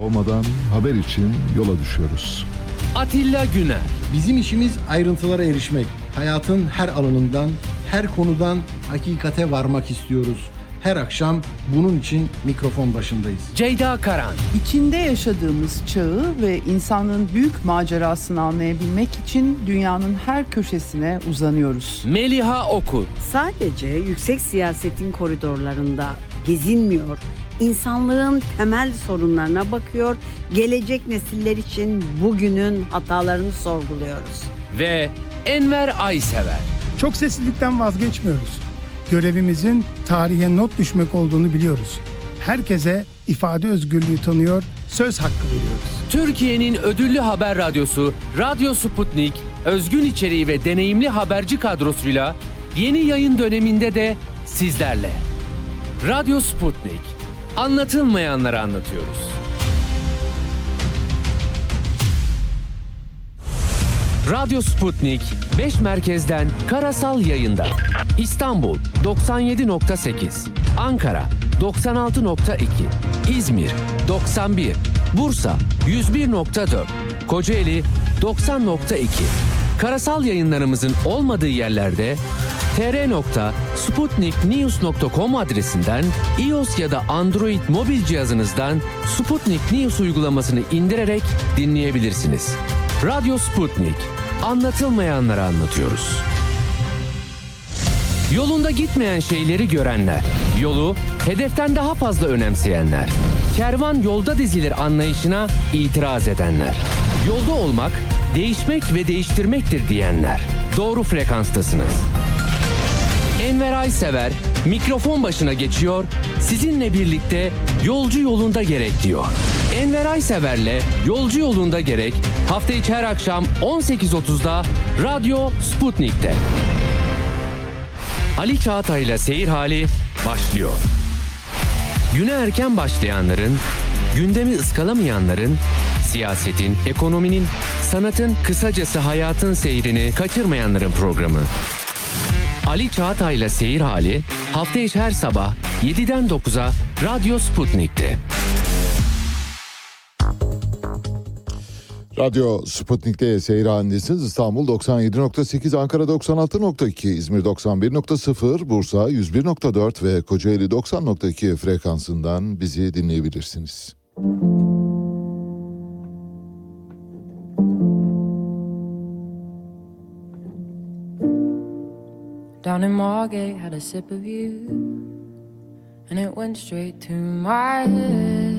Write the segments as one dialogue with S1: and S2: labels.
S1: Olmadan haber için yola düşüyoruz.
S2: Atilla Güner.
S3: Bizim işimiz ayrıntılara erişmek. Hayatın her alanından, her konudan hakikate varmak istiyoruz. Her akşam bunun için mikrofon başındayız.
S2: Ceyda Karan.
S4: İçinde yaşadığımız çağı ve insanlığın büyük macerasını anlayabilmek için dünyanın her köşesine uzanıyoruz.
S2: Meliha Okur.
S5: Sadece yüksek siyasetin koridorlarında gezinmiyor, insanlığın temel sorunlarına bakıyor, gelecek nesiller için bugünün hatalarını sorguluyoruz.
S2: Ve Enver Aysever.
S6: Çok seslilikten vazgeçmiyoruz. Görevimizin tarihe not düşmek olduğunu biliyoruz. Herkese ifade özgürlüğü tanıyor, söz hakkı veriyoruz.
S2: Türkiye'nin ödüllü haber radyosu Radyo Sputnik, özgün içeriği ve deneyimli haberci kadrosuyla yeni yayın döneminde de sizlerle. Radyo Sputnik. Anlatılmayanları anlatıyoruz. Radyo Sputnik 5 merkezden karasal yayında. İstanbul 97.8, Ankara 96.2, İzmir 91, Bursa 101.4, Kocaeli 90.2. Karasal yayınlarımızın olmadığı yerlerde tr.sputniknews.com adresinden iOS ya da Android mobil cihazınızdan Sputnik News uygulamasını indirerek dinleyebilirsiniz. Radyo Sputnik. Anlatılmayanları anlatıyoruz. Yolunda gitmeyen şeyleri görenler, yolu hedeften daha fazla önemseyenler, kervan yolda dizilir anlayışına itiraz edenler, yolda olmak, değişmek ve değiştirmektir diyenler. Doğru frekanstasınız. Enver Aysever mikrofon başına geçiyor, sizinle birlikte yolcu yolunda gerek diyor. Enver Aysever'le Yolcu Yolunda Gerek hafta içi her akşam 18.30'da Radyo Sputnik'te. Ali Çağatay'la Seyir Hali başlıyor. Güne erken başlayanların, gündemi ıskalamayanların, siyasetin, ekonominin, sanatın, kısacası hayatın seyrini kaçırmayanların programı. Ali Çağatay'la Seyir Hali hafta içi her sabah 7'den 9'a Radyo Sputnik'te.
S1: Radyo Sputnik'te seyir halindesiniz. İstanbul 97.8, Ankara 96.2, İzmir 91.0, Bursa 101.4 ve Kocaeli 90.2 frekansından bizi dinleyebilirsiniz.
S7: Down in Margate, had a sip of you, and it went straight to my head.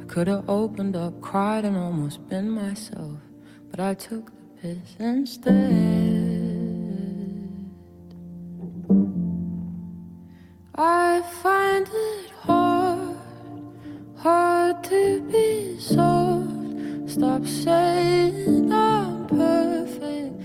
S7: I could have opened up, cried, and almost been myself, but I took the piss instead. I find it hard to be soft. Stop saying I'm perfect,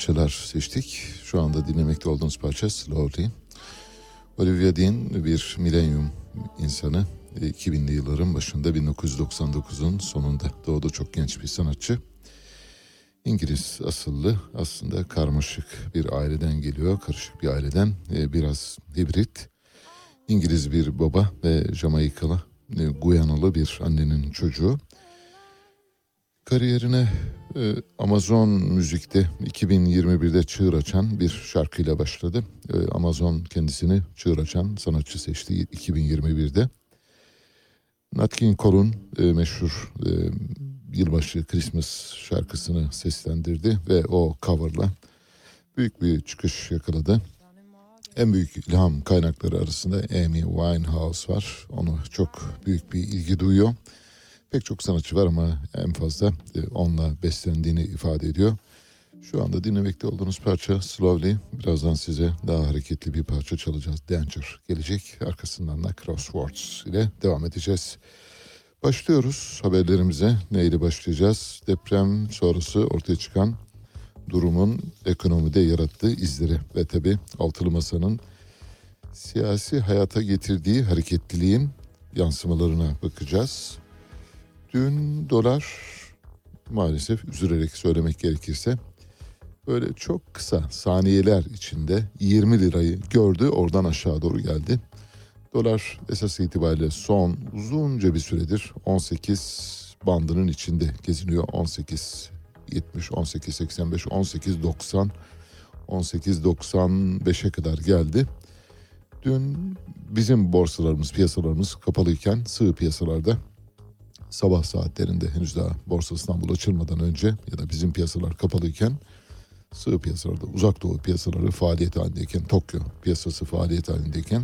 S1: parçalar seçtik. Şu anda dinlemekte olduğunuz parça Slowly. Olivia Dean bir milenyum insanı. 2000'li yılların başında 1999'un sonunda doğdu çok genç bir sanatçı. İngiliz asıllı aslında karmaşık bir aileden geliyor. Karışık bir aileden e, biraz hibrit. İngiliz bir baba ve Jamaikalı, e, Guyanalı bir annenin çocuğu. Kariyerine e, Amazon Müzik'te 2021'de çığır açan bir şarkıyla başladı. E, Amazon kendisini çığır açan sanatçı seçti 2021'de. Nat King Cole'un e, meşhur e, yılbaşı Christmas şarkısını seslendirdi ve o coverla büyük bir çıkış yakaladı. En büyük ilham kaynakları arasında Amy Winehouse var. Onu çok büyük bir ilgi duyuyor. Pek çok sanatçı var ama en fazla e, onunla beslendiğini ifade ediyor. Şu anda dinlemekte olduğunuz parça Slowly. Birazdan size daha hareketli bir parça çalacağız. Danger gelecek. Arkasından da Crosswords ile devam edeceğiz. Başlıyoruz haberlerimize. Neyle başlayacağız? Deprem sonrası ortaya çıkan durumun ekonomide yarattığı izleri ve tabi altılı masanın siyasi hayata getirdiği hareketliliğin yansımalarına bakacağız. Dün dolar maalesef üzülerek söylemek gerekirse böyle çok kısa saniyeler içinde 20 lirayı gördü oradan aşağı doğru geldi. Dolar esas itibariyle son uzunca bir süredir 18 bandının içinde geziniyor. 18 70, 18 85, 18 90, 18 95'e kadar geldi. Dün bizim borsalarımız, piyasalarımız kapalıyken sığ piyasalarda sabah saatlerinde henüz daha Borsa İstanbul açılmadan önce ya da bizim piyasalar kapalıyken sığ piyasalarda uzak doğu piyasaları faaliyet halindeyken Tokyo piyasası faaliyet halindeyken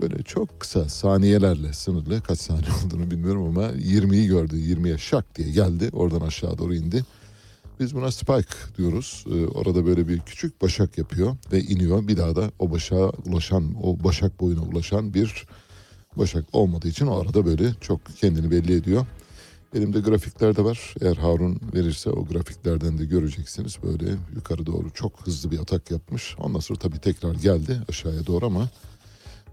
S1: böyle çok kısa saniyelerle sınırlı kaç saniye olduğunu bilmiyorum ama 20'yi gördü 20'ye şak diye geldi oradan aşağı doğru indi. Biz buna spike diyoruz. Ee, orada böyle bir küçük başak yapıyor ve iniyor. Bir daha da o başağa ulaşan, o başak boyuna ulaşan bir başak olmadığı için o arada böyle çok kendini belli ediyor. Elimde grafikler de var. Eğer Harun verirse o grafiklerden de göreceksiniz. Böyle yukarı doğru çok hızlı bir atak yapmış. Ondan sonra tabii tekrar geldi aşağıya doğru ama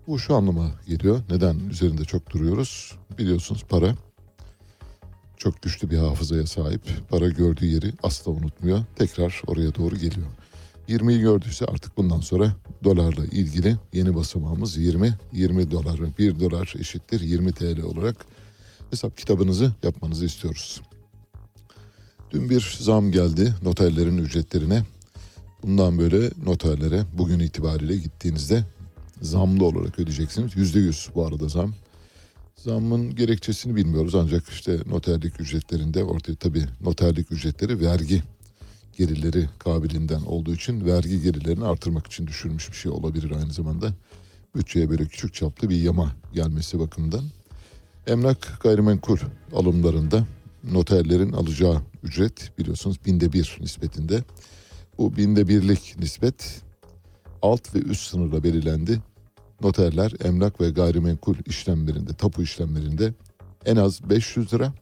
S1: bu şu anlama geliyor. Neden üzerinde çok duruyoruz? Biliyorsunuz para çok güçlü bir hafızaya sahip. Para gördüğü yeri asla unutmuyor. Tekrar oraya doğru geliyor. 20'yi gördüyse artık bundan sonra dolarla ilgili yeni basamağımız 20. 20 dolar, 1 dolar eşittir 20 TL olarak hesap kitabınızı yapmanızı istiyoruz. Dün bir zam geldi noterlerin ücretlerine. Bundan böyle noterlere bugün itibariyle gittiğinizde zamlı olarak ödeyeceksiniz. %100 bu arada zam. Zammın gerekçesini bilmiyoruz ancak işte noterlik ücretlerinde ortaya tabii noterlik ücretleri vergi gelirleri kabiliğinden olduğu için vergi gelirlerini artırmak için düşürmüş bir şey olabilir aynı zamanda. Bütçeye böyle küçük çaplı bir yama gelmesi bakımından. Emlak gayrimenkul alımlarında noterlerin alacağı ücret biliyorsunuz binde bir nispetinde. Bu binde birlik nispet alt ve üst sınırla belirlendi. Noterler emlak ve gayrimenkul işlemlerinde, tapu işlemlerinde en az 500 lira,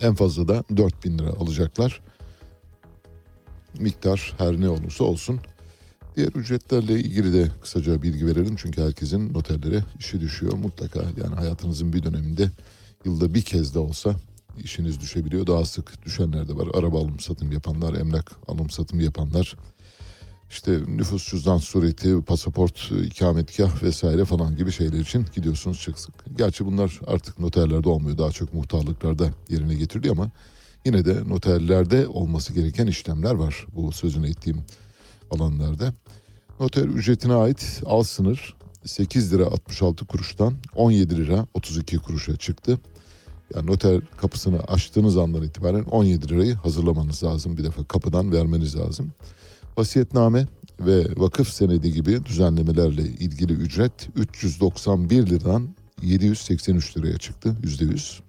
S1: en fazla da 4000 lira alacaklar miktar her ne olursa olsun. Diğer ücretlerle ilgili de kısaca bilgi verelim çünkü herkesin noterlere işi düşüyor mutlaka. Yani hayatınızın bir döneminde yılda bir kez de olsa işiniz düşebiliyor. Daha sık düşenler de var. Araba alım satım yapanlar, emlak alım satım yapanlar. İşte nüfus cüzdan sureti, pasaport, ikametgah vesaire falan gibi şeyler için gidiyorsunuz çok sık. Gerçi bunlar artık noterlerde olmuyor. Daha çok muhtarlıklarda yerine getiriliyor ama yine de noterlerde olması gereken işlemler var bu sözünü ettiğim alanlarda. Noter ücretine ait al sınır 8 lira 66 kuruştan 17 lira 32 kuruşa çıktı. Yani noter kapısını açtığınız andan itibaren 17 lirayı hazırlamanız lazım. Bir defa kapıdan vermeniz lazım. Vasiyetname ve vakıf senedi gibi düzenlemelerle ilgili ücret 391 liradan 783 liraya çıktı %100.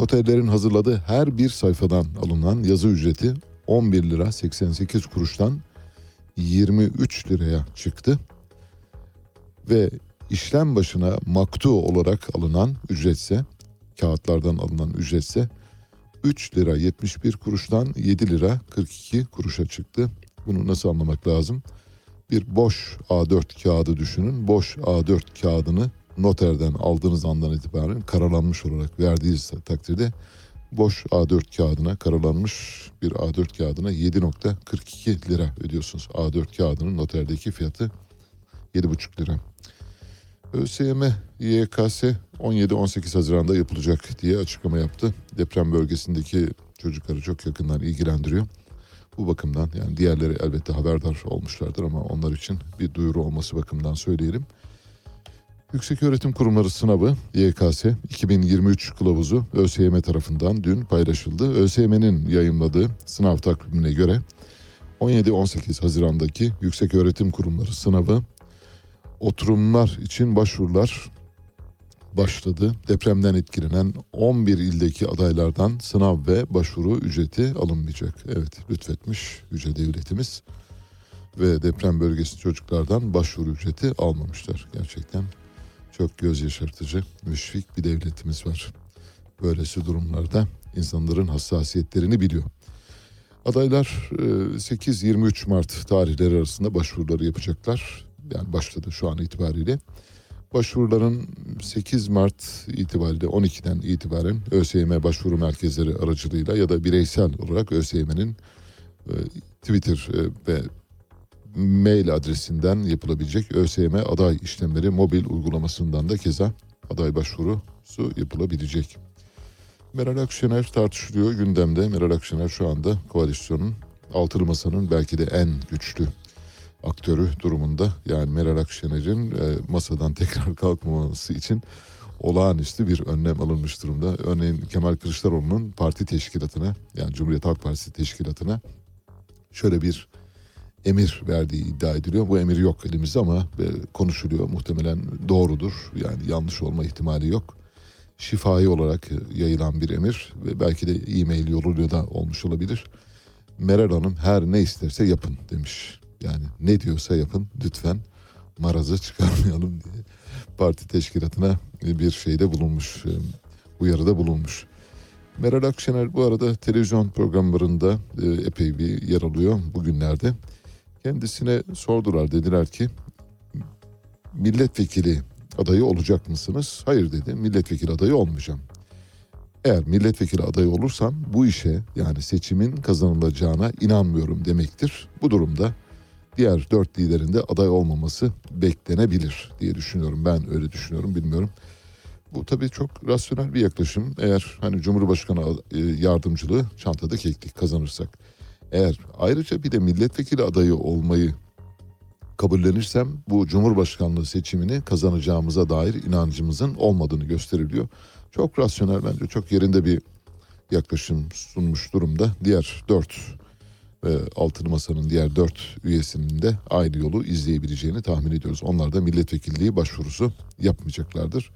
S1: Noterlerin hazırladığı her bir sayfadan alınan yazı ücreti 11 lira 88 kuruştan 23 liraya çıktı. Ve işlem başına maktu olarak alınan ücretse, kağıtlardan alınan ücretse 3 lira 71 kuruştan 7 lira 42 kuruşa çıktı. Bunu nasıl anlamak lazım? Bir boş A4 kağıdı düşünün. Boş A4 kağıdını noterden aldığınız andan itibaren karalanmış olarak verdiğiniz takdirde boş A4 kağıdına karalanmış bir A4 kağıdına 7.42 lira ödüyorsunuz. A4 kağıdının noterdeki fiyatı 7,5 lira. ÖSYM, YKS 17-18 Haziran'da yapılacak diye açıklama yaptı. Deprem bölgesindeki çocukları çok yakından ilgilendiriyor. Bu bakımdan yani diğerleri elbette haberdar olmuşlardır ama onlar için bir duyuru olması bakımından söyleyelim. Yükseköğretim Kurumları sınavı YKS 2023 kılavuzu ÖSYM tarafından dün paylaşıldı. ÖSYM'nin yayımladığı sınav takvimine göre 17-18 Haziran'daki Yükseköğretim Kurumları sınavı oturumlar için başvurular başladı. Depremden etkilenen 11 ildeki adaylardan sınav ve başvuru ücreti alınmayacak. Evet lütfetmiş Yüce Devletimiz ve deprem bölgesi çocuklardan başvuru ücreti almamışlar. Gerçekten çok göz yaşartıcı, müşfik bir devletimiz var. Böylesi durumlarda insanların hassasiyetlerini biliyor. Adaylar e, 8-23 Mart tarihleri arasında başvuruları yapacaklar. Yani başladı şu an itibariyle. Başvuruların 8 Mart itibariyle 12'den itibaren ÖSYM başvuru merkezleri aracılığıyla ya da bireysel olarak ÖSYM'nin e, Twitter e, ve mail adresinden yapılabilecek ÖSYM aday işlemleri mobil uygulamasından da keza aday başvurusu yapılabilecek. Meral Akşener tartışılıyor gündemde. Meral Akşener şu anda koalisyonun altılı masanın belki de en güçlü aktörü durumunda. Yani Meral Akşener'in e, masadan tekrar kalkmaması için olağanüstü bir önlem alınmış durumda. Örneğin Kemal Kılıçdaroğlu'nun parti teşkilatına yani Cumhuriyet Halk Partisi teşkilatına şöyle bir emir verdiği iddia ediliyor. Bu emir yok elimizde ama e, konuşuluyor. Muhtemelen doğrudur. Yani yanlış olma ihtimali yok. Şifai olarak yayılan bir emir ve belki de e-mail yoluyla da olmuş olabilir. Meral Hanım her ne isterse yapın demiş. Yani ne diyorsa yapın lütfen marazı çıkarmayalım diye parti teşkilatına bir şeyde bulunmuş, e, uyarıda bulunmuş. Meral Akşener bu arada televizyon programlarında e, epey bir yer alıyor bugünlerde. Kendisine sordular dediler ki milletvekili adayı olacak mısınız? Hayır dedi milletvekili adayı olmayacağım. Eğer milletvekili adayı olursam bu işe yani seçimin kazanılacağına inanmıyorum demektir. Bu durumda diğer dört liderin de aday olmaması beklenebilir diye düşünüyorum. Ben öyle düşünüyorum bilmiyorum. Bu tabii çok rasyonel bir yaklaşım. Eğer hani Cumhurbaşkanı e, yardımcılığı çantada keklik kazanırsak. Eğer ayrıca bir de milletvekili adayı olmayı kabullenirsem bu Cumhurbaşkanlığı seçimini kazanacağımıza dair inancımızın olmadığını gösteriliyor. Çok rasyonel bence çok yerinde bir yaklaşım sunmuş durumda. Diğer dört e, altılı masanın diğer dört üyesinin de aynı yolu izleyebileceğini tahmin ediyoruz. Onlar da milletvekilliği başvurusu yapmayacaklardır.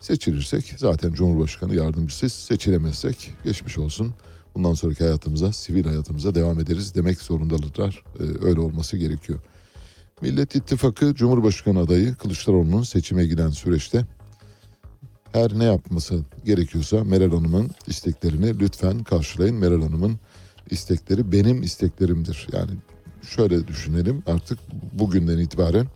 S1: Seçilirsek zaten Cumhurbaşkanı yardımcısı seçilemezsek geçmiş olsun. Bundan sonraki hayatımıza, sivil hayatımıza devam ederiz demek zorundalılar. Ee, öyle olması gerekiyor. Millet İttifakı Cumhurbaşkanı adayı Kılıçdaroğlu'nun seçime giden süreçte her ne yapması gerekiyorsa Meral Hanım'ın isteklerini lütfen karşılayın. Meral Hanım'ın istekleri benim isteklerimdir. Yani şöyle düşünelim artık bugünden itibaren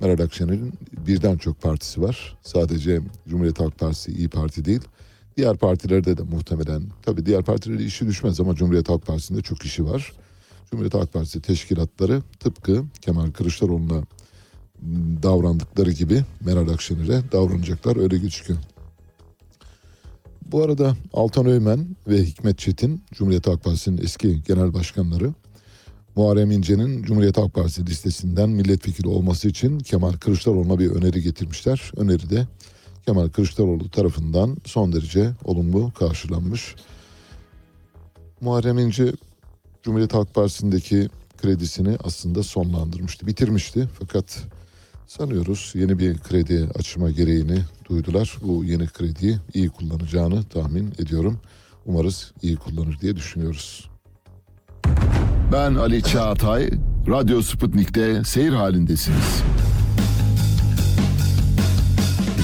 S1: Meral Akşener'in birden çok partisi var. Sadece Cumhuriyet Halk Partisi İyi Parti değil. Diğer partilerde de muhtemelen tabii diğer partilerde işi düşmez ama Cumhuriyet Halk Partisi'nde çok işi var. Cumhuriyet Halk Partisi teşkilatları tıpkı Kemal Kılıçdaroğlu'na davrandıkları gibi Meral Akşener'e davranacaklar öyle gözüküyor. Bu arada Altan Öğmen ve Hikmet Çetin Cumhuriyet Halk Partisi'nin eski genel başkanları Muharrem İnce'nin Cumhuriyet Halk Partisi listesinden milletvekili olması için Kemal Kılıçdaroğlu'na bir öneri getirmişler. Öneri de Kemal Kılıçdaroğlu tarafından son derece olumlu karşılanmış. Muharrem İnce Cumhuriyet Halk Partisi'ndeki kredisini aslında sonlandırmıştı, bitirmişti. Fakat sanıyoruz yeni bir kredi açma gereğini duydular. Bu yeni krediyi iyi kullanacağını tahmin ediyorum. Umarız iyi kullanır diye düşünüyoruz.
S8: Ben Ali Çağatay, Radyo Sputnik'te seyir halindesiniz.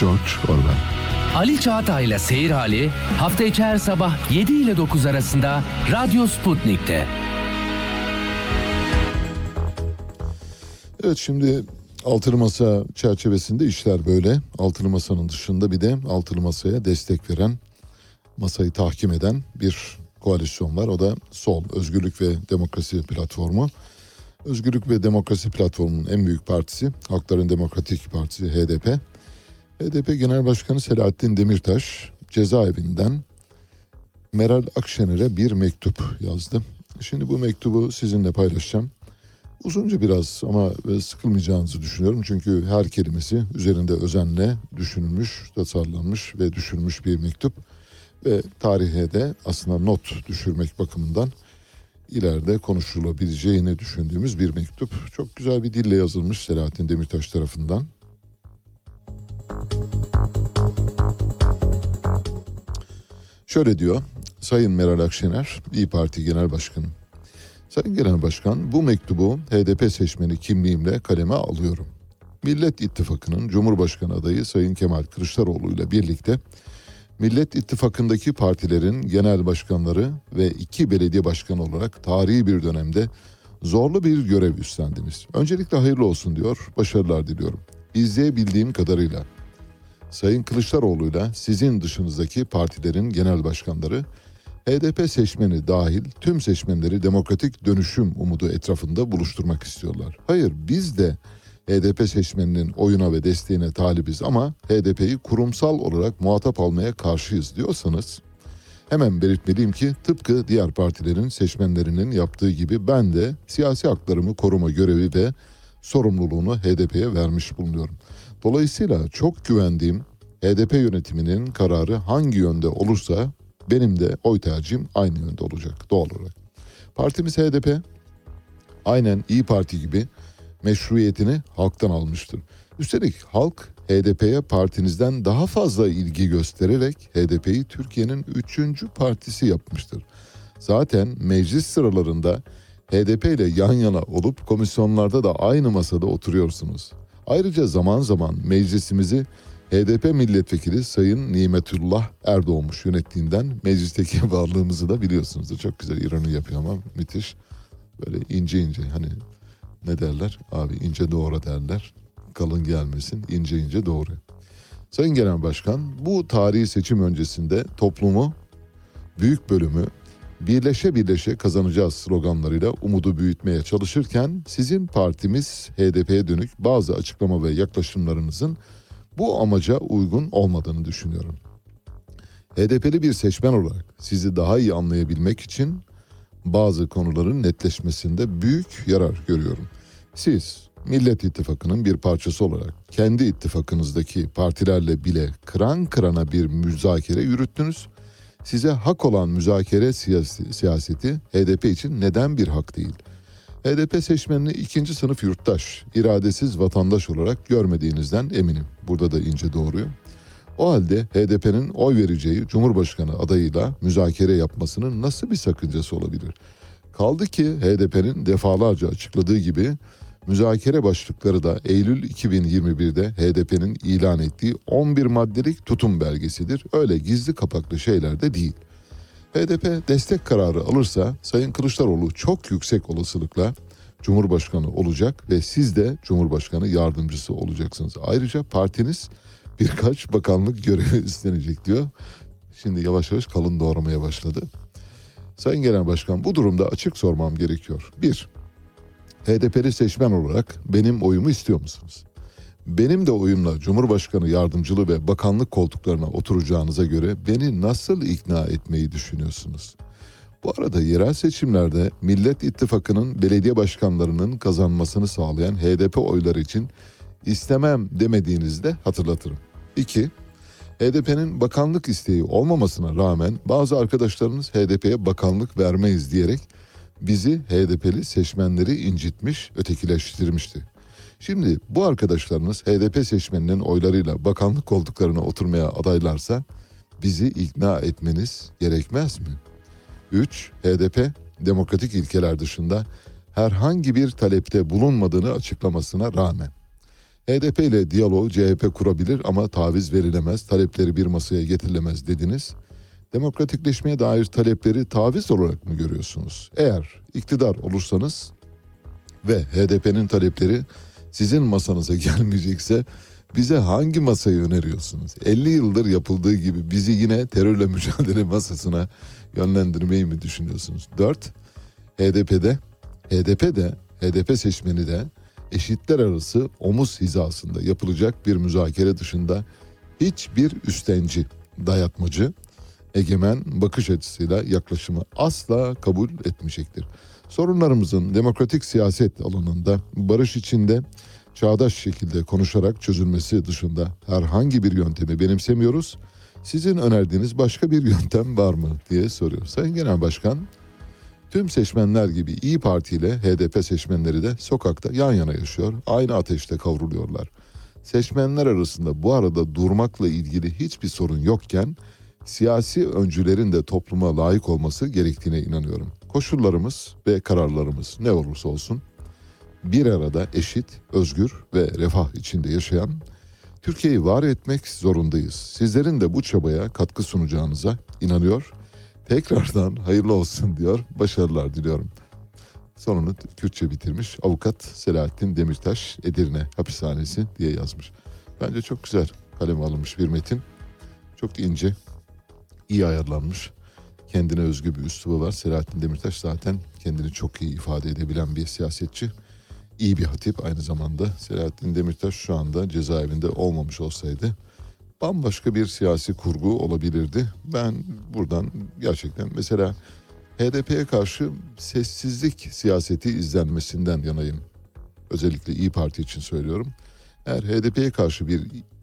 S1: George Orwell
S2: Ali Çağatay'la Seyir Hali hafta içi her sabah 7 ile 9 arasında Radyo Sputnik'te.
S1: Evet şimdi altılı masa çerçevesinde işler böyle. Altılı masanın dışında bir de altılı masaya destek veren, masayı tahkim eden bir koalisyon var. O da Sol, Özgürlük ve Demokrasi Platformu. Özgürlük ve Demokrasi Platformu'nun en büyük partisi Halkların Demokratik Partisi HDP. HDP Genel Başkanı Selahattin Demirtaş cezaevinden Meral Akşener'e bir mektup yazdı. Şimdi bu mektubu sizinle paylaşacağım. Uzunca biraz ama sıkılmayacağınızı düşünüyorum. Çünkü her kelimesi üzerinde özenle düşünülmüş, tasarlanmış ve düşünülmüş bir mektup. Ve tarihe de aslında not düşürmek bakımından ileride konuşulabileceğini düşündüğümüz bir mektup. Çok güzel bir dille yazılmış Selahattin Demirtaş tarafından. Şöyle diyor Sayın Meral Akşener, İyi Parti Genel Başkanı. Sayın Genel Başkan, bu mektubu HDP seçmeni kimliğimle kaleme alıyorum. Millet İttifakı'nın Cumhurbaşkanı adayı Sayın Kemal Kılıçdaroğlu ile birlikte Millet İttifakı'ndaki partilerin genel başkanları ve iki belediye başkanı olarak tarihi bir dönemde zorlu bir görev üstlendiniz. Öncelikle hayırlı olsun diyor, başarılar diliyorum. İzleyebildiğim kadarıyla Sayın Kılıçdaroğlu'yla sizin dışınızdaki partilerin genel başkanları HDP seçmeni dahil tüm seçmenleri demokratik dönüşüm umudu etrafında buluşturmak istiyorlar. Hayır biz de HDP seçmeninin oyuna ve desteğine talibiz ama HDP'yi kurumsal olarak muhatap almaya karşıyız diyorsanız hemen belirtmeliyim ki tıpkı diğer partilerin seçmenlerinin yaptığı gibi ben de siyasi haklarımı koruma görevi ve sorumluluğunu HDP'ye vermiş bulunuyorum. Dolayısıyla çok güvendiğim HDP yönetiminin kararı hangi yönde olursa benim de oy tercihim aynı yönde olacak doğal olarak. Partimiz HDP aynen İyi Parti gibi meşruiyetini halktan almıştır. Üstelik halk HDP'ye partinizden daha fazla ilgi göstererek HDP'yi Türkiye'nin üçüncü partisi yapmıştır. Zaten meclis sıralarında HDP ile yan yana olup komisyonlarda da aynı masada oturuyorsunuz. Ayrıca zaman zaman meclisimizi HDP milletvekili Sayın Nimetullah Erdoğmuş yönettiğinden meclisteki varlığımızı da biliyorsunuz. Çok güzel ironi yapıyor ama müthiş. Böyle ince ince hani ne derler? Abi ince doğru derler. Kalın gelmesin ince ince doğru. Sayın Genel Başkan bu tarihi seçim öncesinde toplumu büyük bölümü birleşe birleşe kazanacağız sloganlarıyla umudu büyütmeye çalışırken sizin partimiz HDP'ye dönük bazı açıklama ve yaklaşımlarınızın bu amaca uygun olmadığını düşünüyorum. HDP'li bir seçmen olarak sizi daha iyi anlayabilmek için bazı konuların netleşmesinde büyük yarar görüyorum. Siz Millet İttifakı'nın bir parçası olarak kendi ittifakınızdaki partilerle bile kıran kırana bir müzakere yürüttünüz. Size hak olan müzakere siyaseti HDP için neden bir hak değil? HDP seçmenini ikinci sınıf yurttaş, iradesiz vatandaş olarak görmediğinizden eminim. Burada da ince doğruyu. O halde HDP'nin oy vereceği Cumhurbaşkanı adayıyla müzakere yapmasının nasıl bir sakıncası olabilir? Kaldı ki HDP'nin defalarca açıkladığı gibi müzakere başlıkları da Eylül 2021'de HDP'nin ilan ettiği 11 maddelik tutum belgesidir. Öyle gizli kapaklı şeyler de değil. HDP destek kararı alırsa Sayın Kılıçdaroğlu çok yüksek olasılıkla Cumhurbaşkanı olacak ve siz de Cumhurbaşkanı yardımcısı olacaksınız. Ayrıca partiniz birkaç bakanlık görevi üstlenecek diyor. Şimdi yavaş yavaş kalın doğramaya başladı. Sayın Genel Başkan bu durumda açık sormam gerekiyor. Bir, HDP'li seçmen olarak benim oyumu istiyor musunuz? Benim de oyumla Cumhurbaşkanı yardımcılığı ve bakanlık koltuklarına oturacağınıza göre beni nasıl ikna etmeyi düşünüyorsunuz? Bu arada yerel seçimlerde Millet İttifakı'nın belediye başkanlarının kazanmasını sağlayan HDP oyları için istemem demediğinizde hatırlatırım. 2. HDP'nin bakanlık isteği olmamasına rağmen bazı arkadaşlarımız HDP'ye bakanlık vermeyiz diyerek bizi HDP'li seçmenleri incitmiş, ötekileştirmişti. Şimdi bu arkadaşlarınız HDP seçmeninin oylarıyla bakanlık koltuklarına oturmaya adaylarsa bizi ikna etmeniz gerekmez mi? 3. HDP demokratik ilkeler dışında herhangi bir talepte bulunmadığını açıklamasına rağmen HDP ile diyalog CHP kurabilir ama taviz verilemez, talepleri bir masaya getirilemez dediniz. Demokratikleşmeye dair talepleri taviz olarak mı görüyorsunuz? Eğer iktidar olursanız ve HDP'nin talepleri sizin masanıza gelmeyecekse bize hangi masayı öneriyorsunuz? 50 yıldır yapıldığı gibi bizi yine terörle mücadele masasına yönlendirmeyi mi düşünüyorsunuz? 4. HDP'de HDP'de HDP seçmeni de eşitler arası omuz hizasında yapılacak bir müzakere dışında hiçbir üstenci, dayatmacı, egemen bakış açısıyla yaklaşımı asla kabul etmeyecektir. Sorunlarımızın demokratik siyaset alanında barış içinde çağdaş şekilde konuşarak çözülmesi dışında herhangi bir yöntemi benimsemiyoruz. Sizin önerdiğiniz başka bir yöntem var mı diye soruyor. Sayın Genel Başkan, tüm seçmenler gibi İyi Parti ile HDP seçmenleri de sokakta yan yana yaşıyor. Aynı ateşte kavruluyorlar. Seçmenler arasında bu arada durmakla ilgili hiçbir sorun yokken siyasi öncülerin de topluma layık olması gerektiğine inanıyorum. Koşullarımız ve kararlarımız ne olursa olsun bir arada eşit, özgür ve refah içinde yaşayan Türkiye'yi var etmek zorundayız. Sizlerin de bu çabaya katkı sunacağınıza inanıyor. Tekrardan hayırlı olsun diyor. Başarılar diliyorum. Sonunu Kürtçe bitirmiş. Avukat Selahattin Demirtaş Edirne hapishanesi diye yazmış. Bence çok güzel kaleme alınmış bir metin. Çok ince, iyi ayarlanmış. Kendine özgü bir üslubu var. Selahattin Demirtaş zaten kendini çok iyi ifade edebilen bir siyasetçi. İyi bir hatip aynı zamanda. Selahattin Demirtaş şu anda cezaevinde olmamış olsaydı bambaşka bir siyasi kurgu olabilirdi. Ben buradan gerçekten mesela HDP'ye karşı sessizlik siyaseti izlenmesinden yanayım. Özellikle İyi Parti için söylüyorum. Eğer HDP'ye karşı bir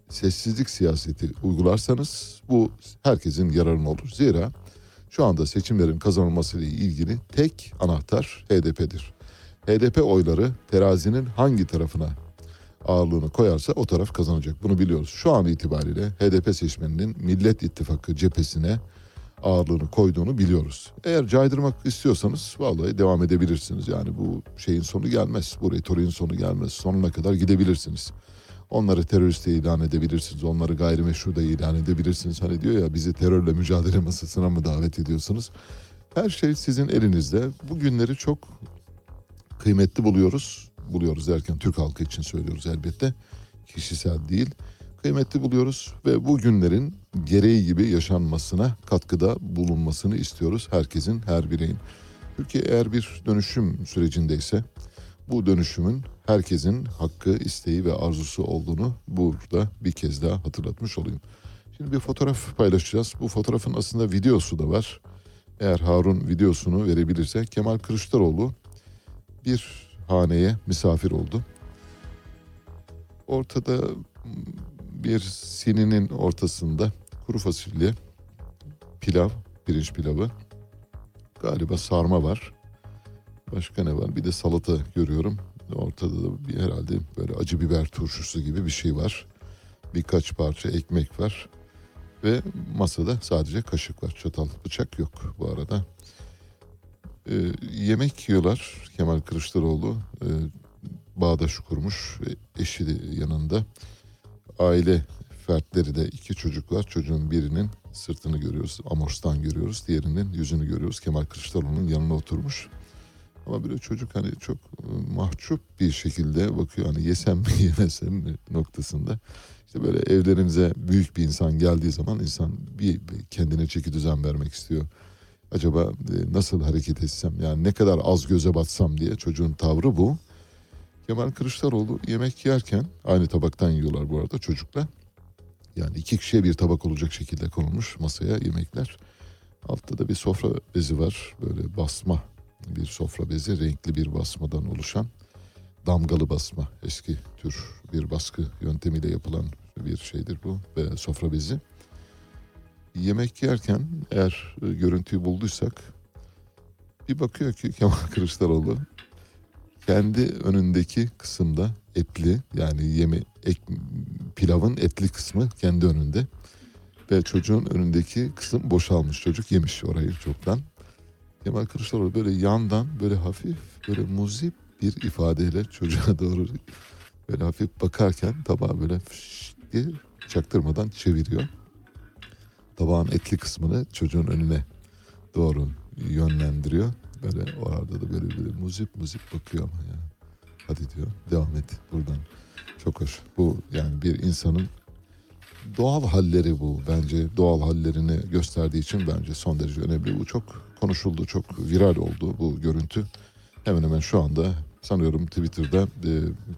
S1: sessizlik siyaseti uygularsanız bu herkesin yararına olur. Zira şu anda seçimlerin kazanılmasıyla ilgili tek anahtar HDP'dir. HDP oyları terazinin hangi tarafına ağırlığını koyarsa o taraf kazanacak. Bunu biliyoruz. Şu an itibariyle HDP seçmeninin Millet İttifakı cephesine ağırlığını koyduğunu biliyoruz. Eğer caydırmak istiyorsanız vallahi devam edebilirsiniz. Yani bu şeyin sonu gelmez. Bu retoriğin sonu gelmez. Sonuna kadar gidebilirsiniz. Onları terörist de ilan edebilirsiniz. Onları gayrimeşru da ilan edebilirsiniz. Hani diyor ya bizi terörle mücadele masasına mı davet ediyorsunuz? Her şey sizin elinizde. Bu günleri çok kıymetli buluyoruz. Buluyoruz derken Türk halkı için söylüyoruz elbette. Kişisel değil. Kıymetli buluyoruz ve bu günlerin gereği gibi yaşanmasına katkıda bulunmasını istiyoruz. Herkesin, her bireyin. Türkiye eğer bir dönüşüm sürecindeyse bu dönüşümün herkesin hakkı, isteği ve arzusu olduğunu burada bir kez daha hatırlatmış olayım. Şimdi bir fotoğraf paylaşacağız. Bu fotoğrafın aslında videosu da var. Eğer Harun videosunu verebilirse Kemal Kılıçdaroğlu bir haneye misafir oldu. Ortada bir sininin ortasında kuru fasulye, pilav, pirinç pilavı, galiba sarma var. Başka ne var? Bir de salata görüyorum. Ortada da bir herhalde böyle acı biber turşusu gibi bir şey var. Birkaç parça ekmek var. Ve masada sadece kaşık var. Çatal, bıçak yok bu arada. Ee, yemek yiyorlar Kemal Kılıçdaroğlu. Ee, bağdaş kurmuş eşi de yanında. Aile fertleri de iki çocuk var. Çocuğun birinin sırtını görüyoruz. Amorstan görüyoruz. Diğerinin yüzünü görüyoruz. Kemal Kılıçdaroğlu'nun yanına oturmuş. Ama böyle çocuk hani çok e, mahcup bir şekilde bakıyor. Hani yesem mi yemesem mi noktasında. İşte böyle evlerinize büyük bir insan geldiği zaman insan bir kendine çeki düzen vermek istiyor. Acaba e, nasıl hareket etsem yani ne kadar az göze batsam diye çocuğun tavrı bu. Kemal Kılıçdaroğlu yemek yerken aynı tabaktan yiyorlar bu arada çocukla. Yani iki kişiye bir tabak olacak şekilde konulmuş masaya yemekler. Altta da bir sofra bezi var. Böyle basma bir sofra bezi renkli bir basmadan oluşan damgalı basma eski tür bir baskı yöntemiyle yapılan bir şeydir bu ve sofra bezi. yemek yerken eğer e, görüntüyü bulduysak bir bakıyor ki Kemal Kılıçdaroğlu kendi önündeki kısımda etli yani yeme ek, pilavın etli kısmı kendi önünde ve çocuğun önündeki kısım boşalmış çocuk yemiş orayı çoktan. Kemal Kılıçdaroğlu böyle yandan böyle hafif böyle muzip bir ifadeyle çocuğa doğru böyle hafif bakarken tabağı böyle diye çaktırmadan çeviriyor. Tabağın etli kısmını çocuğun önüne doğru yönlendiriyor. Böyle o arada da böyle böyle muzip muzip bakıyor ama ya. Hadi diyor devam et buradan. Çok hoş. Bu yani bir insanın doğal halleri bu bence. Doğal hallerini gösterdiği için bence son derece önemli. Bu çok konuşuldu, çok viral oldu bu görüntü. Hemen hemen şu anda sanıyorum Twitter'da e,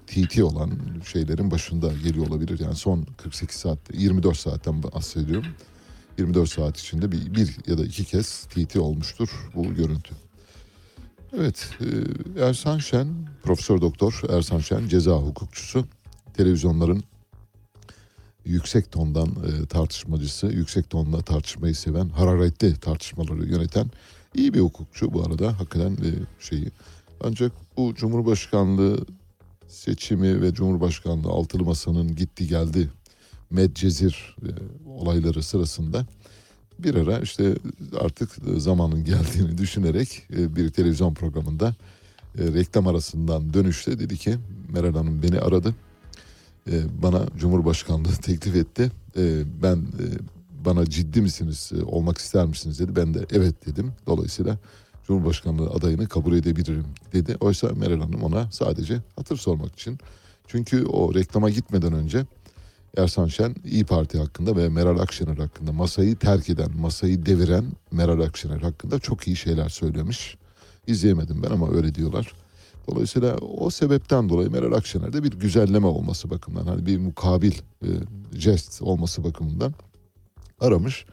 S1: TT olan şeylerin başında geliyor olabilir. Yani son 48 saatte, 24 saatten bahsediyorum. 24 saat içinde bir, bir ya da iki kez TT olmuştur bu görüntü. Evet, e, Ersan Şen, Profesör Doktor Ersan Şen ceza hukukçusu. Televizyonların yüksek tondan e, tartışmacısı, yüksek tonla tartışmayı seven, hararetli tartışmaları yöneten iyi bir hukukçu bu arada hakikaten e, şeyi. Ancak bu Cumhurbaşkanlığı seçimi ve Cumhurbaşkanlığı altılı masanın gitti geldi Medcezir e, olayları sırasında bir ara işte artık zamanın geldiğini düşünerek e, bir televizyon programında e, reklam arasından dönüşte dedi ki Meral Hanım beni aradı. E, bana Cumhurbaşkanlığı teklif etti. E, ben e, bana ciddi misiniz olmak ister misiniz dedi. Ben de evet dedim. Dolayısıyla Cumhurbaşkanlığı adayını kabul edebilirim dedi. Oysa Meral Hanım ona sadece hatır sormak için. Çünkü o reklama gitmeden önce Ersan Şen İyi Parti hakkında ve Meral Akşener hakkında masayı terk eden, masayı deviren Meral Akşener hakkında çok iyi şeyler söylemiş. İzleyemedim ben ama öyle diyorlar. Dolayısıyla o sebepten dolayı Meral Akşener'de bir güzelleme olması bakımından hani bir mukabil e, jest olması bakımından aramış.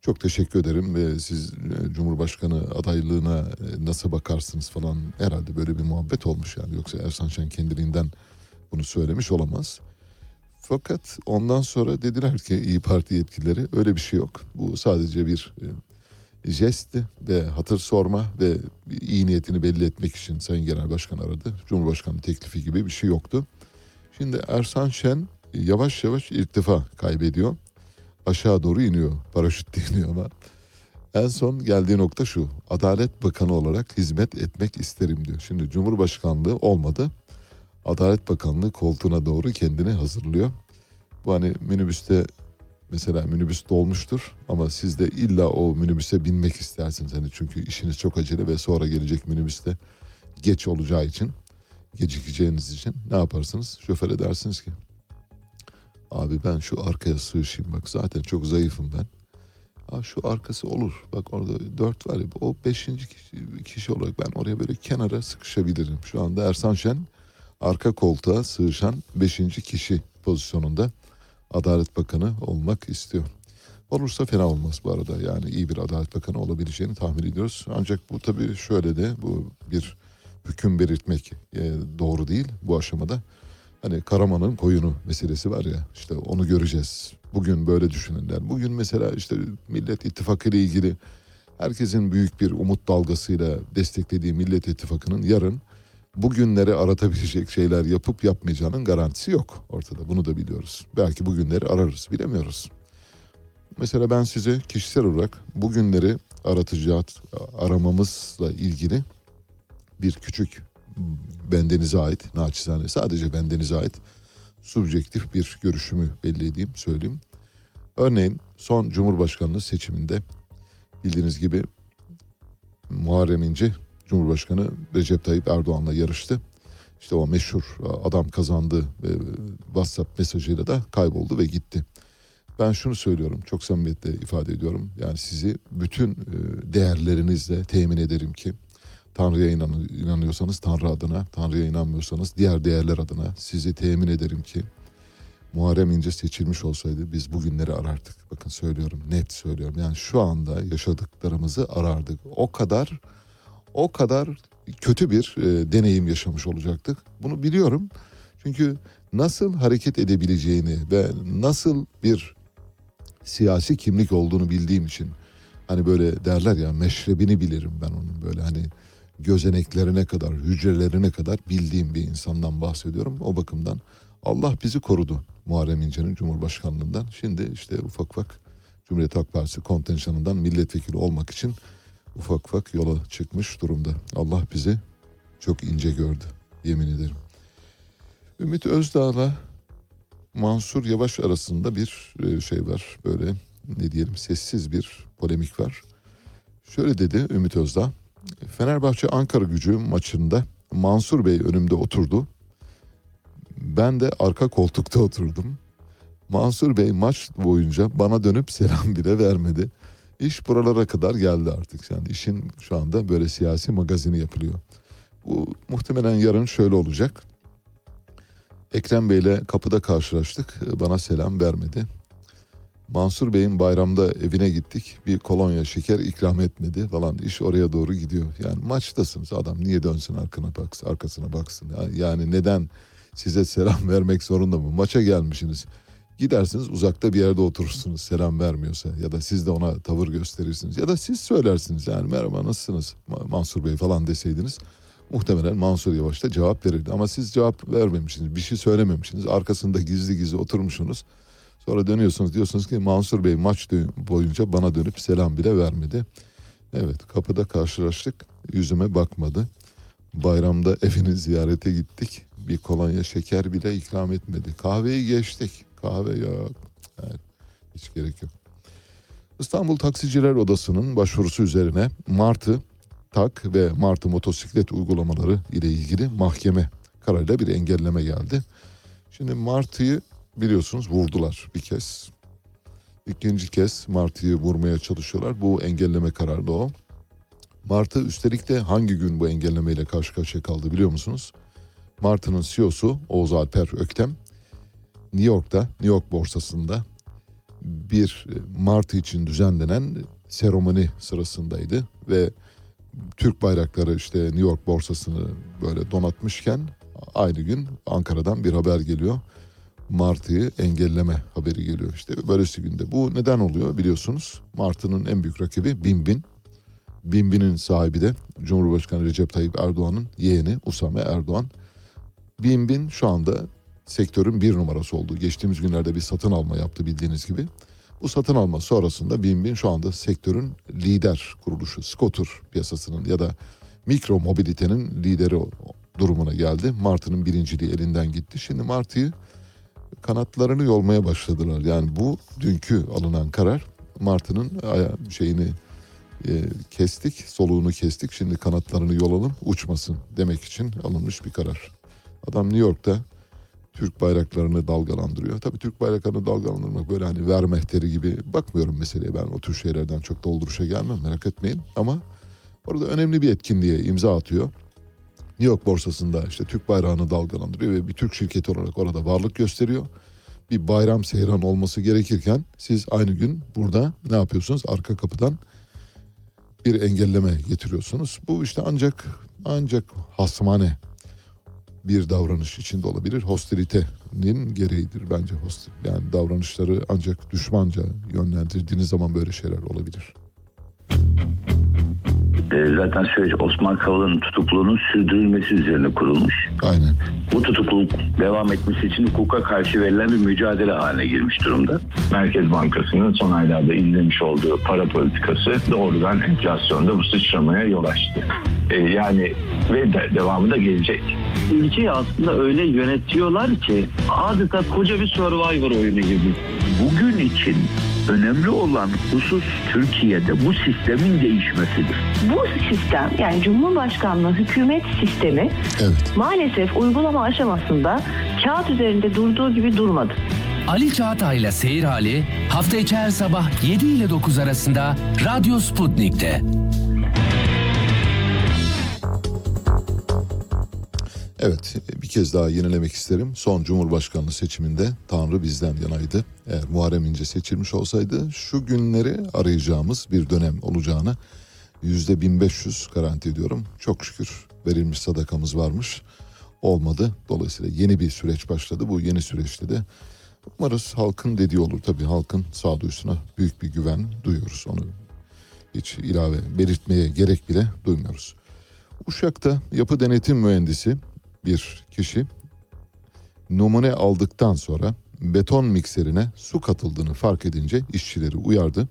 S1: Çok teşekkür ederim ve siz e, Cumhurbaşkanı adaylığına e, nasıl bakarsınız falan herhalde böyle bir muhabbet olmuş yani. Yoksa Ersan Şen kendiliğinden bunu söylemiş olamaz. Fakat ondan sonra dediler ki İyi Parti yetkilileri öyle bir şey yok. Bu sadece bir e, jestti ve hatır sorma ve iyi niyetini belli etmek için Sayın Genel Başkan aradı. Cumhurbaşkanı teklifi gibi bir şey yoktu. Şimdi Ersan Şen yavaş yavaş irtifa kaybediyor. Aşağı doğru iniyor. Paraşütle iniyor ama. En son geldiği nokta şu. Adalet Bakanı olarak hizmet etmek isterim diyor. Şimdi Cumhurbaşkanlığı olmadı. Adalet Bakanlığı koltuğuna doğru kendini hazırlıyor. Bu hani minibüste mesela minibüs dolmuştur ama siz de illa o minibüse binmek istersiniz. Hani çünkü işiniz çok acele ve sonra gelecek minibüste geç olacağı için gecikeceğiniz için ne yaparsınız? Şoföre dersiniz ki abi ben şu arkaya sığışayım bak zaten çok zayıfım ben. Ha şu arkası olur. Bak orada dört var ya o beşinci kişi, kişi olarak ben oraya böyle kenara sıkışabilirim. Şu anda Ersan Şen arka koltuğa sığışan beşinci kişi pozisyonunda Adalet Bakanı olmak istiyor. Olursa fena olmaz bu arada. Yani iyi bir Adalet Bakanı olabileceğini tahmin ediyoruz. Ancak bu tabii şöyle de bu bir hüküm belirtmek e, doğru değil bu aşamada. Hani Karaman'ın koyunu meselesi var ya işte onu göreceğiz. Bugün böyle düşünenler. Bugün mesela işte Millet İttifakı ile ilgili herkesin büyük bir umut dalgasıyla desteklediği Millet İttifakı'nın yarın bugünleri aratabilecek şeyler yapıp yapmayacağının garantisi yok ortada. Bunu da biliyoruz. Belki bugünleri ararız bilemiyoruz. Mesela ben size kişisel olarak bugünleri aratacağız aramamızla ilgili bir küçük bendenize ait naçizane sadece bendenize ait subjektif bir görüşümü belli edeyim söyleyeyim. Örneğin son Cumhurbaşkanlığı seçiminde bildiğiniz gibi Muharrem İnce Cumhurbaşkanı Recep Tayyip Erdoğan'la yarıştı. İşte o meşhur adam kazandı ve WhatsApp mesajıyla da kayboldu ve gitti. Ben şunu söylüyorum çok samimiyetle ifade ediyorum. Yani sizi bütün değerlerinizle temin ederim ki Tanrı'ya inan, inanıyorsanız Tanrı adına, Tanrı'ya inanmıyorsanız diğer değerler adına sizi temin ederim ki Muharrem İnce seçilmiş olsaydı biz bugünleri arardık. Bakın söylüyorum, net söylüyorum. Yani şu anda yaşadıklarımızı arardık. O kadar o kadar kötü bir e, deneyim yaşamış olacaktık. Bunu biliyorum. Çünkü nasıl hareket edebileceğini ve nasıl bir siyasi kimlik olduğunu bildiğim için hani böyle derler ya meşrebini bilirim ben onun böyle hani gözeneklerine kadar hücrelerine kadar bildiğim bir insandan bahsediyorum. O bakımdan Allah bizi korudu Muharrem İnce'nin Cumhurbaşkanlığından. Şimdi işte ufak ufak Cumhuriyet Halk Partisi kontenjanından milletvekili olmak için ufak ufak yola çıkmış durumda. Allah bizi çok ince gördü yemin ederim. Ümit Özdağ'la Mansur Yavaş arasında bir e, şey var. Böyle ne diyelim sessiz bir polemik var. Şöyle dedi Ümit Özdağ. Fenerbahçe Ankara gücü maçında Mansur Bey önümde oturdu. Ben de arka koltukta oturdum. Mansur Bey maç boyunca bana dönüp selam bile vermedi. İş buralara kadar geldi artık. Yani işin şu anda böyle siyasi magazini yapılıyor. Bu muhtemelen yarın şöyle olacak. Ekrem Bey'le kapıda karşılaştık. Bana selam vermedi. Mansur Bey'in bayramda evine gittik. Bir kolonya şeker ikram etmedi falan. İş oraya doğru gidiyor. Yani maçtasınız. Adam niye dönsün arkana baksın, arkasına baksın. Yani- neden size selam vermek zorunda mı? Maça gelmişsiniz. Gidersiniz uzakta bir yerde oturursunuz selam vermiyorsa ya da siz de ona tavır gösterirsiniz ya da siz söylersiniz yani merhaba nasılsınız? Ma- Mansur Bey falan deseydiniz muhtemelen Mansur Yavaş da cevap verirdi. Ama siz cevap vermemişsiniz bir şey söylememişsiniz arkasında gizli gizli oturmuşsunuz. Sonra dönüyorsunuz diyorsunuz ki Mansur Bey maç boyunca bana dönüp selam bile vermedi. Evet kapıda karşılaştık yüzüme bakmadı. Bayramda evini ziyarete gittik bir kolonya şeker bile ikram etmedi. Kahveyi geçtik kahve yok Evet, hiç gerek yok İstanbul Taksiciler Odası'nın başvurusu üzerine Martı tak ve Martı motosiklet uygulamaları ile ilgili mahkeme kararıyla bir engelleme geldi. Şimdi Martı'yı biliyorsunuz vurdular bir kez. İkinci kez Martı'yı vurmaya çalışıyorlar. Bu engelleme kararı o. Martı üstelik de hangi gün bu engellemeyle karşı karşıya kaldı biliyor musunuz? Martı'nın CEO'su Oğuz Alper Öktem New York'ta, New York borsasında bir e, Martı için düzenlenen seremoni sırasındaydı ve Türk bayrakları işte New York borsasını böyle donatmışken aynı gün Ankara'dan bir haber geliyor. Martı'yı engelleme haberi geliyor. İşte böylesi günde. Bu neden oluyor biliyorsunuz. Martı'nın en büyük rakibi Binbin. Binbin'in sahibi de Cumhurbaşkanı Recep Tayyip Erdoğan'ın yeğeni Usame Erdoğan. Binbin şu anda sektörün bir numarası oldu. Geçtiğimiz günlerde bir satın alma yaptı bildiğiniz gibi. Bu satın alma sonrasında Binbin şu anda sektörün lider kuruluşu, scooter piyasasının ya da mikro mobilitenin lideri durumuna geldi. Martı'nın birinciliği elinden gitti. Şimdi Martı'yı kanatlarını yolmaya başladılar. Yani bu dünkü alınan karar Martı'nın aya- şeyini e, kestik, soluğunu kestik. Şimdi kanatlarını yolalım, uçmasın demek için alınmış bir karar. Adam New York'ta Türk bayraklarını dalgalandırıyor. Tabii Türk bayraklarını dalgalandırmak böyle hani vermehteri gibi bakmıyorum meseleye. Ben o tür şeylerden çok dolduruşa gelmem merak etmeyin. Ama orada önemli bir etkinliğe imza atıyor. New York borsasında işte Türk bayrağını dalgalandırıyor ve bir Türk şirketi olarak orada varlık gösteriyor. Bir bayram seyran olması gerekirken siz aynı gün burada ne yapıyorsunuz? Arka kapıdan bir engelleme getiriyorsunuz. Bu işte ancak ancak hasmane bir davranış içinde olabilir. Hostilitenin gereğidir bence. Host yani davranışları ancak düşmanca yönlendirdiğiniz zaman böyle şeyler olabilir.
S9: E, zaten süreç Osman Kavala'nın tutukluluğunun sürdürülmesi üzerine kurulmuş.
S1: Aynen.
S9: Bu tutukluluk devam etmesi için hukuka karşı verilen bir mücadele haline girmiş durumda.
S10: Merkez Bankası'nın son aylarda izlemiş olduğu para politikası doğrudan enflasyonda bu sıçramaya yol açtı. E, yani ve de, devamı da gelecek.
S11: Ülkeyi aslında öyle yönetiyorlar ki adeta koca bir survivor oyunu gibi.
S9: Bugün için önemli olan husus Türkiye'de bu sistemin değişmesidir.
S12: Bu sistem yani Cumhurbaşkanlığı hükümet sistemi
S1: Evet.
S12: maalesef uygulama aşamasında kağıt üzerinde durduğu gibi durmadı.
S2: Ali Çağatay'la Seyir Hali hafta içi her sabah 7 ile 9 arasında Radyo Sputnik'te.
S1: Evet bir kez daha yenilemek isterim. Son Cumhurbaşkanlığı seçiminde Tanrı bizden yanaydı. Eğer Muharrem İnce seçilmiş olsaydı şu günleri arayacağımız bir dönem olacağını yüzde 1500 garanti ediyorum. Çok şükür verilmiş sadakamız varmış. Olmadı. Dolayısıyla yeni bir süreç başladı. Bu yeni süreçte de Umarız halkın dediği olur. Tabii halkın sağduyusuna büyük bir güven duyuyoruz. Onu hiç ilave belirtmeye gerek bile duymuyoruz. Uşak'ta yapı denetim mühendisi bir kişi numune aldıktan sonra beton mikserine su katıldığını fark edince işçileri uyardı.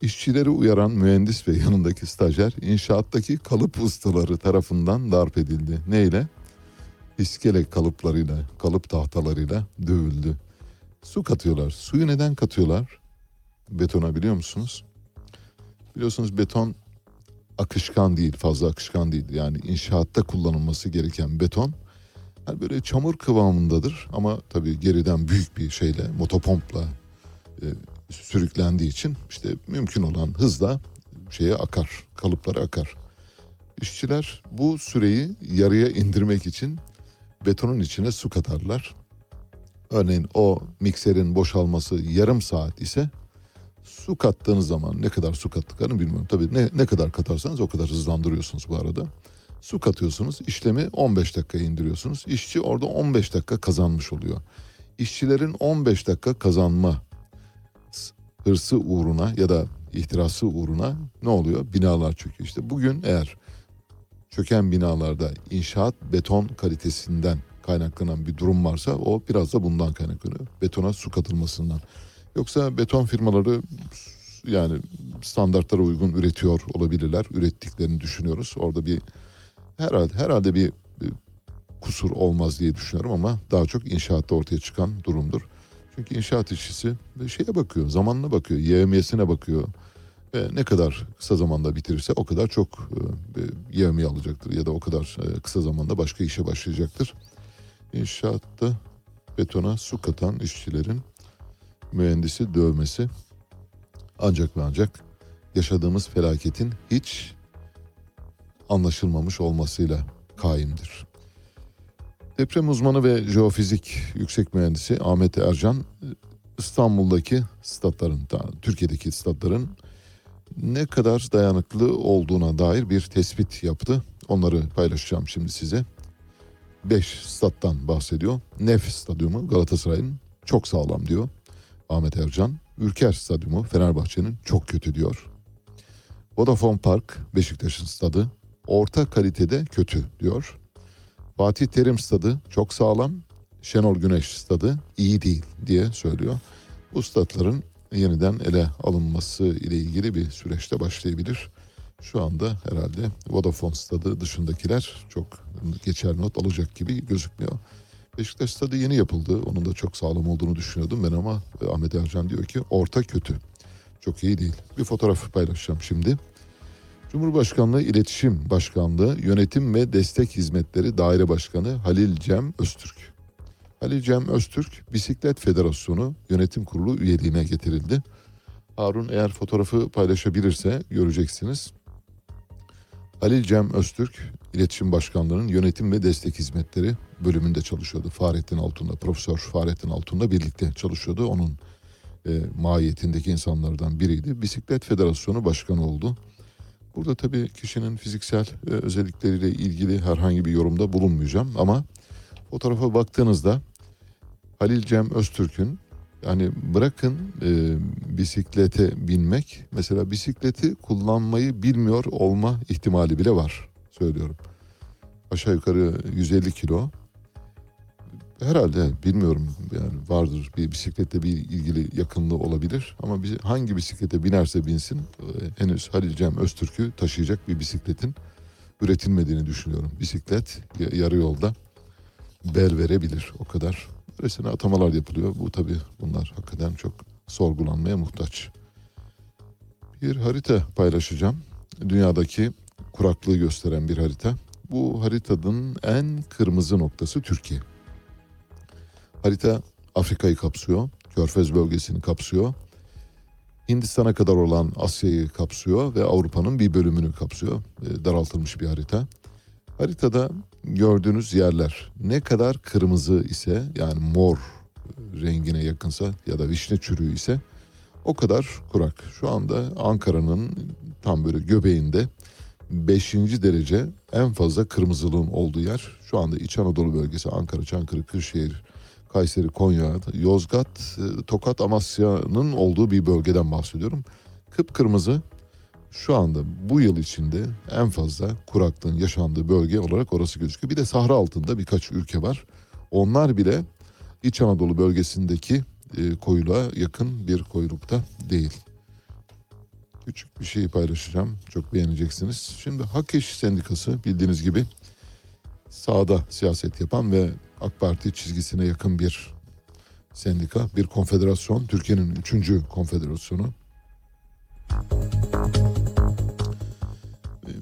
S1: İşçileri uyaran mühendis ve yanındaki stajyer inşaattaki kalıp ustaları tarafından darp edildi. Neyle? İskele kalıplarıyla, kalıp tahtalarıyla dövüldü. Su katıyorlar. Suyu neden katıyorlar? Betona biliyor musunuz? Biliyorsunuz beton akışkan değil, fazla akışkan değil. Yani inşaatta kullanılması gereken beton yani böyle çamur kıvamındadır ama tabii geriden büyük bir şeyle, motopompla e, sürüklendiği için işte mümkün olan hızla şeye akar, kalıplara akar. İşçiler bu süreyi yarıya indirmek için betonun içine su katarlar. Örneğin o mikserin boşalması yarım saat ise su kattığınız zaman ne kadar su kattıklarını bilmiyorum. Tabii ne, ne kadar katarsanız o kadar hızlandırıyorsunuz bu arada. Su katıyorsunuz işlemi 15 dakikaya indiriyorsunuz. İşçi orada 15 dakika kazanmış oluyor. İşçilerin 15 dakika kazanma hırsı uğruna ya da ihtirası uğruna ne oluyor? Binalar çöküyor. İşte bugün eğer çöken binalarda inşaat beton kalitesinden kaynaklanan bir durum varsa o biraz da bundan kaynaklanıyor. Betona su katılmasından. Yoksa beton firmaları yani standartlara uygun üretiyor olabilirler. Ürettiklerini düşünüyoruz. Orada bir herhalde herhalde bir, bir kusur olmaz diye düşünüyorum ama daha çok inşaatta ortaya çıkan durumdur. Çünkü inşaat işçisi şeye bakıyor, zamanına bakıyor, yevmiyesine bakıyor. Ve ne kadar kısa zamanda bitirirse o kadar çok e, alacaktır ya da o kadar e, kısa zamanda başka işe başlayacaktır. İnşaatta betona su katan işçilerin mühendisi dövmesi ancak ve ancak yaşadığımız felaketin hiç anlaşılmamış olmasıyla kaimdir. Deprem uzmanı ve jeofizik yüksek mühendisi Ahmet Ercan İstanbul'daki statların, Türkiye'deki statların ne kadar dayanıklı olduğuna dair bir tespit yaptı. Onları paylaşacağım şimdi size. 5 stat'tan bahsediyor. Nef Stadyumu Galatasaray'ın çok sağlam diyor Ahmet Ercan. Ülker Stadyumu Fenerbahçe'nin çok kötü diyor. Vodafone Park Beşiktaş'ın stadı orta kalitede kötü diyor. Fatih Terim stadı çok sağlam. Şenol Güneş stadı iyi değil diye söylüyor. Bu statların yeniden ele alınması ile ilgili bir süreçte başlayabilir. Şu anda herhalde Vodafone stadı dışındakiler çok geçerli not alacak gibi gözükmüyor. Beşiktaş stadı yeni yapıldı. Onun da çok sağlam olduğunu düşünüyordum ben ama Ahmet Ercan diyor ki orta kötü. Çok iyi değil. Bir fotoğraf paylaşacağım şimdi. Cumhurbaşkanlığı İletişim Başkanlığı Yönetim ve Destek Hizmetleri Daire Başkanı Halil Cem Öztürk. Halil Cem Öztürk Bisiklet Federasyonu Yönetim Kurulu üyeliğine getirildi. Harun eğer fotoğrafı paylaşabilirse göreceksiniz. Halil Cem Öztürk İletişim Başkanlığı'nın Yönetim ve Destek Hizmetleri bölümünde çalışıyordu. Fahrettin Altun'la, Profesör Fahrettin Altun'la birlikte çalışıyordu. Onun e, mahiyetindeki insanlardan biriydi. Bisiklet Federasyonu Başkanı oldu. Burada tabii kişinin fiziksel e, özellikleriyle ilgili herhangi bir yorumda bulunmayacağım ama fotoğrafa baktığınızda Halil Cem Öztürk'ün yani bırakın e, bisiklete binmek mesela bisikleti kullanmayı bilmiyor olma ihtimali bile var söylüyorum. Aşağı yukarı 150 kilo herhalde bilmiyorum yani vardır bir bisikletle bir ilgili yakınlığı olabilir ama bir, hangi bisiklete binerse binsin e, henüz Halil Cem Öztürk'ü taşıyacak bir bisikletin üretilmediğini düşünüyorum. Bisiklet yarı yolda bel verebilir o kadar. Böylesine atamalar yapılıyor. Bu tabii bunlar hakikaten çok sorgulanmaya muhtaç. Bir harita paylaşacağım. Dünyadaki kuraklığı gösteren bir harita. Bu haritanın en kırmızı noktası Türkiye. Harita Afrika'yı kapsıyor, Körfez bölgesini kapsıyor. Hindistan'a kadar olan Asya'yı kapsıyor ve Avrupa'nın bir bölümünü kapsıyor. E, daraltılmış bir harita. Haritada gördüğünüz yerler ne kadar kırmızı ise yani mor rengine yakınsa ya da vişne çürüğü ise o kadar kurak. Şu anda Ankara'nın tam böyle göbeğinde 5. derece en fazla kırmızılığın olduğu yer. Şu anda İç Anadolu bölgesi Ankara, Çankırı, Kırşehir, Kayseri, Konya, Yozgat, e, Tokat, Amasya'nın olduğu bir bölgeden bahsediyorum. Kıpkırmızı şu anda bu yıl içinde en fazla kuraklığın yaşandığı bölge olarak orası gözüküyor. Bir de Sahra altında birkaç ülke var. Onlar bile İç Anadolu bölgesindeki e, koyuluğa yakın bir koyulukta değil. Küçük bir şey paylaşacağım. Çok beğeneceksiniz. Şimdi Hak İş Sendikası bildiğiniz gibi sağda siyaset yapan ve AK Parti çizgisine yakın bir sendika, bir konfederasyon. Türkiye'nin üçüncü konfederasyonu.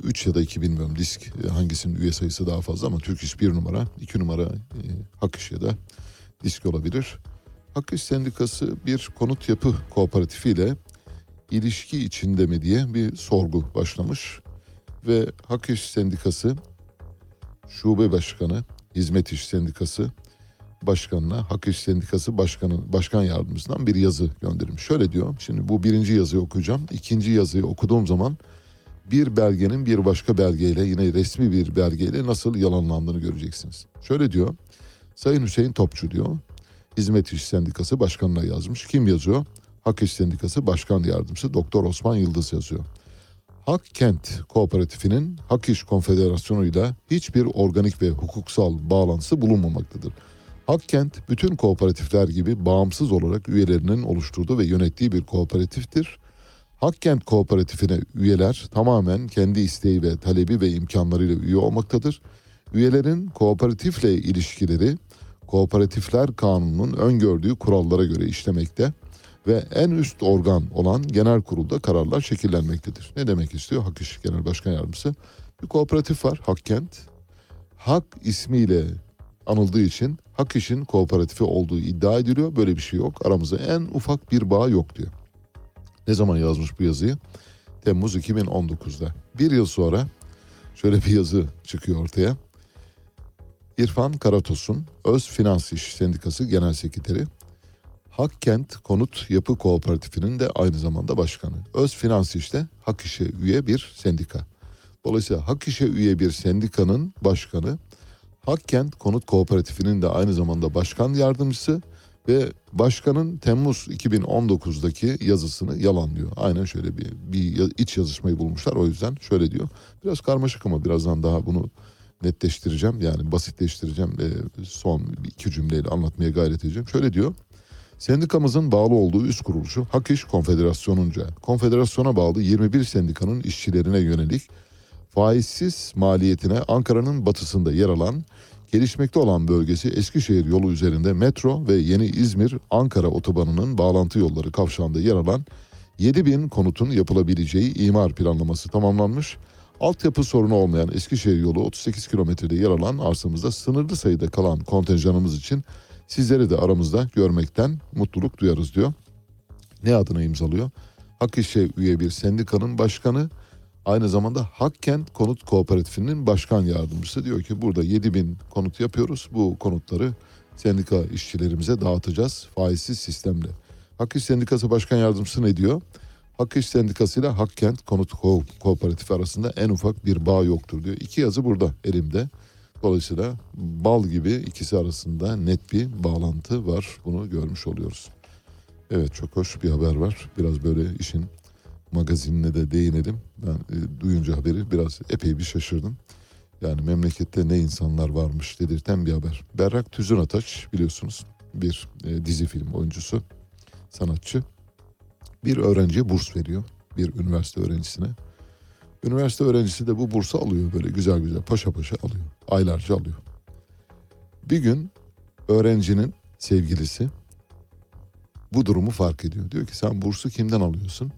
S1: 3 ya da 2 bilmiyorum disk e, hangisinin üye sayısı daha fazla ama Türk İş 1 numara, 2 numara e, Hak İş ya da disk olabilir. Hak İş Sendikası bir konut yapı kooperatifiyle ilişki içinde mi diye bir sorgu başlamış. Ve Hak İş Sendikası Şube Başkanı, Hizmet İş Sendikası Başkanına, Hak İş Sendikası Başkanı, Başkan Yardımcısından bir yazı göndermiş. Şöyle diyor, şimdi bu birinci yazıyı okuyacağım. İkinci yazıyı okuduğum zaman bir belgenin bir başka belgeyle yine resmi bir belgeyle nasıl yalanlandığını göreceksiniz. Şöyle diyor, Sayın Hüseyin Topçu diyor, Hizmet İş Sendikası Başkanı'na yazmış. Kim yazıyor? Hak İş Sendikası Başkan Yardımcısı Doktor Osman Yıldız yazıyor. Hak Kent Kooperatifinin Hak İş Konfederasyonu'yla hiçbir organik ve hukuksal bağlantısı bulunmamaktadır. Hak Kent bütün kooperatifler gibi bağımsız olarak üyelerinin oluşturduğu ve yönettiği bir kooperatiftir. Hakkent Kooperatifine üyeler tamamen kendi isteği ve talebi ve imkanlarıyla üye olmaktadır. Üyelerin kooperatifle ilişkileri Kooperatifler Kanunu'nun öngördüğü kurallara göre işlemekte ve en üst organ olan genel kurulda kararlar şekillenmektedir. Ne demek istiyor Hak İş Genel Başkan Yardımcısı? Bir kooperatif var Hakkent. Hak ismiyle anıldığı için Hak İş'in kooperatifi olduğu iddia ediliyor. Böyle bir şey yok. Aramızda en ufak bir bağ yok diyor. Ne zaman yazmış bu yazıyı? Temmuz 2019'da. Bir yıl sonra şöyle bir yazı çıkıyor ortaya. İrfan Karatos'un Öz Finans İş Sendikası Genel Sekreteri. Hakkent Konut Yapı Kooperatifinin de aynı zamanda başkanı. Öz Finans İş'te Hak İş'e üye bir sendika. Dolayısıyla Hak İş'e üye bir sendikanın başkanı Hakkent Konut Kooperatifinin de aynı zamanda başkan yardımcısı ve başkanın Temmuz 2019'daki yazısını yalanlıyor. Aynen şöyle bir, bir iç yazışmayı bulmuşlar o yüzden şöyle diyor. Biraz karmaşık ama birazdan daha bunu netleştireceğim yani basitleştireceğim ve son iki cümleyle anlatmaya gayret edeceğim. Şöyle diyor. Sendikamızın bağlı olduğu üst kuruluşu Hak İş Konfederasyonu'nca konfederasyona bağlı 21 sendikanın işçilerine yönelik faizsiz maliyetine Ankara'nın batısında yer alan gelişmekte olan bölgesi Eskişehir yolu üzerinde metro ve Yeni İzmir Ankara otobanının bağlantı yolları kavşağında yer alan 7000 konutun yapılabileceği imar planlaması tamamlanmış. Altyapı sorunu olmayan Eskişehir yolu 38 kilometrede yer alan arsamızda sınırlı sayıda kalan kontenjanımız için sizleri de aramızda görmekten mutluluk duyarız diyor. Ne adına imzalıyor? Hak İş'e üye bir sendikanın başkanı aynı zamanda Hakkent Konut Kooperatifinin başkan yardımcısı diyor ki burada 7 bin konut yapıyoruz. Bu konutları sendika işçilerimize dağıtacağız faizsiz sistemle. Hak İş Sendikası Başkan Yardımcısı ne diyor? Hak İş Sendikası ile Hakkent Konut Ko- Kooperatifi arasında en ufak bir bağ yoktur diyor. İki yazı burada elimde. Dolayısıyla bal gibi ikisi arasında net bir bağlantı var. Bunu görmüş oluyoruz. Evet çok hoş bir haber var. Biraz böyle işin magazinine de değinelim. Ben e, duyunca haberi biraz epey bir şaşırdım. Yani memlekette ne insanlar varmış dedirten bir haber. Berrak Tüzün Ataç biliyorsunuz bir e, dizi film oyuncusu, sanatçı. Bir öğrenciye burs veriyor. Bir üniversite öğrencisine. Üniversite öğrencisi de bu bursu alıyor böyle güzel güzel paşa paşa alıyor. Aylarca alıyor. Bir gün öğrencinin sevgilisi bu durumu fark ediyor. Diyor ki sen bursu kimden alıyorsun?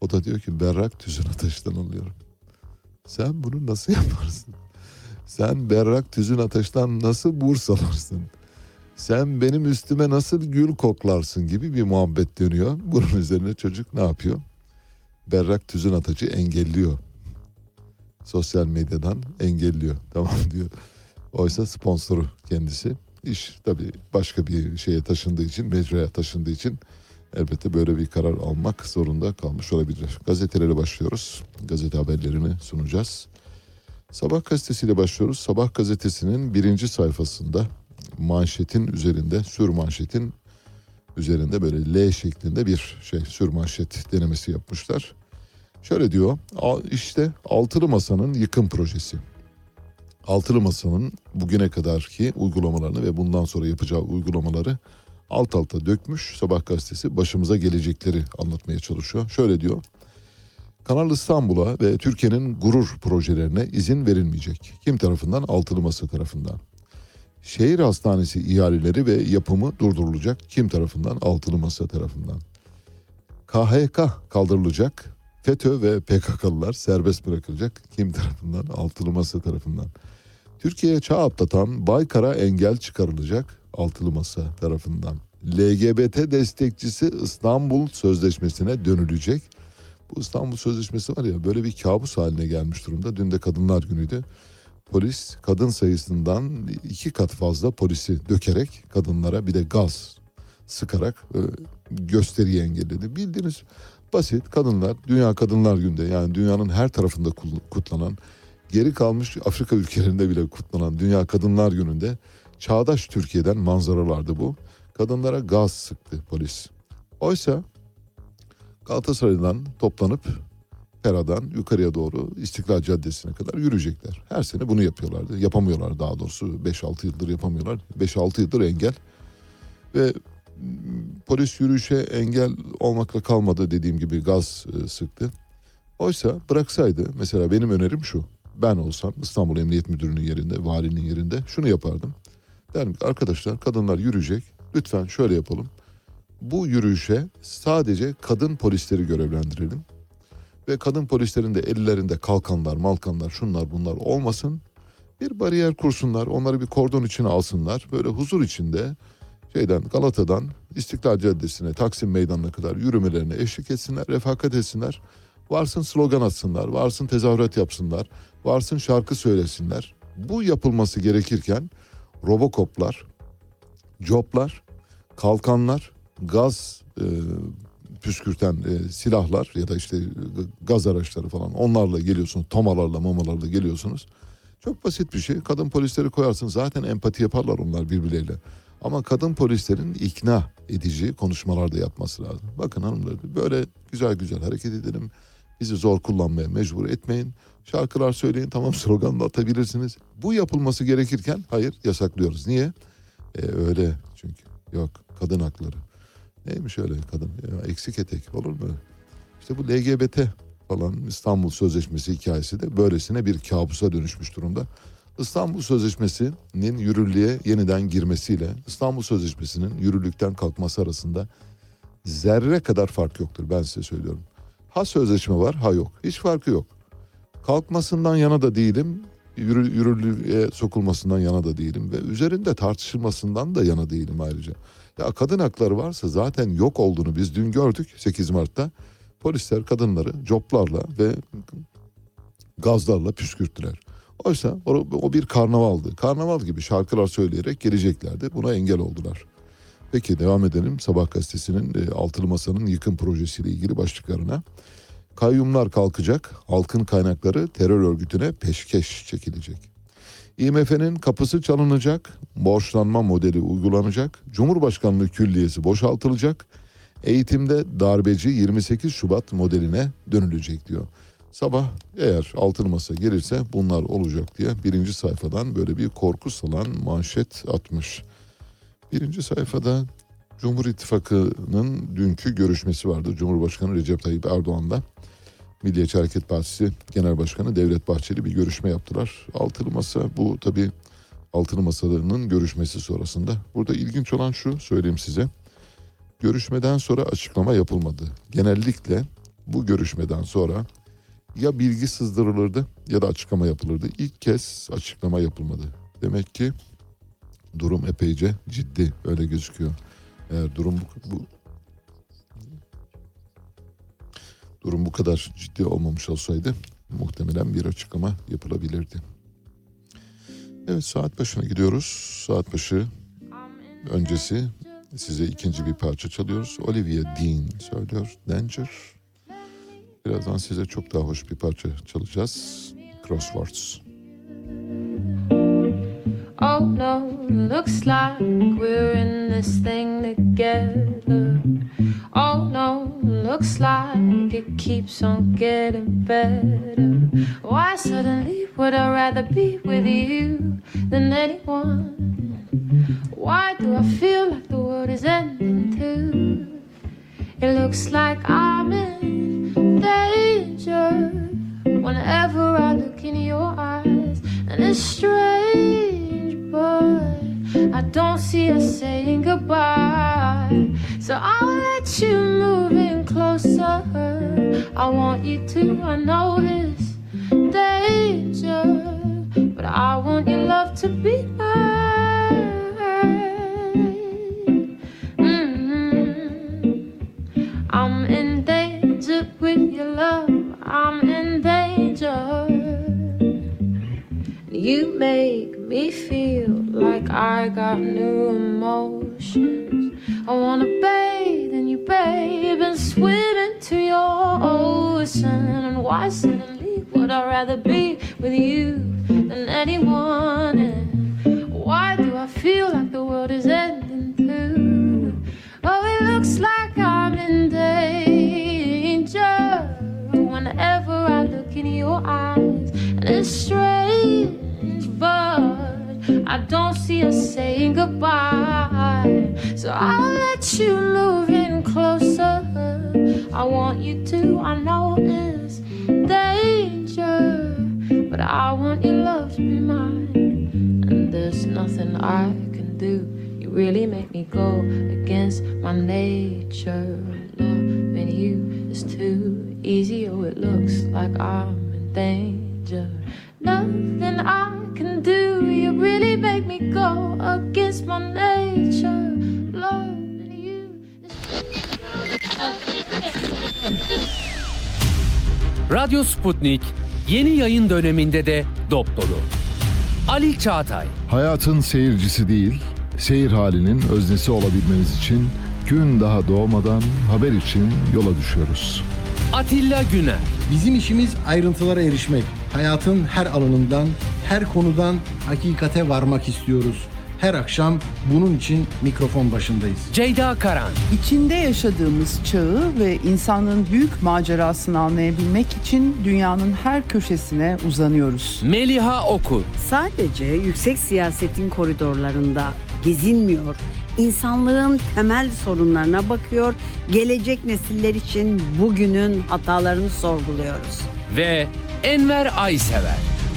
S1: O da diyor ki Berrak Tüzün Ataş'tan alıyorum. Sen bunu nasıl yaparsın? Sen Berrak Tüzün Ataş'tan nasıl burs alırsın? Sen benim üstüme nasıl gül koklarsın gibi bir muhabbet dönüyor. Bunun üzerine çocuk ne yapıyor? Berrak Tüzün Ataç'ı engelliyor. Sosyal medyadan engelliyor. Tamam diyor. Oysa sponsoru kendisi. İş tabii başka bir şeye taşındığı için, mecraya taşındığı için elbette böyle bir karar almak zorunda kalmış olabilir. Gazetelere başlıyoruz. Gazete haberlerini sunacağız. Sabah gazetesiyle başlıyoruz. Sabah gazetesinin birinci sayfasında manşetin üzerinde, sür manşetin üzerinde böyle L şeklinde bir şey sür manşet denemesi yapmışlar. Şöyle diyor, "Al- işte altılı masanın yıkım projesi. Altılı masanın bugüne kadarki uygulamalarını ve bundan sonra yapacağı uygulamaları alt alta dökmüş. Sabah gazetesi başımıza gelecekleri anlatmaya çalışıyor. Şöyle diyor. Kanal İstanbul'a ve Türkiye'nin gurur projelerine izin verilmeyecek. Kim tarafından? Altılı Masa tarafından. Şehir hastanesi ihaleleri ve yapımı durdurulacak. Kim tarafından? Altılı Masa tarafından. KHK kaldırılacak. FETÖ ve PKK'lılar serbest bırakılacak. Kim tarafından? Altılı Masa tarafından. Türkiye'ye çağ atlatan Baykar'a engel çıkarılacak. Altılı Masa tarafından. LGBT destekçisi İstanbul Sözleşmesi'ne dönülecek. Bu İstanbul Sözleşmesi var ya böyle bir kabus haline gelmiş durumda. Dün de Kadınlar Günü'ydü. Polis kadın sayısından iki kat fazla polisi dökerek kadınlara bir de gaz sıkarak e, gösteriyi engelledi. Bildiğiniz basit kadınlar Dünya Kadınlar Günü'nde yani dünyanın her tarafında kutlanan geri kalmış Afrika ülkelerinde bile kutlanan Dünya Kadınlar Günü'nde çağdaş Türkiye'den manzaralardı bu. Kadınlara gaz sıktı polis. Oysa Galatasaray'dan toplanıp Pera'dan yukarıya doğru İstiklal Caddesi'ne kadar yürüyecekler. Her sene bunu yapıyorlardı. Yapamıyorlar daha doğrusu 5-6 yıldır yapamıyorlar. 5-6 yıldır engel. Ve polis yürüyüşe engel olmakla kalmadı dediğim gibi gaz e, sıktı. Oysa bıraksaydı mesela benim önerim şu. Ben olsam İstanbul Emniyet Müdürü'nün yerinde, valinin yerinde şunu yapardım. Derim ki arkadaşlar kadınlar yürüyecek. Lütfen şöyle yapalım. Bu yürüyüşe sadece kadın polisleri görevlendirelim. Ve kadın polislerin de ellerinde kalkanlar, malkanlar, şunlar bunlar olmasın. Bir bariyer kursunlar, onları bir kordon içine alsınlar. Böyle huzur içinde şeyden Galata'dan İstiklal Caddesi'ne, Taksim Meydanı'na kadar yürümelerine eşlik etsinler, refakat etsinler. Varsın slogan atsınlar, varsın tezahürat yapsınlar, varsın şarkı söylesinler. Bu yapılması gerekirken robokoplar, coplar, kalkanlar, gaz e, püskürten e, silahlar ya da işte gaz araçları falan onlarla geliyorsunuz. Tomalarla mamalarla geliyorsunuz. Çok basit bir şey. Kadın polisleri koyarsın zaten empati yaparlar onlar birbirleriyle. Ama kadın polislerin ikna edici konuşmalar da yapması lazım. Bakın hanımlar böyle güzel güzel hareket edelim. Bizi zor kullanmaya mecbur etmeyin. Şarkılar söyleyin tamam slogan da atabilirsiniz. Bu yapılması gerekirken hayır yasaklıyoruz. Niye? E, öyle çünkü. Yok kadın hakları. Neymiş öyle kadın? Ya, eksik etek olur mu? İşte bu LGBT falan İstanbul Sözleşmesi hikayesi de böylesine bir kabusa dönüşmüş durumda. İstanbul Sözleşmesi'nin yürürlüğe yeniden girmesiyle İstanbul Sözleşmesi'nin yürürlükten kalkması arasında zerre kadar fark yoktur ben size söylüyorum. Ha sözleşme var ha yok. Hiç farkı yok. Kalkmasından yana da değilim. Yürü, yürürlüğe sokulmasından yana da değilim. Ve üzerinde tartışılmasından da yana değilim ayrıca. Ya kadın hakları varsa zaten yok olduğunu biz dün gördük 8 Mart'ta. Polisler kadınları coplarla ve gazlarla püskürttüler. Oysa o, o bir karnavaldı. Karnaval gibi şarkılar söyleyerek geleceklerdi. Buna engel oldular. Peki devam edelim. Sabah gazetesinin e, Altılı Masa'nın yıkım projesiyle ilgili başlıklarına. Kayyumlar kalkacak, halkın kaynakları terör örgütüne peşkeş çekilecek. IMF'nin kapısı çalınacak, borçlanma modeli uygulanacak, Cumhurbaşkanlığı külliyesi boşaltılacak, eğitimde darbeci 28 Şubat modeline dönülecek diyor. Sabah eğer altın masa gelirse bunlar olacak diye birinci sayfadan böyle bir korku salan manşet atmış. Birinci sayfada Cumhur İttifakı'nın dünkü görüşmesi vardı. Cumhurbaşkanı Recep Tayyip Erdoğan'la Milliyetçi Hareket Partisi Genel Başkanı Devlet Bahçeli bir görüşme yaptılar. Altılı Masa bu tabii Altılı Masalarının görüşmesi sonrasında. Burada ilginç olan şu söyleyeyim size. Görüşmeden sonra açıklama yapılmadı. Genellikle bu görüşmeden sonra ya bilgi sızdırılırdı ya da açıklama yapılırdı. İlk kez açıklama yapılmadı. Demek ki durum epeyce ciddi öyle gözüküyor. Eğer durum bu, bu durum bu kadar ciddi olmamış olsaydı muhtemelen bir açıklama yapılabilirdi. Evet saat başına gidiyoruz. Saat başı öncesi size ikinci bir parça çalıyoruz. Olivia Dean söylüyor. Danger. Birazdan size çok daha hoş bir parça çalacağız. Crosswords.
S7: Oh, no, looks like we're in this thing together. Oh no, looks like it keeps on getting better. Why suddenly would I rather be with you than anyone? Why do I feel like the world is ending too? It looks like I'm in danger whenever I look in your eyes, and it's strange, but I don't see us saying goodbye. So I'll let you move in closer. I want you to. I know this danger, but I want your love to be mine. Mhm. I'm in danger with your love. I'm You make me feel like I got new emotions. I wanna bathe in you, babe, and swim into your ocean. And why suddenly would I rather be with you than anyone? And why do I feel like the world is ending too? Oh, it looks like I'm in danger whenever I look in your eyes. And it's strange, don't see us saying goodbye. So I'll let you move in closer. I want you to, I know it's danger, but I want your love to be mine. And there's nothing I can do. You really make me go against my nature. Loving you is too easy, oh, it looks like I'm in danger. Nothing I do, you really make me go against my nature. Loving you
S2: Radyo Sputnik yeni yayın döneminde de dop dolu. Ali Çağatay,
S8: Hayatın seyircisi değil, seyir halinin öznesi olabilmeniz için gün daha doğmadan haber için yola düşüyoruz.
S2: Atilla Güner,
S3: Bizim işimiz ayrıntılara erişmek. Hayatın her alanından, her konudan hakikate varmak istiyoruz. Her akşam bunun için mikrofon başındayız.
S2: Ceyda Karan,
S4: İçinde yaşadığımız çağı ve insanlığın büyük macerasını anlayabilmek için dünyanın her köşesine uzanıyoruz.
S2: Meliha Okur,
S5: Sadece yüksek siyasetin koridorlarında gezinmiyor. İnsanlığın temel sorunlarına bakıyor. Gelecek nesiller için bugünün hatalarını sorguluyoruz.
S2: ve Enver Aysever.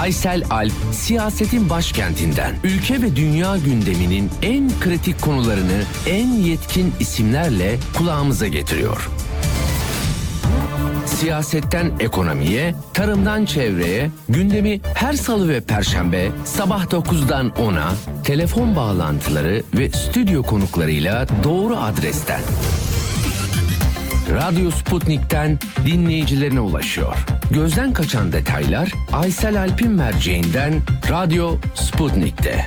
S2: Aysel Alp, siyasetin başkentinden, ülke ve dünya gündeminin en kritik konularını en yetkin isimlerle kulağımıza getiriyor. Siyasetten ekonomiye, tarımdan çevreye, gündemi her salı ve perşembe sabah 9'dan 10'a, telefon bağlantıları ve stüdyo konuklarıyla doğru adresten. Radyo Sputnik'ten dinleyicilerine ulaşıyor. Gözden kaçan detaylar Aysel Alp'in merceğinden Radyo Sputnik'te.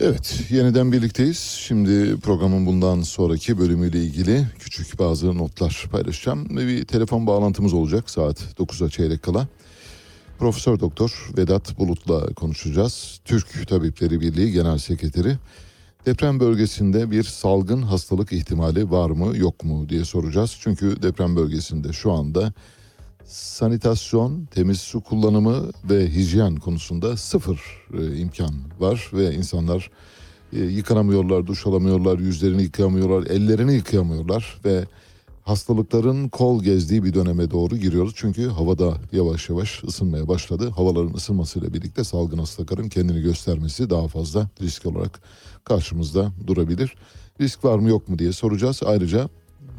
S1: Evet, yeniden birlikteyiz. Şimdi programın bundan sonraki bölümüyle ilgili küçük bazı notlar paylaşacağım. Ve bir telefon bağlantımız olacak saat 9'a çeyrek kala. Profesör Doktor Vedat Bulut'la konuşacağız. Türk Tabipleri Birliği Genel Sekreteri. Deprem bölgesinde bir salgın hastalık ihtimali var mı yok mu diye soracağız. Çünkü deprem bölgesinde şu anda sanitasyon, temiz su kullanımı ve hijyen konusunda sıfır e, imkan var ve insanlar e, yıkanamıyorlar, duş alamıyorlar, yüzlerini yıkayamıyorlar, ellerini yıkayamıyorlar ve hastalıkların kol gezdiği bir döneme doğru giriyoruz. Çünkü havada yavaş yavaş ısınmaya başladı. Havaların ısınmasıyla birlikte salgın hastalıkların kendini göstermesi daha fazla risk olarak karşımızda durabilir. Risk var mı yok mu diye soracağız. Ayrıca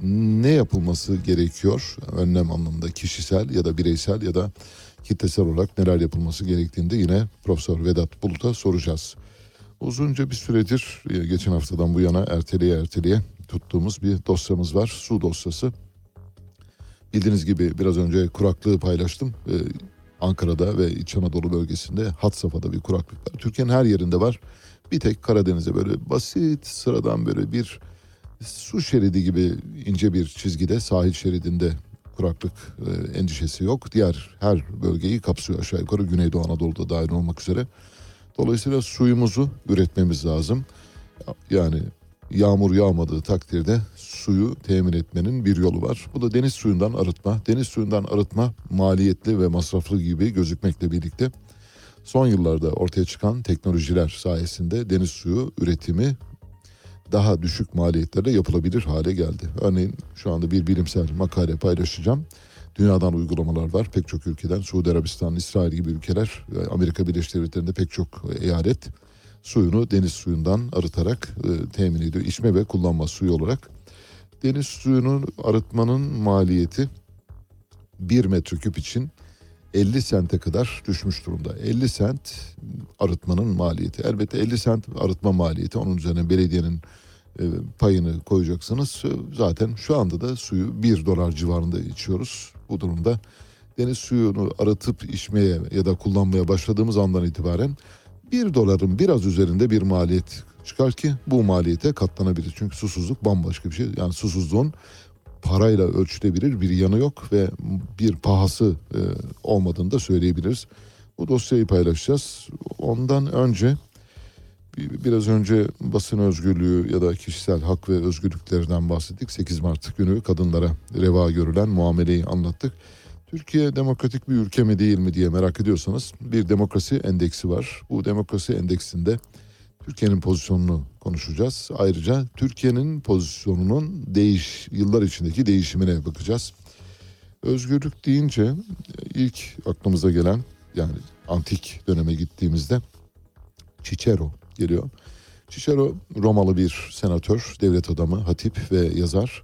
S1: ne yapılması gerekiyor önlem anlamında kişisel ya da bireysel ya da kitlesel olarak neler yapılması gerektiğinde yine Profesör Vedat Bulut'a soracağız. Uzunca bir süredir e, geçen haftadan bu yana erteleye erteleye tuttuğumuz bir dosyamız var. Su dosyası. Bildiğiniz gibi biraz önce kuraklığı paylaştım. Ee, Ankara'da ve İç Anadolu bölgesinde hat safhada bir kuraklık var. Türkiye'nin her yerinde var. Bir tek Karadeniz'e böyle basit sıradan böyle bir su şeridi gibi ince bir çizgide sahil şeridinde kuraklık e, endişesi yok. Diğer her bölgeyi kapsıyor aşağı yukarı Güneydoğu Anadolu'da dahil olmak üzere. Dolayısıyla suyumuzu üretmemiz lazım. Yani yağmur yağmadığı takdirde suyu temin etmenin bir yolu var. Bu da deniz suyundan arıtma. Deniz suyundan arıtma maliyetli ve masraflı gibi gözükmekle birlikte son yıllarda ortaya çıkan teknolojiler sayesinde deniz suyu üretimi daha düşük maliyetlerle yapılabilir hale geldi. Örneğin şu anda bir bilimsel makale paylaşacağım. Dünyadan uygulamalar var. Pek çok ülkeden Suudi Arabistan, İsrail gibi ülkeler, Amerika Birleşik Devletleri'nde pek çok eyalet suyunu deniz suyundan arıtarak e, temin ediyor. İçme ve kullanma suyu olarak. Deniz suyunu arıtmanın maliyeti 1 metreküp için 50 sente kadar düşmüş durumda. 50 sent arıtmanın maliyeti. Elbette 50 sent arıtma maliyeti. Onun üzerine belediyenin e, payını koyacaksınız. Zaten şu anda da suyu 1 dolar civarında içiyoruz. Bu durumda deniz suyunu arıtıp içmeye ya da kullanmaya başladığımız andan itibaren 1 doların biraz üzerinde bir maliyet çıkar ki bu maliyete katlanabilir. Çünkü susuzluk bambaşka bir şey. Yani susuzluğun parayla ölçülebilir bir yanı yok ve bir pahası e, olmadığını da söyleyebiliriz. Bu dosyayı paylaşacağız. Ondan önce biraz önce basın özgürlüğü ya da kişisel hak ve özgürlüklerden bahsettik. 8 Mart günü kadınlara reva görülen muameleyi anlattık. Türkiye demokratik bir ülke mi değil mi diye merak ediyorsanız bir demokrasi endeksi var. Bu demokrasi endeksinde Türkiye'nin pozisyonunu konuşacağız. Ayrıca Türkiye'nin pozisyonunun değiş yıllar içindeki değişimine bakacağız. Özgürlük deyince ilk aklımıza gelen yani antik döneme gittiğimizde Cicero geliyor. Cicero Romalı bir senatör, devlet adamı, hatip ve yazar.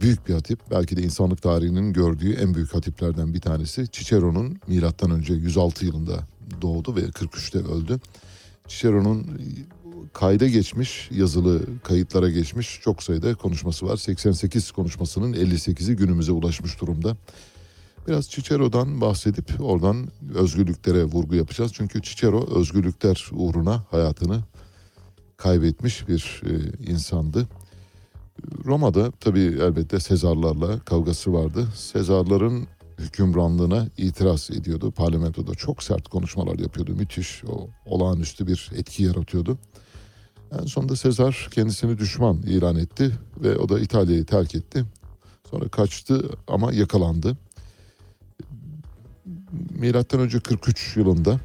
S1: Büyük bir hatip. Belki de insanlık tarihinin gördüğü en büyük hatiplerden bir tanesi. Cicero'nun milattan önce 106 yılında doğdu ve 43'te öldü. Cicero'nun kayda geçmiş, yazılı kayıtlara geçmiş çok sayıda konuşması var. 88 konuşmasının 58'i günümüze ulaşmış durumda. Biraz Cicero'dan bahsedip oradan özgürlüklere vurgu yapacağız. Çünkü Cicero özgürlükler uğruna hayatını kaybetmiş bir e, insandı. Roma'da tabii elbette Sezarlarla kavgası vardı. Sezarların hükümranlığına itiraz ediyordu. Parlamentoda çok sert konuşmalar yapıyordu. Müthiş, o olağanüstü bir etki yaratıyordu. En sonunda Sezar kendisini düşman ilan etti ve o da İtalya'yı terk etti. Sonra kaçtı ama yakalandı. Milattan önce 43 yılında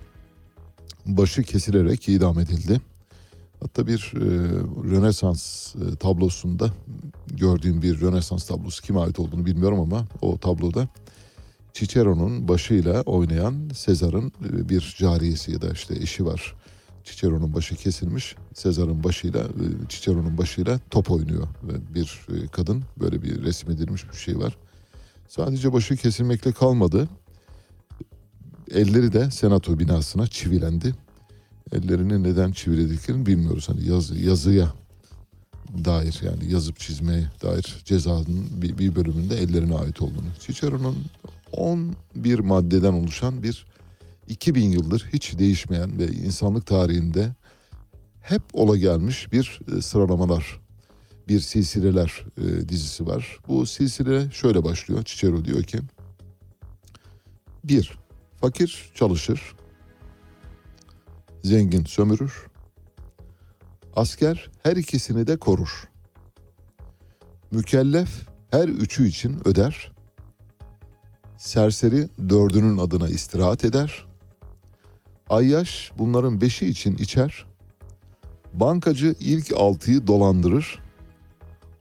S1: başı kesilerek idam edildi. Hatta bir e, Rönesans e, tablosunda gördüğüm bir Rönesans tablosu kime ait olduğunu bilmiyorum ama o tabloda Cicero'nun başıyla oynayan Sezar'ın e, bir cariyesi ya da işte eşi var. Cicero'nun başı kesilmiş. Sezar'ın başıyla e, Cicero'nun başıyla top oynuyor bir e, kadın böyle bir resmedilmiş bir şey var. Sadece başı kesilmekle kalmadı. Elleri de senato binasına çivilendi. Ellerini neden çivilediklerini bilmiyoruz. Hani yazı, yazıya dair yani yazıp çizmeye dair cezanın bir, bir bölümünde ellerine ait olduğunu. Cicero'nun 11 maddeden oluşan bir 2000 yıldır hiç değişmeyen ve insanlık tarihinde hep ola gelmiş bir e, sıralamalar, bir silsileler e, dizisi var. Bu silsile şöyle başlıyor. Cicero diyor ki, bir, fakir çalışır, zengin sömürür, asker her ikisini de korur. Mükellef her üçü için öder, serseri dördünün adına istirahat eder, ayyaş bunların beşi için içer, bankacı ilk altıyı dolandırır,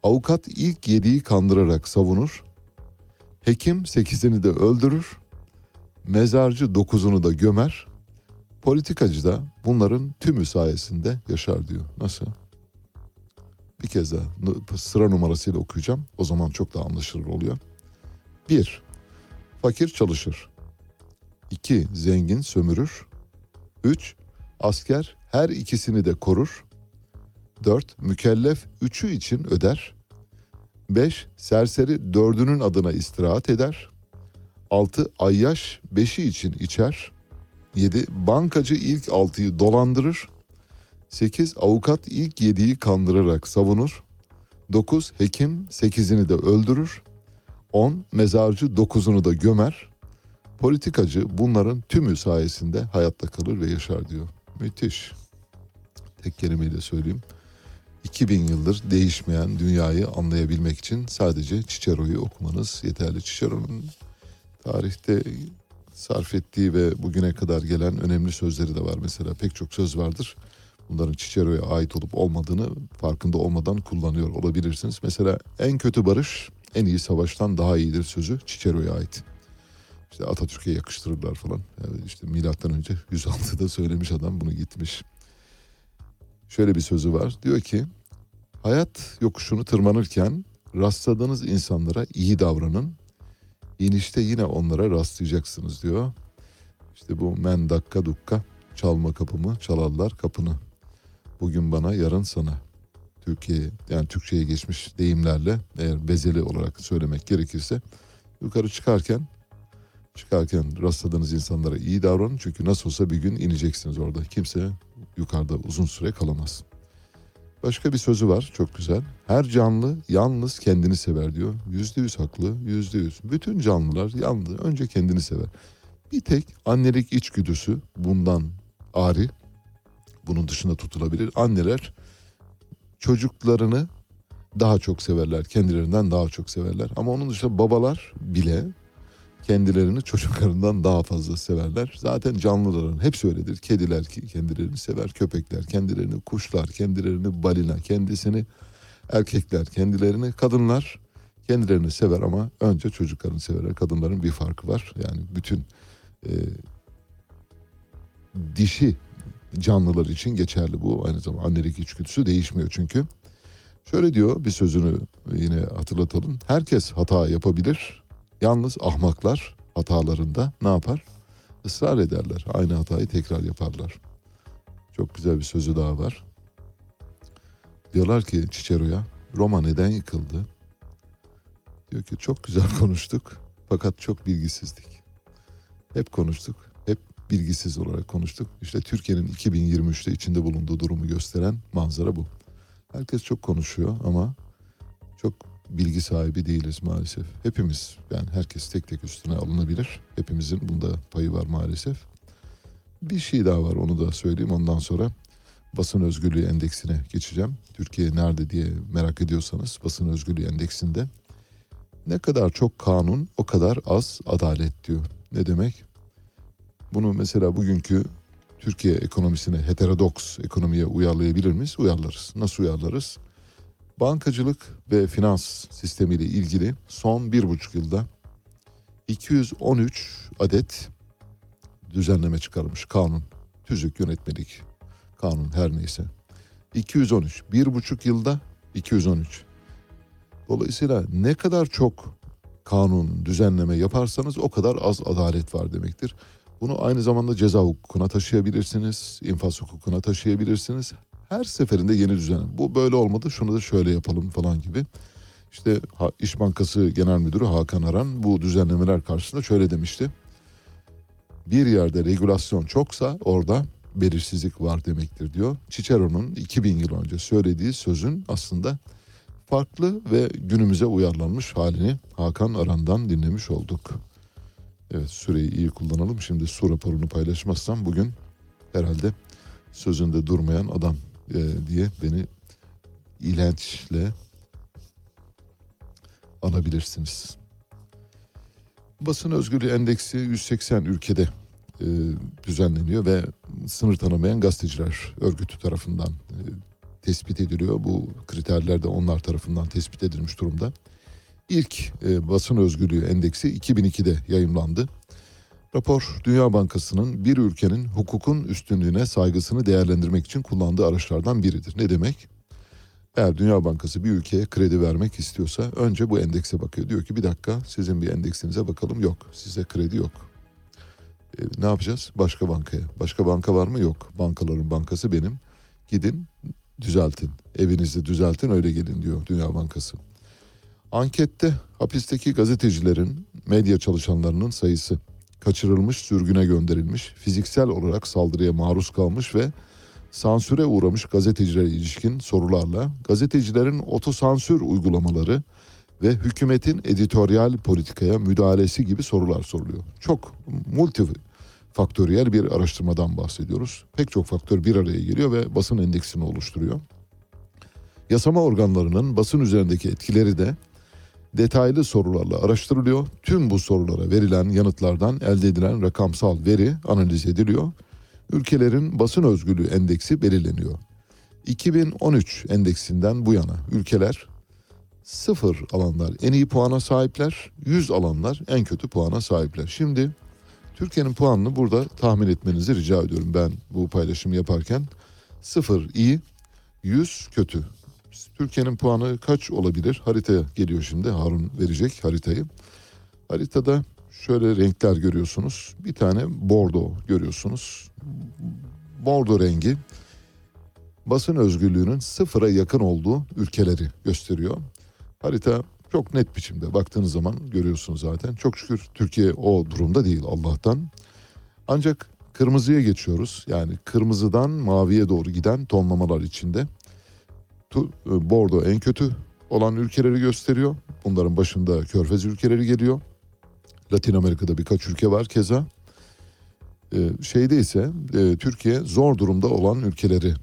S1: avukat ilk yediği kandırarak savunur, hekim sekizini de öldürür, mezarcı dokuzunu da gömer, politikacı da bunların tümü sayesinde yaşar diyor. Nasıl? Bir kez daha sıra numarasıyla okuyacağım. O zaman çok daha anlaşılır oluyor. Bir, fakir çalışır. İki, zengin sömürür. Üç, asker her ikisini de korur. Dört, mükellef üçü için öder. Beş, serseri dördünün adına istirahat eder. Altı, ayyaş beşi için içer. 7. Bankacı ilk 6'yı dolandırır. 8. Avukat ilk 7'yi kandırarak savunur. 9. Hekim 8'ini de öldürür. 10. Mezarcı 9'unu da gömer. Politikacı bunların tümü sayesinde hayatta kalır ve yaşar diyor. Müthiş. Tek kelimeyle söyleyeyim. 2000 yıldır değişmeyen dünyayı anlayabilmek için sadece Cicero'yu okumanız yeterli. Cicero'nun tarihte sarf ettiği ve bugüne kadar gelen önemli sözleri de var. Mesela pek çok söz vardır. Bunların Cicero'ya ait olup olmadığını farkında olmadan kullanıyor olabilirsiniz. Mesela en kötü barış en iyi savaştan daha iyidir sözü Cicero'ya ait. İşte Atatürk'e yakıştırırlar falan. Yani işte milattan önce 106'da söylemiş adam bunu gitmiş. Şöyle bir sözü var. Diyor ki hayat yokuşunu tırmanırken rastladığınız insanlara iyi davranın. İnişte yine onlara rastlayacaksınız diyor. İşte bu men dakika dukka çalma kapımı çalarlar kapını. Bugün bana yarın sana. Türkiye yani Türkçe'ye geçmiş deyimlerle eğer bezeli olarak söylemek gerekirse yukarı çıkarken çıkarken rastladığınız insanlara iyi davranın çünkü nasıl olsa bir gün ineceksiniz orada. Kimse yukarıda uzun süre kalamaz. Başka bir sözü var çok güzel. Her canlı yalnız kendini sever diyor. Yüzde yüz haklı, yüzde yüz. Bütün canlılar yalnız önce kendini sever. Bir tek annelik içgüdüsü bundan ari. Bunun dışında tutulabilir. Anneler çocuklarını daha çok severler. Kendilerinden daha çok severler. Ama onun dışında babalar bile kendilerini çocuklarından daha fazla severler. Zaten canlıların hepsi öyledir. Kediler kendilerini sever, köpekler kendilerini, kuşlar kendilerini, balina kendisini, erkekler kendilerini, kadınlar kendilerini sever ama önce çocuklarını severler. Kadınların bir farkı var. Yani bütün e, dişi canlılar için geçerli bu. Aynı zamanda annelik içgüdüsü değişmiyor çünkü. Şöyle diyor bir sözünü yine hatırlatalım. Herkes hata yapabilir. Yalnız ahmaklar hatalarında ne yapar? Israr ederler. Aynı hatayı tekrar yaparlar. Çok güzel bir sözü daha var. Diyorlar ki Cicero'ya Roma neden yıkıldı? Diyor ki çok güzel konuştuk fakat çok bilgisizdik. Hep konuştuk, hep bilgisiz olarak konuştuk. İşte Türkiye'nin 2023'te içinde bulunduğu durumu gösteren manzara bu. Herkes çok konuşuyor ama çok bilgi sahibi değiliz maalesef. Hepimiz yani herkes tek tek üstüne alınabilir. Hepimizin bunda payı var maalesef. Bir şey daha var onu da söyleyeyim ondan sonra basın özgürlüğü endeksine geçeceğim. Türkiye nerede diye merak ediyorsanız basın özgürlüğü endeksinde ne kadar çok kanun o kadar az adalet diyor. Ne demek? Bunu mesela bugünkü Türkiye ekonomisine heterodoks ekonomiye uyarlayabilir miyiz? Uyarlarız. Nasıl uyarlarız? Bankacılık ve finans sistemiyle ilgili son bir buçuk yılda 213 adet düzenleme çıkarmış kanun. Tüzük, yönetmelik, kanun her neyse. 213. Bir buçuk yılda 213. Dolayısıyla ne kadar çok kanun, düzenleme yaparsanız o kadar az adalet var demektir. Bunu aynı zamanda ceza hukukuna taşıyabilirsiniz, infaz hukukuna taşıyabilirsiniz. Her seferinde yeni düzen. Bu böyle olmadı, şunu da şöyle yapalım falan gibi. İşte İş Bankası Genel Müdürü Hakan Aran bu düzenlemeler karşısında şöyle demişti. Bir yerde regülasyon çoksa orada belirsizlik var demektir diyor. Cicero'nun 2000 yıl önce söylediği sözün aslında farklı ve günümüze uyarlanmış halini Hakan Aran'dan dinlemiş olduk. Evet süreyi iyi kullanalım. Şimdi su raporunu paylaşmazsam bugün herhalde sözünde durmayan adam e, diye beni ilençle anabilirsiniz. Basın özgürlüğü endeksi 180 ülkede e, düzenleniyor ve sınır tanımayan gazeteciler örgütü tarafından e, tespit ediliyor. Bu kriterler de onlar tarafından tespit edilmiş durumda. İlk e, basın özgürlüğü endeksi 2002'de yayımlandı. Rapor Dünya Bankası'nın bir ülkenin hukukun üstünlüğüne saygısını değerlendirmek için kullandığı araçlardan biridir. Ne demek? Eğer Dünya Bankası bir ülkeye kredi vermek istiyorsa önce bu endekse bakıyor. Diyor ki bir dakika sizin bir endeksinize bakalım. Yok size kredi yok. E, ne yapacağız? Başka bankaya. Başka banka var mı? Yok. Bankaların bankası benim. Gidin düzeltin. Evinizde düzeltin öyle gelin diyor Dünya Bankası. Ankette hapisteki gazetecilerin, medya çalışanlarının sayısı, kaçırılmış, sürgüne gönderilmiş, fiziksel olarak saldırıya maruz kalmış ve sansüre uğramış gazetecilere ilişkin sorularla gazetecilerin otosansür uygulamaları ve hükümetin editoryal politikaya müdahalesi gibi sorular soruluyor. Çok multifaktöriyel bir araştırmadan bahsediyoruz. Pek çok faktör bir araya geliyor ve basın endeksini oluşturuyor. Yasama organlarının basın üzerindeki etkileri de detaylı sorularla araştırılıyor. Tüm bu sorulara verilen yanıtlardan elde edilen rakamsal veri analiz ediliyor. Ülkelerin basın özgürlüğü endeksi belirleniyor. 2013 endeksinden bu yana ülkeler sıfır alanlar en iyi puana sahipler, 100 alanlar en kötü puana sahipler. Şimdi Türkiye'nin puanını burada tahmin etmenizi rica ediyorum ben bu paylaşımı yaparken. Sıfır iyi, 100 kötü. Türkiye'nin puanı kaç olabilir? Haritaya geliyor şimdi. Harun verecek haritayı. Haritada şöyle renkler görüyorsunuz. Bir tane bordo görüyorsunuz. Bordo rengi basın özgürlüğünün sıfıra yakın olduğu ülkeleri gösteriyor. Harita çok net biçimde baktığınız zaman görüyorsunuz zaten. Çok şükür Türkiye o durumda değil Allah'tan. Ancak kırmızıya geçiyoruz. Yani kırmızıdan maviye doğru giden tonlamalar içinde. Bordo en kötü olan ülkeleri gösteriyor. Bunların başında Körfez ülkeleri geliyor. Latin Amerika'da birkaç ülke var keza. Ee, şeyde ise e, Türkiye zor durumda olan ülkeleri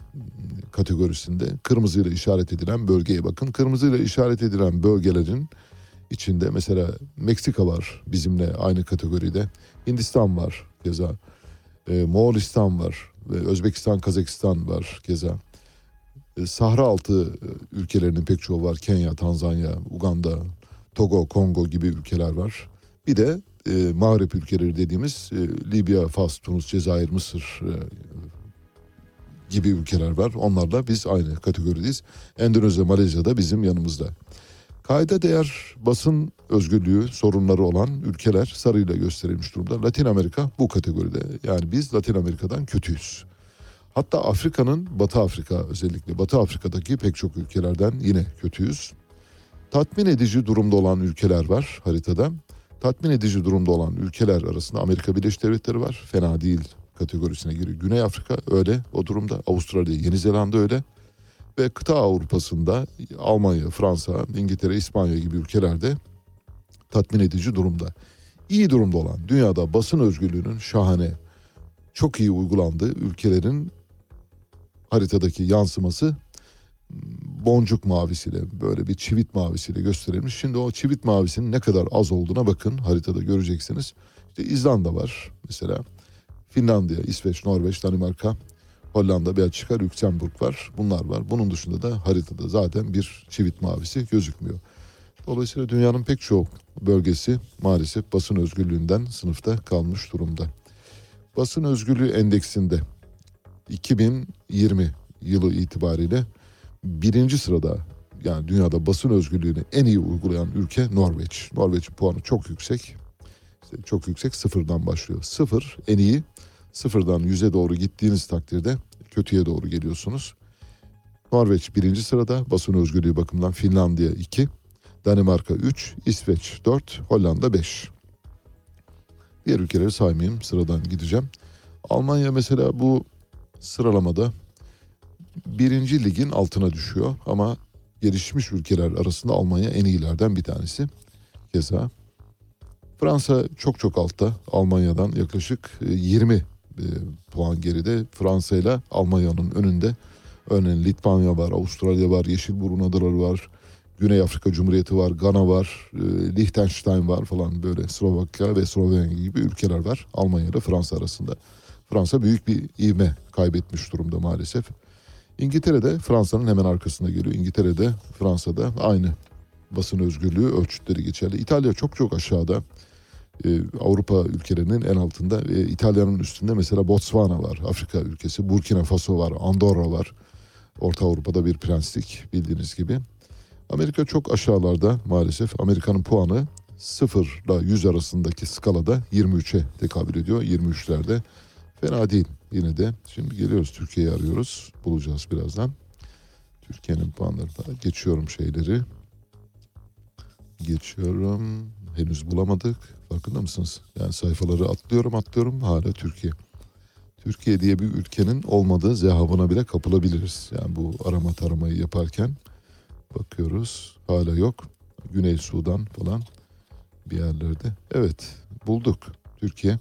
S1: kategorisinde kırmızıyla işaret edilen bölgeye bakın. Kırmızıyla işaret edilen bölgelerin içinde mesela Meksika var bizimle aynı kategoride. Hindistan var keza. E, Moğolistan var Özbekistan, Kazakistan var keza. E, Sahra altı e, ülkelerinin pek çoğu var. Kenya, Tanzanya, Uganda, Togo, Kongo gibi ülkeler var. Bir de e, Mağrip ülkeleri dediğimiz e, Libya, Fas, Tunus, Cezayir, Mısır e, gibi ülkeler var. Onlarla biz aynı kategorideyiz. Endonezya, Malezya da bizim yanımızda. Kayda değer basın özgürlüğü sorunları olan ülkeler sarıyla gösterilmiş durumda. Latin Amerika bu kategoride. Yani biz Latin Amerika'dan kötüyüz. Hatta Afrika'nın Batı Afrika özellikle Batı Afrika'daki pek çok ülkelerden yine kötüyüz. Tatmin edici durumda olan ülkeler var haritada. Tatmin edici durumda olan ülkeler arasında Amerika Birleşik Devletleri var. Fena değil kategorisine giriyor. Güney Afrika öyle o durumda. Avustralya, Yeni Zelanda öyle. Ve kıta Avrupa'sında Almanya, Fransa, İngiltere, İspanya gibi ülkelerde tatmin edici durumda. İyi durumda olan dünyada basın özgürlüğünün şahane, çok iyi uygulandığı ülkelerin haritadaki yansıması boncuk mavisiyle böyle bir çivit mavisiyle gösterilmiş. Şimdi o çivit mavisinin ne kadar az olduğuna bakın haritada göreceksiniz. İşte İzlanda var mesela. Finlandiya, İsveç, Norveç, Danimarka, Hollanda, Belçika, Lüksemburg var. Bunlar var. Bunun dışında da haritada zaten bir çivit mavisi gözükmüyor. Dolayısıyla dünyanın pek çok bölgesi maalesef basın özgürlüğünden sınıfta kalmış durumda. Basın özgürlüğü endeksinde 2020 yılı itibariyle birinci sırada yani dünyada basın özgürlüğünü en iyi uygulayan ülke Norveç. Norveç'in puanı çok yüksek. İşte çok yüksek sıfırdan başlıyor. Sıfır en iyi. Sıfırdan yüze doğru gittiğiniz takdirde kötüye doğru geliyorsunuz. Norveç birinci sırada basın özgürlüğü bakımından Finlandiya 2, Danimarka 3, İsveç 4, Hollanda 5. Diğer ülkeleri saymayayım sıradan gideceğim. Almanya mesela bu sıralamada birinci ligin altına düşüyor ama gelişmiş ülkeler arasında Almanya en iyilerden bir tanesi. Keza Fransa çok çok altta Almanya'dan yaklaşık e, 20 e, puan geride. Fransa ile Almanya'nın önünde. Örneğin Litvanya var, Avustralya var, Yeşilburun Adaları var. Güney Afrika Cumhuriyeti var, Gana var, e, Liechtenstein var falan böyle Slovakya ve Slovenya gibi ülkeler var Almanya ile Fransa arasında. Fransa büyük bir ivme kaybetmiş durumda maalesef. İngiltere de Fransa'nın hemen arkasında geliyor. İngiltere de Fransa'da aynı basın özgürlüğü ölçütleri geçerli. İtalya çok çok aşağıda. Ee, Avrupa ülkelerinin en altında. Ee, İtalya'nın üstünde mesela Botswana var. Afrika ülkesi. Burkina Faso var. Andorra var. Orta Avrupa'da bir prenslik bildiğiniz gibi. Amerika çok aşağılarda maalesef. Amerika'nın puanı 0 ile 100 arasındaki skalada 23'e tekabül ediyor. 23'lerde. Fena değil yine de. Şimdi geliyoruz Türkiye'yi arıyoruz. Bulacağız birazdan. Türkiye'nin puanlarına geçiyorum şeyleri. Geçiyorum. Henüz bulamadık. Farkında mısınız? Yani sayfaları atlıyorum atlıyorum hala Türkiye. Türkiye diye bir ülkenin olmadığı zehabına bile kapılabiliriz. Yani bu arama taramayı yaparken bakıyoruz. Hala yok. Güney Sudan falan bir yerlerde. Evet bulduk. Türkiye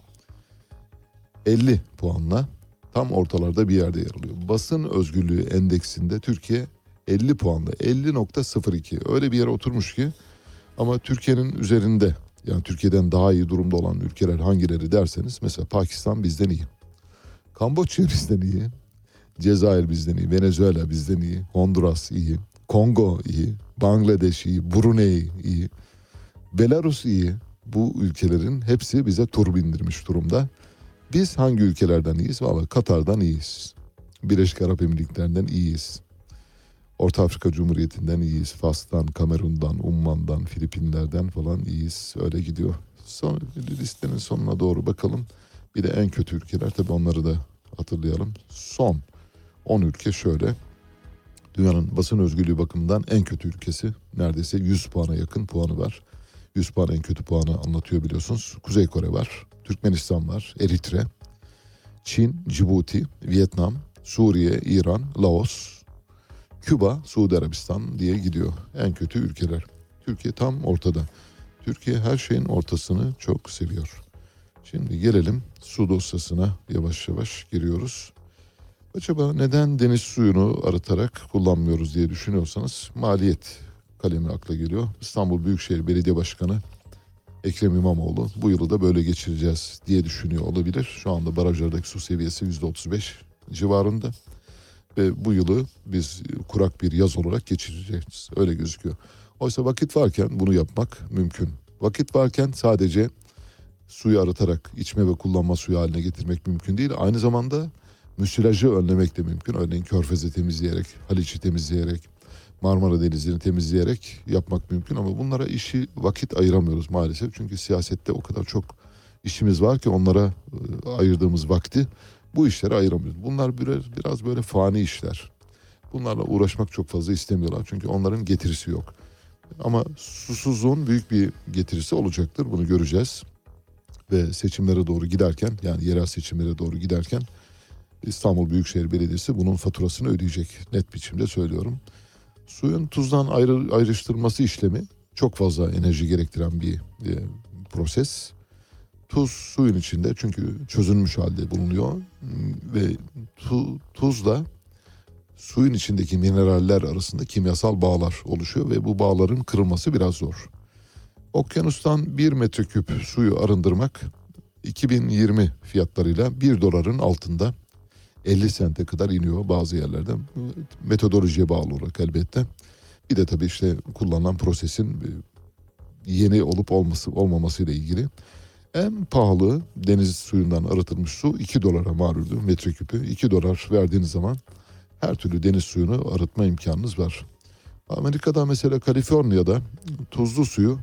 S1: 50 puanla tam ortalarda bir yerde yer alıyor. Basın özgürlüğü endeksinde Türkiye 50 puanla 50.02 öyle bir yere oturmuş ki ama Türkiye'nin üzerinde yani Türkiye'den daha iyi durumda olan ülkeler hangileri derseniz mesela Pakistan bizden iyi. Kamboçya bizden iyi. Cezayir bizden iyi. Venezuela bizden iyi. Honduras iyi. Kongo iyi. Bangladeş iyi. Brunei iyi. Belarus iyi. Bu ülkelerin hepsi bize tur bindirmiş durumda. Biz hangi ülkelerden iyiyiz? Valla Katar'dan iyiyiz. Birleşik Arap Emirlikleri'nden iyiyiz. Orta Afrika Cumhuriyeti'nden iyiyiz. Fas'tan, Kamerun'dan, Umman'dan, Filipinler'den falan iyiyiz. Öyle gidiyor. Son, listenin sonuna doğru bakalım. Bir de en kötü ülkeler tabii onları da hatırlayalım. Son 10 ülke şöyle. Dünyanın basın özgürlüğü bakımından en kötü ülkesi. Neredeyse 100 puana yakın puanı var. 100 puan en kötü puanı anlatıyor biliyorsunuz. Kuzey Kore var, Türkmenistan var, Eritre, Çin, Cibuti, Vietnam, Suriye, İran, Laos, Küba, Suudi Arabistan diye gidiyor. En kötü ülkeler. Türkiye tam ortada. Türkiye her şeyin ortasını çok seviyor. Şimdi gelelim su dosyasına yavaş yavaş giriyoruz. Acaba neden deniz suyunu arıtarak kullanmıyoruz diye düşünüyorsanız maliyet kalemi akla geliyor. İstanbul Büyükşehir Belediye Başkanı Ekrem İmamoğlu bu yılı da böyle geçireceğiz diye düşünüyor olabilir. Şu anda barajlardaki su seviyesi %35 civarında ve bu yılı biz kurak bir yaz olarak geçireceğiz. Öyle gözüküyor. Oysa vakit varken bunu yapmak mümkün. Vakit varken sadece suyu arıtarak içme ve kullanma suyu haline getirmek mümkün değil. Aynı zamanda müsilajı önlemek de mümkün. Örneğin Körfez'i temizleyerek, Haliç'i temizleyerek, Marmara Denizi'ni temizleyerek yapmak mümkün. Ama bunlara işi vakit ayıramıyoruz maalesef. Çünkü siyasette o kadar çok işimiz var ki onlara e, ayırdığımız vakti bu işlere ayıramıyoruz. Bunlar biraz, böyle fani işler. Bunlarla uğraşmak çok fazla istemiyorlar. Çünkü onların getirisi yok. Ama susuzluğun büyük bir getirisi olacaktır. Bunu göreceğiz. Ve seçimlere doğru giderken yani yerel seçimlere doğru giderken İstanbul Büyükşehir Belediyesi bunun faturasını ödeyecek. Net biçimde söylüyorum. Suyun tuzdan ayrı, ayrıştırması işlemi çok fazla enerji gerektiren bir e, proses. Tuz suyun içinde çünkü çözülmüş halde bulunuyor ve tu, tuzla suyun içindeki mineraller arasında kimyasal bağlar oluşuyor ve bu bağların kırılması biraz zor. Okyanustan 1 metreküp suyu arındırmak 2020 fiyatlarıyla 1 doların altında 50 sente kadar iniyor bazı yerlerde. Metodolojiye bağlı olarak elbette. Bir de tabii işte kullanılan prosesin yeni olup olması olmaması ile ilgili. En pahalı deniz suyundan arıtılmış su 2 dolara maluldür metreküpü. 2 dolar verdiğiniz zaman her türlü deniz suyunu arıtma imkanınız var. Amerika'da mesela Kaliforniya'da tuzlu suyu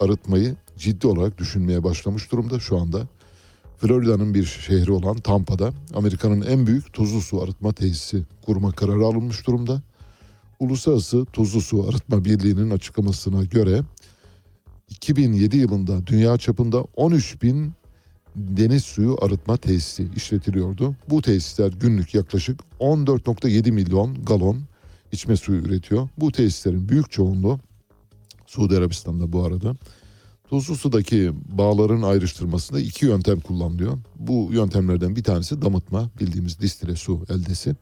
S1: arıtmayı ciddi olarak düşünmeye başlamış durumda şu anda. Florida'nın bir şehri olan Tampa'da Amerika'nın en büyük tuzlu su arıtma tesisi kurma kararı alınmış durumda. Uluslararası Tuzlu Su Arıtma Birliği'nin açıklamasına göre 2007 yılında dünya çapında 13 bin deniz suyu arıtma tesisi işletiliyordu. Bu tesisler günlük yaklaşık 14.7 milyon galon içme suyu üretiyor. Bu tesislerin büyük çoğunluğu Suudi Arabistan'da bu arada. Tuzlu sudaki bağların ayrıştırmasında iki yöntem kullanılıyor. Bu yöntemlerden bir tanesi damıtma, bildiğimiz distile su eldesi.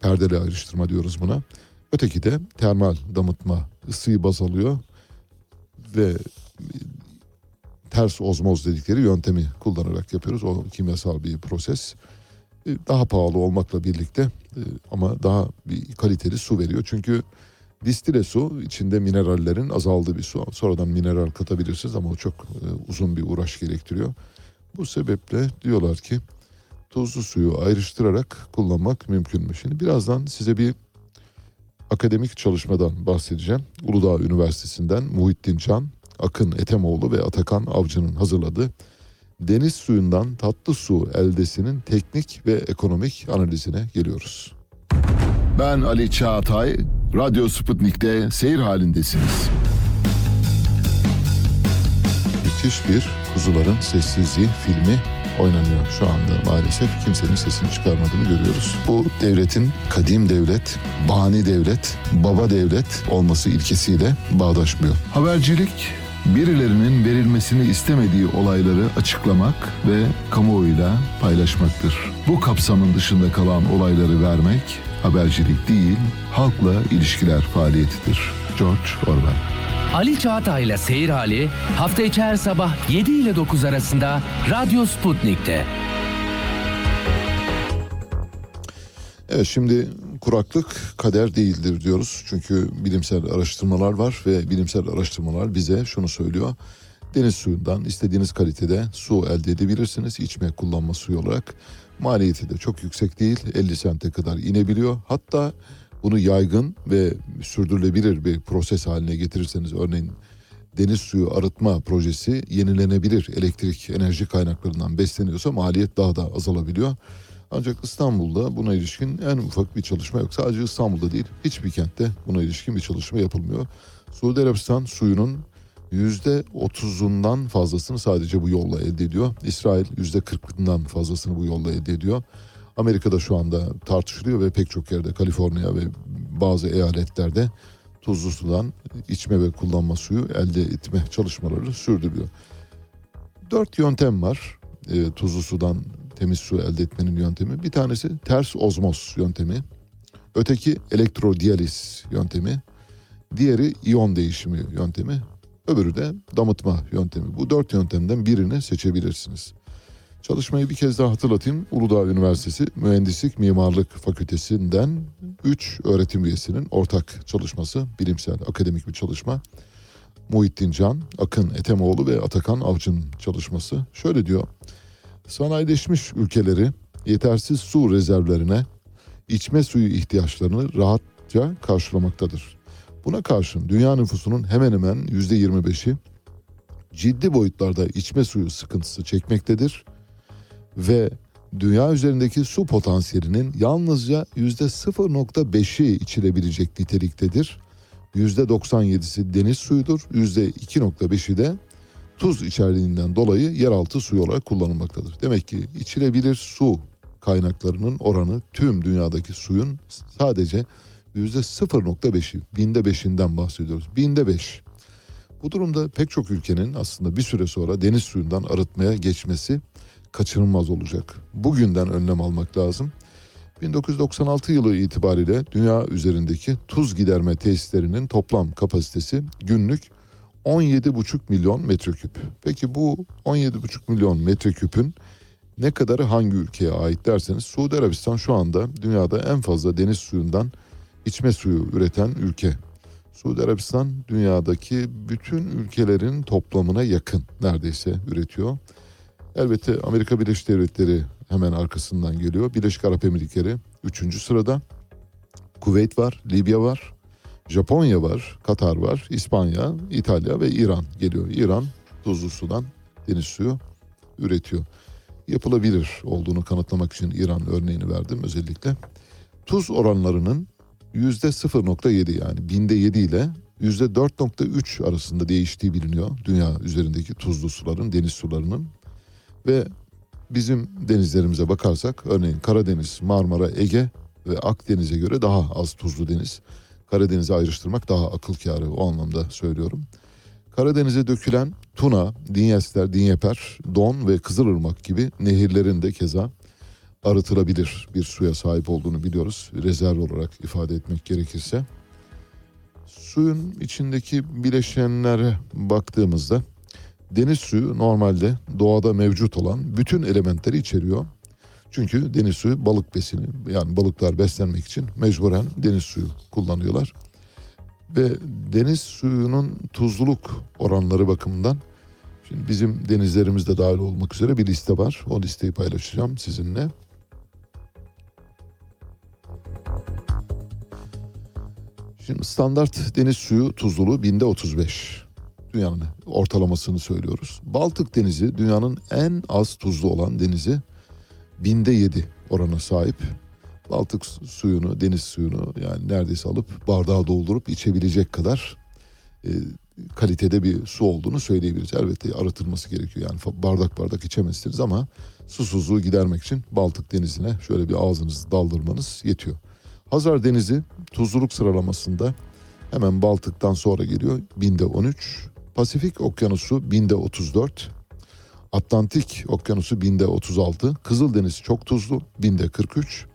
S1: Perdeli ayrıştırma diyoruz buna. Öteki de termal damıtma, ısıyı baz alıyor ve ters ozmoz dedikleri yöntemi kullanarak yapıyoruz. O kimyasal bir proses. E, Daha pahalı olmakla birlikte e, ama daha bir kaliteli su veriyor. Çünkü distile su içinde minerallerin azaldığı bir su. Sonradan mineral katabilirsiniz ama o çok e, uzun bir uğraş gerektiriyor. Bu sebeple diyorlar ki tuzlu suyu ayrıştırarak kullanmak mümkün mü? Şimdi birazdan size bir akademik çalışmadan bahsedeceğim. Uludağ Üniversitesi'nden Muhittin Can, Akın Etemoğlu ve Atakan Avcı'nın hazırladığı deniz suyundan tatlı su eldesinin teknik ve ekonomik analizine geliyoruz.
S8: Ben Ali Çağatay, Radyo Sputnik'te seyir halindesiniz.
S1: Müthiş bir Kuzuların Sessizliği filmi oynanıyor şu anda maalesef. Kimsenin sesini çıkarmadığını görüyoruz. Bu devletin kadim devlet, bani devlet, baba devlet olması ilkesiyle bağdaşmıyor.
S8: Habercilik, birilerinin verilmesini istemediği olayları açıklamak ve kamuoyuyla paylaşmaktır. Bu kapsamın dışında kalan olayları vermek habercilik değil, halkla ilişkiler faaliyetidir. George Orwell
S2: Ali Çağatay ile Seyir Hali hafta içi her sabah 7 ile 9 arasında Radyo Sputnik'te.
S1: Evet şimdi kuraklık kader değildir diyoruz. Çünkü bilimsel araştırmalar var ve bilimsel araştırmalar bize şunu söylüyor. Deniz suyundan istediğiniz kalitede su elde edebilirsiniz. İçme kullanma suyu olarak. Maliyeti de çok yüksek değil. 50 sente kadar inebiliyor. Hatta bunu yaygın ve sürdürülebilir bir proses haline getirirseniz örneğin deniz suyu arıtma projesi yenilenebilir elektrik enerji kaynaklarından besleniyorsa maliyet daha da azalabiliyor. Ancak İstanbul'da buna ilişkin en ufak bir çalışma yok. Sadece İstanbul'da değil hiçbir kentte buna ilişkin bir çalışma yapılmıyor. Suudi Arabistan suyunun yüzde otuzundan fazlasını sadece bu yolla elde ediyor. İsrail yüzde kırkından fazlasını bu yolla elde ediyor. Amerika'da şu anda tartışılıyor ve pek çok yerde Kaliforniya ve bazı eyaletlerde tuzlu sudan içme ve kullanma suyu elde etme çalışmaları sürdürüyor. Dört yöntem var e, tuzlu sudan temiz su elde etmenin yöntemi. Bir tanesi ters ozmoz yöntemi. Öteki elektrodiyaliz yöntemi. Diğeri iyon değişimi yöntemi. Öbürü de damıtma yöntemi. Bu dört yöntemden birini seçebilirsiniz. Çalışmayı bir kez daha hatırlatayım. Uludağ Üniversitesi Mühendislik Mimarlık Fakültesinden 3 öğretim üyesinin ortak çalışması, bilimsel, akademik bir çalışma. Muhittin Can, Akın Etemoğlu ve Atakan Avcı'nın çalışması. Şöyle diyor, sanayileşmiş ülkeleri yetersiz su rezervlerine içme suyu ihtiyaçlarını rahatça karşılamaktadır. Buna karşın dünya nüfusunun hemen hemen %25'i ciddi boyutlarda içme suyu sıkıntısı çekmektedir ve dünya üzerindeki su potansiyelinin yalnızca %0.5'i içilebilecek niteliktedir. %97'si deniz suyudur, %2.5'i de tuz içerdiğinden dolayı yeraltı suyu olarak kullanılmaktadır. Demek ki içilebilir su kaynaklarının oranı tüm dünyadaki suyun sadece %0.5'i, binde beşinden bahsediyoruz. Binde beş. Bu durumda pek çok ülkenin aslında bir süre sonra deniz suyundan arıtmaya geçmesi kaçınılmaz olacak. Bugünden önlem almak lazım. 1996 yılı itibariyle dünya üzerindeki tuz giderme tesislerinin toplam kapasitesi günlük 17,5 milyon metreküp. Peki bu 17,5 milyon metreküpün ne kadarı hangi ülkeye ait derseniz Suudi Arabistan şu anda dünyada en fazla deniz suyundan içme suyu üreten ülke. Suudi Arabistan dünyadaki bütün ülkelerin toplamına yakın neredeyse üretiyor. Elbette Amerika Birleşik Devletleri hemen arkasından geliyor. Birleşik Arap Emirlikleri 3. sırada. Kuveyt var, Libya var, Japonya var, Katar var, İspanya, İtalya ve İran geliyor. İran tuzlu sudan deniz suyu üretiyor. Yapılabilir olduğunu kanıtlamak için İran örneğini verdim özellikle. Tuz oranlarının yüzde 0.7 yani binde 7 ile yüzde 4.3 arasında değiştiği biliniyor. Dünya üzerindeki tuzlu suların, deniz sularının. Ve bizim denizlerimize bakarsak örneğin Karadeniz, Marmara, Ege ve Akdeniz'e göre daha az tuzlu deniz. Karadeniz'i ayrıştırmak daha akıl kârı o anlamda söylüyorum. Karadeniz'e dökülen Tuna, Dinyester, Dinyeper, Don ve Kızılırmak gibi nehirlerin de keza arıtılabilir bir suya sahip olduğunu biliyoruz. Rezerv olarak ifade etmek gerekirse. Suyun içindeki bileşenlere baktığımızda deniz suyu normalde doğada mevcut olan bütün elementleri içeriyor. Çünkü deniz suyu balık besini yani balıklar beslenmek için mecburen deniz suyu kullanıyorlar. Ve deniz suyunun tuzluluk oranları bakımından şimdi bizim denizlerimizde dahil olmak üzere bir liste var. O listeyi paylaşacağım sizinle. Şimdi standart deniz suyu tuzluluğu binde 35. Dünyanın ortalamasını söylüyoruz. Baltık Denizi dünyanın en az tuzlu olan denizi binde 7 orana sahip. Baltık suyunu, deniz suyunu yani neredeyse alıp bardağa doldurup içebilecek kadar e, kalitede bir su olduğunu söyleyebiliriz. Elbette arıtılması gerekiyor yani bardak bardak içemezsiniz ama susuzluğu gidermek için Baltık Denizi'ne şöyle bir ağzınızı daldırmanız yetiyor. Hazar Denizi tuzluluk sıralamasında hemen Baltık'tan sonra geliyor binde 13. Pasifik Okyanusu binde 34. Atlantik Okyanusu binde 36. Kızıldeniz çok tuzlu binde 43.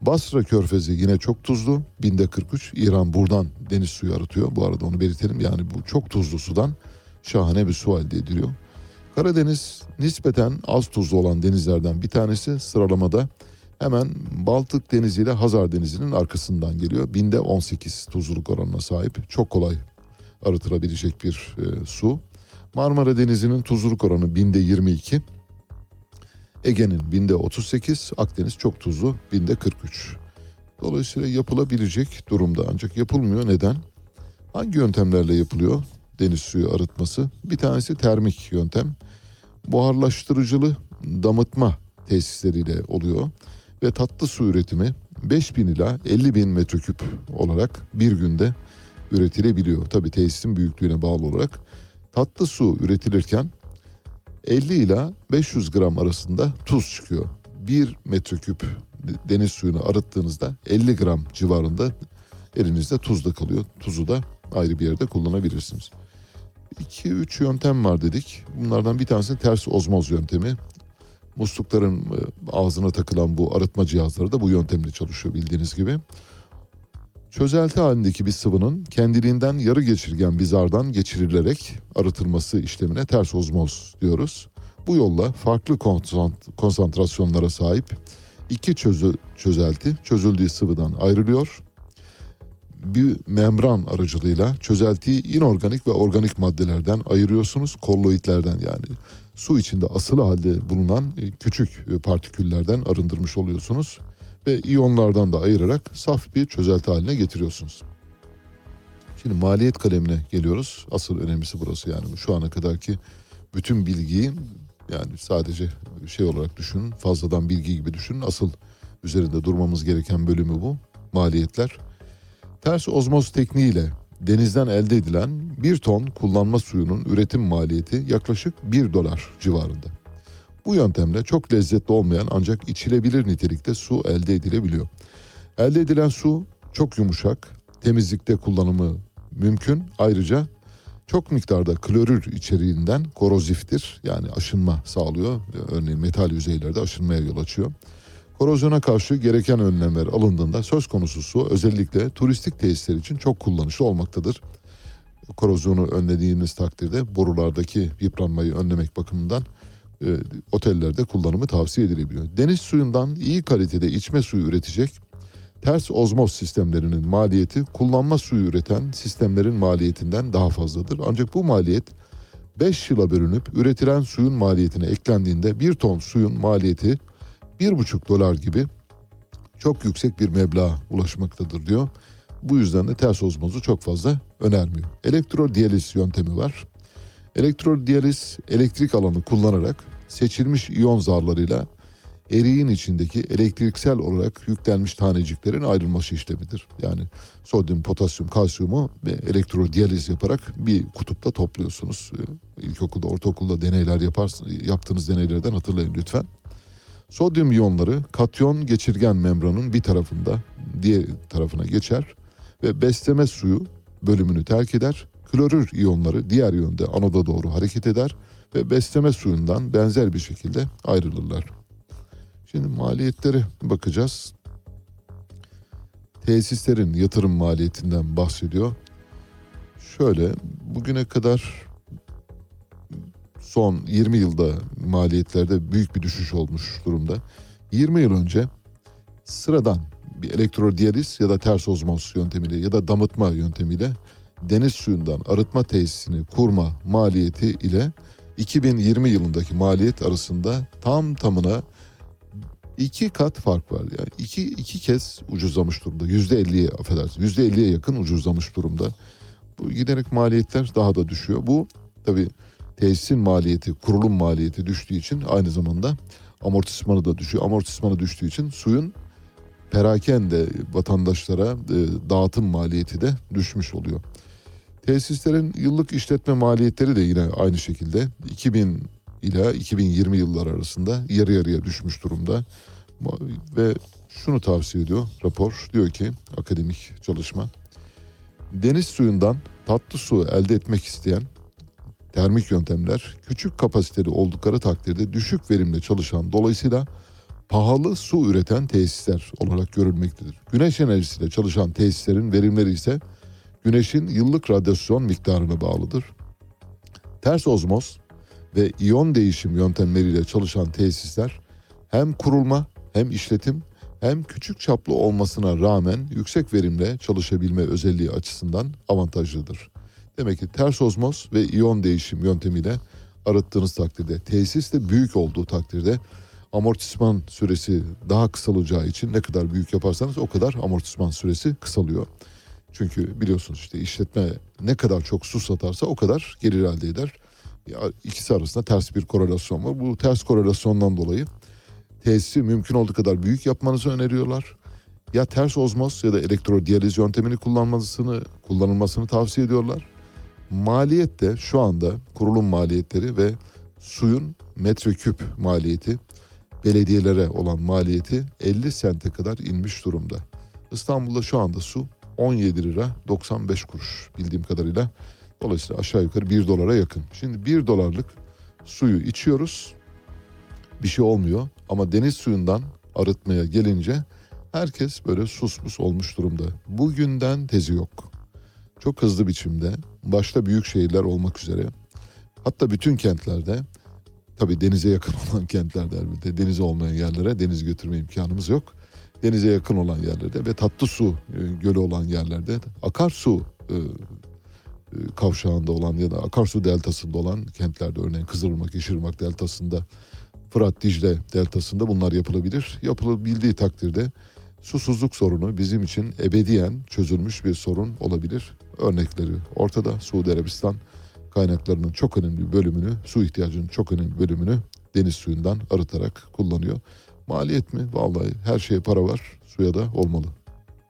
S1: Basra Körfezi yine çok tuzlu binde 43. İran buradan deniz suyu arıtıyor. Bu arada onu belirtelim. Yani bu çok tuzlu sudan şahane bir su elde ediliyor. Karadeniz nispeten az tuzlu olan denizlerden bir tanesi sıralamada hemen Baltık Denizi ile Hazar Denizi'nin arkasından geliyor. Binde 18 tuzluluk oranına sahip. Çok kolay arıtılabilecek bir e, su. Marmara Denizi'nin tuzluluk oranı binde 22. Ege'nin binde 38, Akdeniz çok tuzlu binde 43. Dolayısıyla yapılabilecek durumda ancak yapılmıyor. Neden? Hangi yöntemlerle yapılıyor deniz suyu arıtması? Bir tanesi termik yöntem. Buharlaştırıcılı damıtma tesisleriyle oluyor ve tatlı su üretimi 5000 ila 50 bin metreküp olarak bir günde üretilebiliyor. Tabii tesisin büyüklüğüne bağlı olarak. Tatlı su üretilirken 50 ila 500 gram arasında tuz çıkıyor. 1 metreküp deniz suyunu arıttığınızda 50 gram civarında elinizde tuz da kalıyor. Tuzu da ayrı bir yerde kullanabilirsiniz. 2-3 yöntem var dedik. Bunlardan bir tanesi ters ozmoz yöntemi. Muslukların e, ağzına takılan bu arıtma cihazları da bu yöntemle çalışıyor bildiğiniz gibi. Çözelti halindeki bir sıvının kendiliğinden yarı geçirgen bir zardan geçirilerek arıtılması işlemine ters ozmoz diyoruz. Bu yolla farklı konsant- konsantrasyonlara sahip iki çözü, çözelti çözüldüğü sıvıdan ayrılıyor. Bir membran aracılığıyla çözeltiyi inorganik ve organik maddelerden ayırıyorsunuz. Kolloidlerden yani su içinde asılı halde bulunan e, küçük e, partiküllerden arındırmış oluyorsunuz ve iyonlardan da ayırarak saf bir çözelti haline getiriyorsunuz. Şimdi maliyet kalemine geliyoruz. Asıl önemlisi burası yani şu ana kadarki bütün bilgiyi yani sadece şey olarak düşünün, fazladan bilgi gibi düşünün. Asıl üzerinde durmamız gereken bölümü bu. Maliyetler. Ters ozmoz tekniğiyle denizden elde edilen bir ton kullanma suyunun üretim maliyeti yaklaşık 1 dolar civarında. Bu yöntemle çok lezzetli olmayan ancak içilebilir nitelikte su elde edilebiliyor. Elde edilen su çok yumuşak, temizlikte kullanımı mümkün. Ayrıca çok miktarda klorür içeriğinden koroziftir. Yani aşınma sağlıyor. Örneğin metal yüzeylerde aşınmaya yol açıyor. Korozyona karşı gereken önlemler alındığında söz konusu su özellikle turistik tesisler için çok kullanışlı olmaktadır. Korozyonu önlediğiniz takdirde borulardaki yıpranmayı önlemek bakımından e, otellerde kullanımı tavsiye edilebiliyor. Deniz suyundan iyi kalitede içme suyu üretecek ters ozmoz sistemlerinin maliyeti kullanma suyu üreten sistemlerin maliyetinden daha fazladır. Ancak bu maliyet 5 yıla bölünüp üretilen suyun maliyetine eklendiğinde 1 ton suyun maliyeti 1,5 dolar gibi çok yüksek bir meblağa ulaşmaktadır diyor. Bu yüzden de ters ozmozu çok fazla önermiyor. Elektrodiyaliz yöntemi var. Elektrodiyaliz elektrik alanı kullanarak seçilmiş iyon zarlarıyla eriğin içindeki elektriksel olarak yüklenmiş taneciklerin ayrılması işlemidir. Yani sodyum, potasyum, kalsiyumu ve elektrodiyaliz yaparak bir kutupta topluyorsunuz. İlkokulda, ortaokulda deneyler yaparsınız. Yaptığınız deneylerden hatırlayın lütfen. Sodyum iyonları katyon geçirgen membranın bir tarafında diğer tarafına geçer ve besleme suyu bölümünü terk eder. Klorür iyonları diğer yönde anoda doğru hareket eder ve besleme suyundan benzer bir şekilde ayrılırlar. Şimdi maliyetlere bakacağız. Tesislerin yatırım maliyetinden bahsediyor. Şöyle bugüne kadar son 20 yılda maliyetlerde büyük bir düşüş olmuş durumda. 20 yıl önce sıradan bir elektrodiyaliz ya da ters ozmoz yöntemiyle ya da damıtma yöntemiyle deniz suyundan arıtma tesisini kurma maliyeti ile 2020 yılındaki maliyet arasında tam tamına iki kat fark var. Yani iki, iki kez ucuzlamış durumda. Yüzde elliye affedersin. Yüzde elliye yakın ucuzlamış durumda. Bu giderek maliyetler daha da düşüyor. Bu tabii tesisin maliyeti, kurulum maliyeti düştüğü için aynı zamanda amortismanı da düşüyor. Amortismanı düştüğü için suyun perakende vatandaşlara e, dağıtım maliyeti de düşmüş oluyor. Tesislerin yıllık işletme maliyetleri de yine aynı şekilde 2000 ila 2020 yıllar arasında yarı yarıya düşmüş durumda. Ve şunu tavsiye ediyor rapor diyor ki akademik çalışma deniz suyundan tatlı su elde etmek isteyen termik yöntemler küçük kapasiteli oldukları takdirde düşük verimle çalışan dolayısıyla pahalı su üreten tesisler olarak görülmektedir. Güneş enerjisiyle çalışan tesislerin verimleri ise güneşin yıllık radyasyon miktarına bağlıdır. Ters ozmoz ve iyon değişim yöntemleriyle çalışan tesisler hem kurulma hem işletim hem küçük çaplı olmasına rağmen yüksek verimle çalışabilme özelliği açısından avantajlıdır. Demek ki ters ozmoz ve iyon değişim yöntemiyle arıttığınız takdirde tesis de büyük olduğu takdirde amortisman süresi daha kısalacağı için ne kadar büyük yaparsanız o kadar amortisman süresi kısalıyor. Çünkü biliyorsunuz işte işletme ne kadar çok su satarsa o kadar gelir elde eder. Ya ikisi arasında ters bir korelasyon var. Bu ters korelasyondan dolayı tesisi mümkün olduğu kadar büyük yapmanızı öneriyorlar. Ya ters ozmoz ya da elektrodiyaliz yöntemini kullanmasını kullanılmasını tavsiye ediyorlar. Maliyet de şu anda kurulum maliyetleri ve suyun metreküp maliyeti belediyelere olan maliyeti 50 sente kadar inmiş durumda. İstanbul'da şu anda su 17 lira 95 kuruş bildiğim kadarıyla. Dolayısıyla aşağı yukarı 1 dolara yakın. Şimdi 1 dolarlık suyu içiyoruz. Bir şey olmuyor ama deniz suyundan arıtmaya gelince herkes böyle susmus olmuş durumda. Bugünden tezi yok. Çok hızlı biçimde başta büyük şehirler olmak üzere hatta bütün kentlerde tabii denize yakın olan kentlerde elbette denize olmayan yerlere deniz götürme imkanımız yok. Denize yakın olan yerlerde ve tatlı su e, gölü olan yerlerde akarsu e, e, kavşağında olan ya da akarsu deltasında olan kentlerde örneğin Kızılırmak, Yeşilırmak deltasında Fırat Dicle deltasında bunlar yapılabilir. Yapılabildiği takdirde susuzluk sorunu bizim için ebediyen çözülmüş bir sorun olabilir. Örnekleri ortada. Suudi Arabistan kaynaklarının çok önemli bir bölümünü, su ihtiyacının çok önemli bir bölümünü deniz suyundan arıtarak kullanıyor. Maliyet mi? Vallahi her şeye para var, suya da olmalı.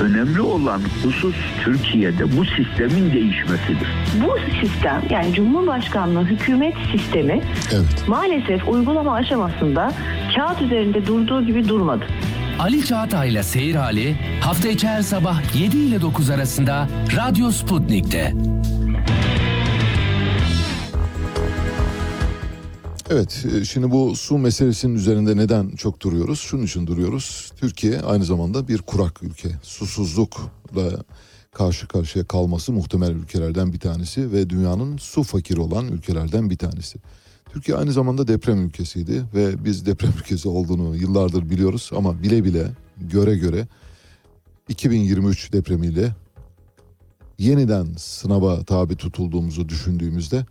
S9: önemli olan husus Türkiye'de bu sistemin değişmesidir.
S12: Bu sistem yani Cumhurbaşkanlığı hükümet sistemi
S1: Evet.
S12: maalesef uygulama aşamasında kağıt üzerinde durduğu gibi durmadı.
S2: Ali Çağatay'la Seyir Hali hafta içi her sabah 7 ile 9 arasında Radyo Sputnik'te.
S1: Evet, e, şimdi bu su meselesinin üzerinde neden çok duruyoruz? Şunun için duruyoruz. Türkiye aynı zamanda bir kurak ülke. Susuzlukla karşı karşıya kalması muhtemel ülkelerden bir tanesi ve dünyanın su fakiri olan ülkelerden bir tanesi. Türkiye aynı zamanda deprem ülkesiydi ve biz deprem ülkesi olduğunu yıllardır biliyoruz ama bile bile göre göre 2023 depremiyle yeniden sınava tabi tutulduğumuzu düşündüğümüzde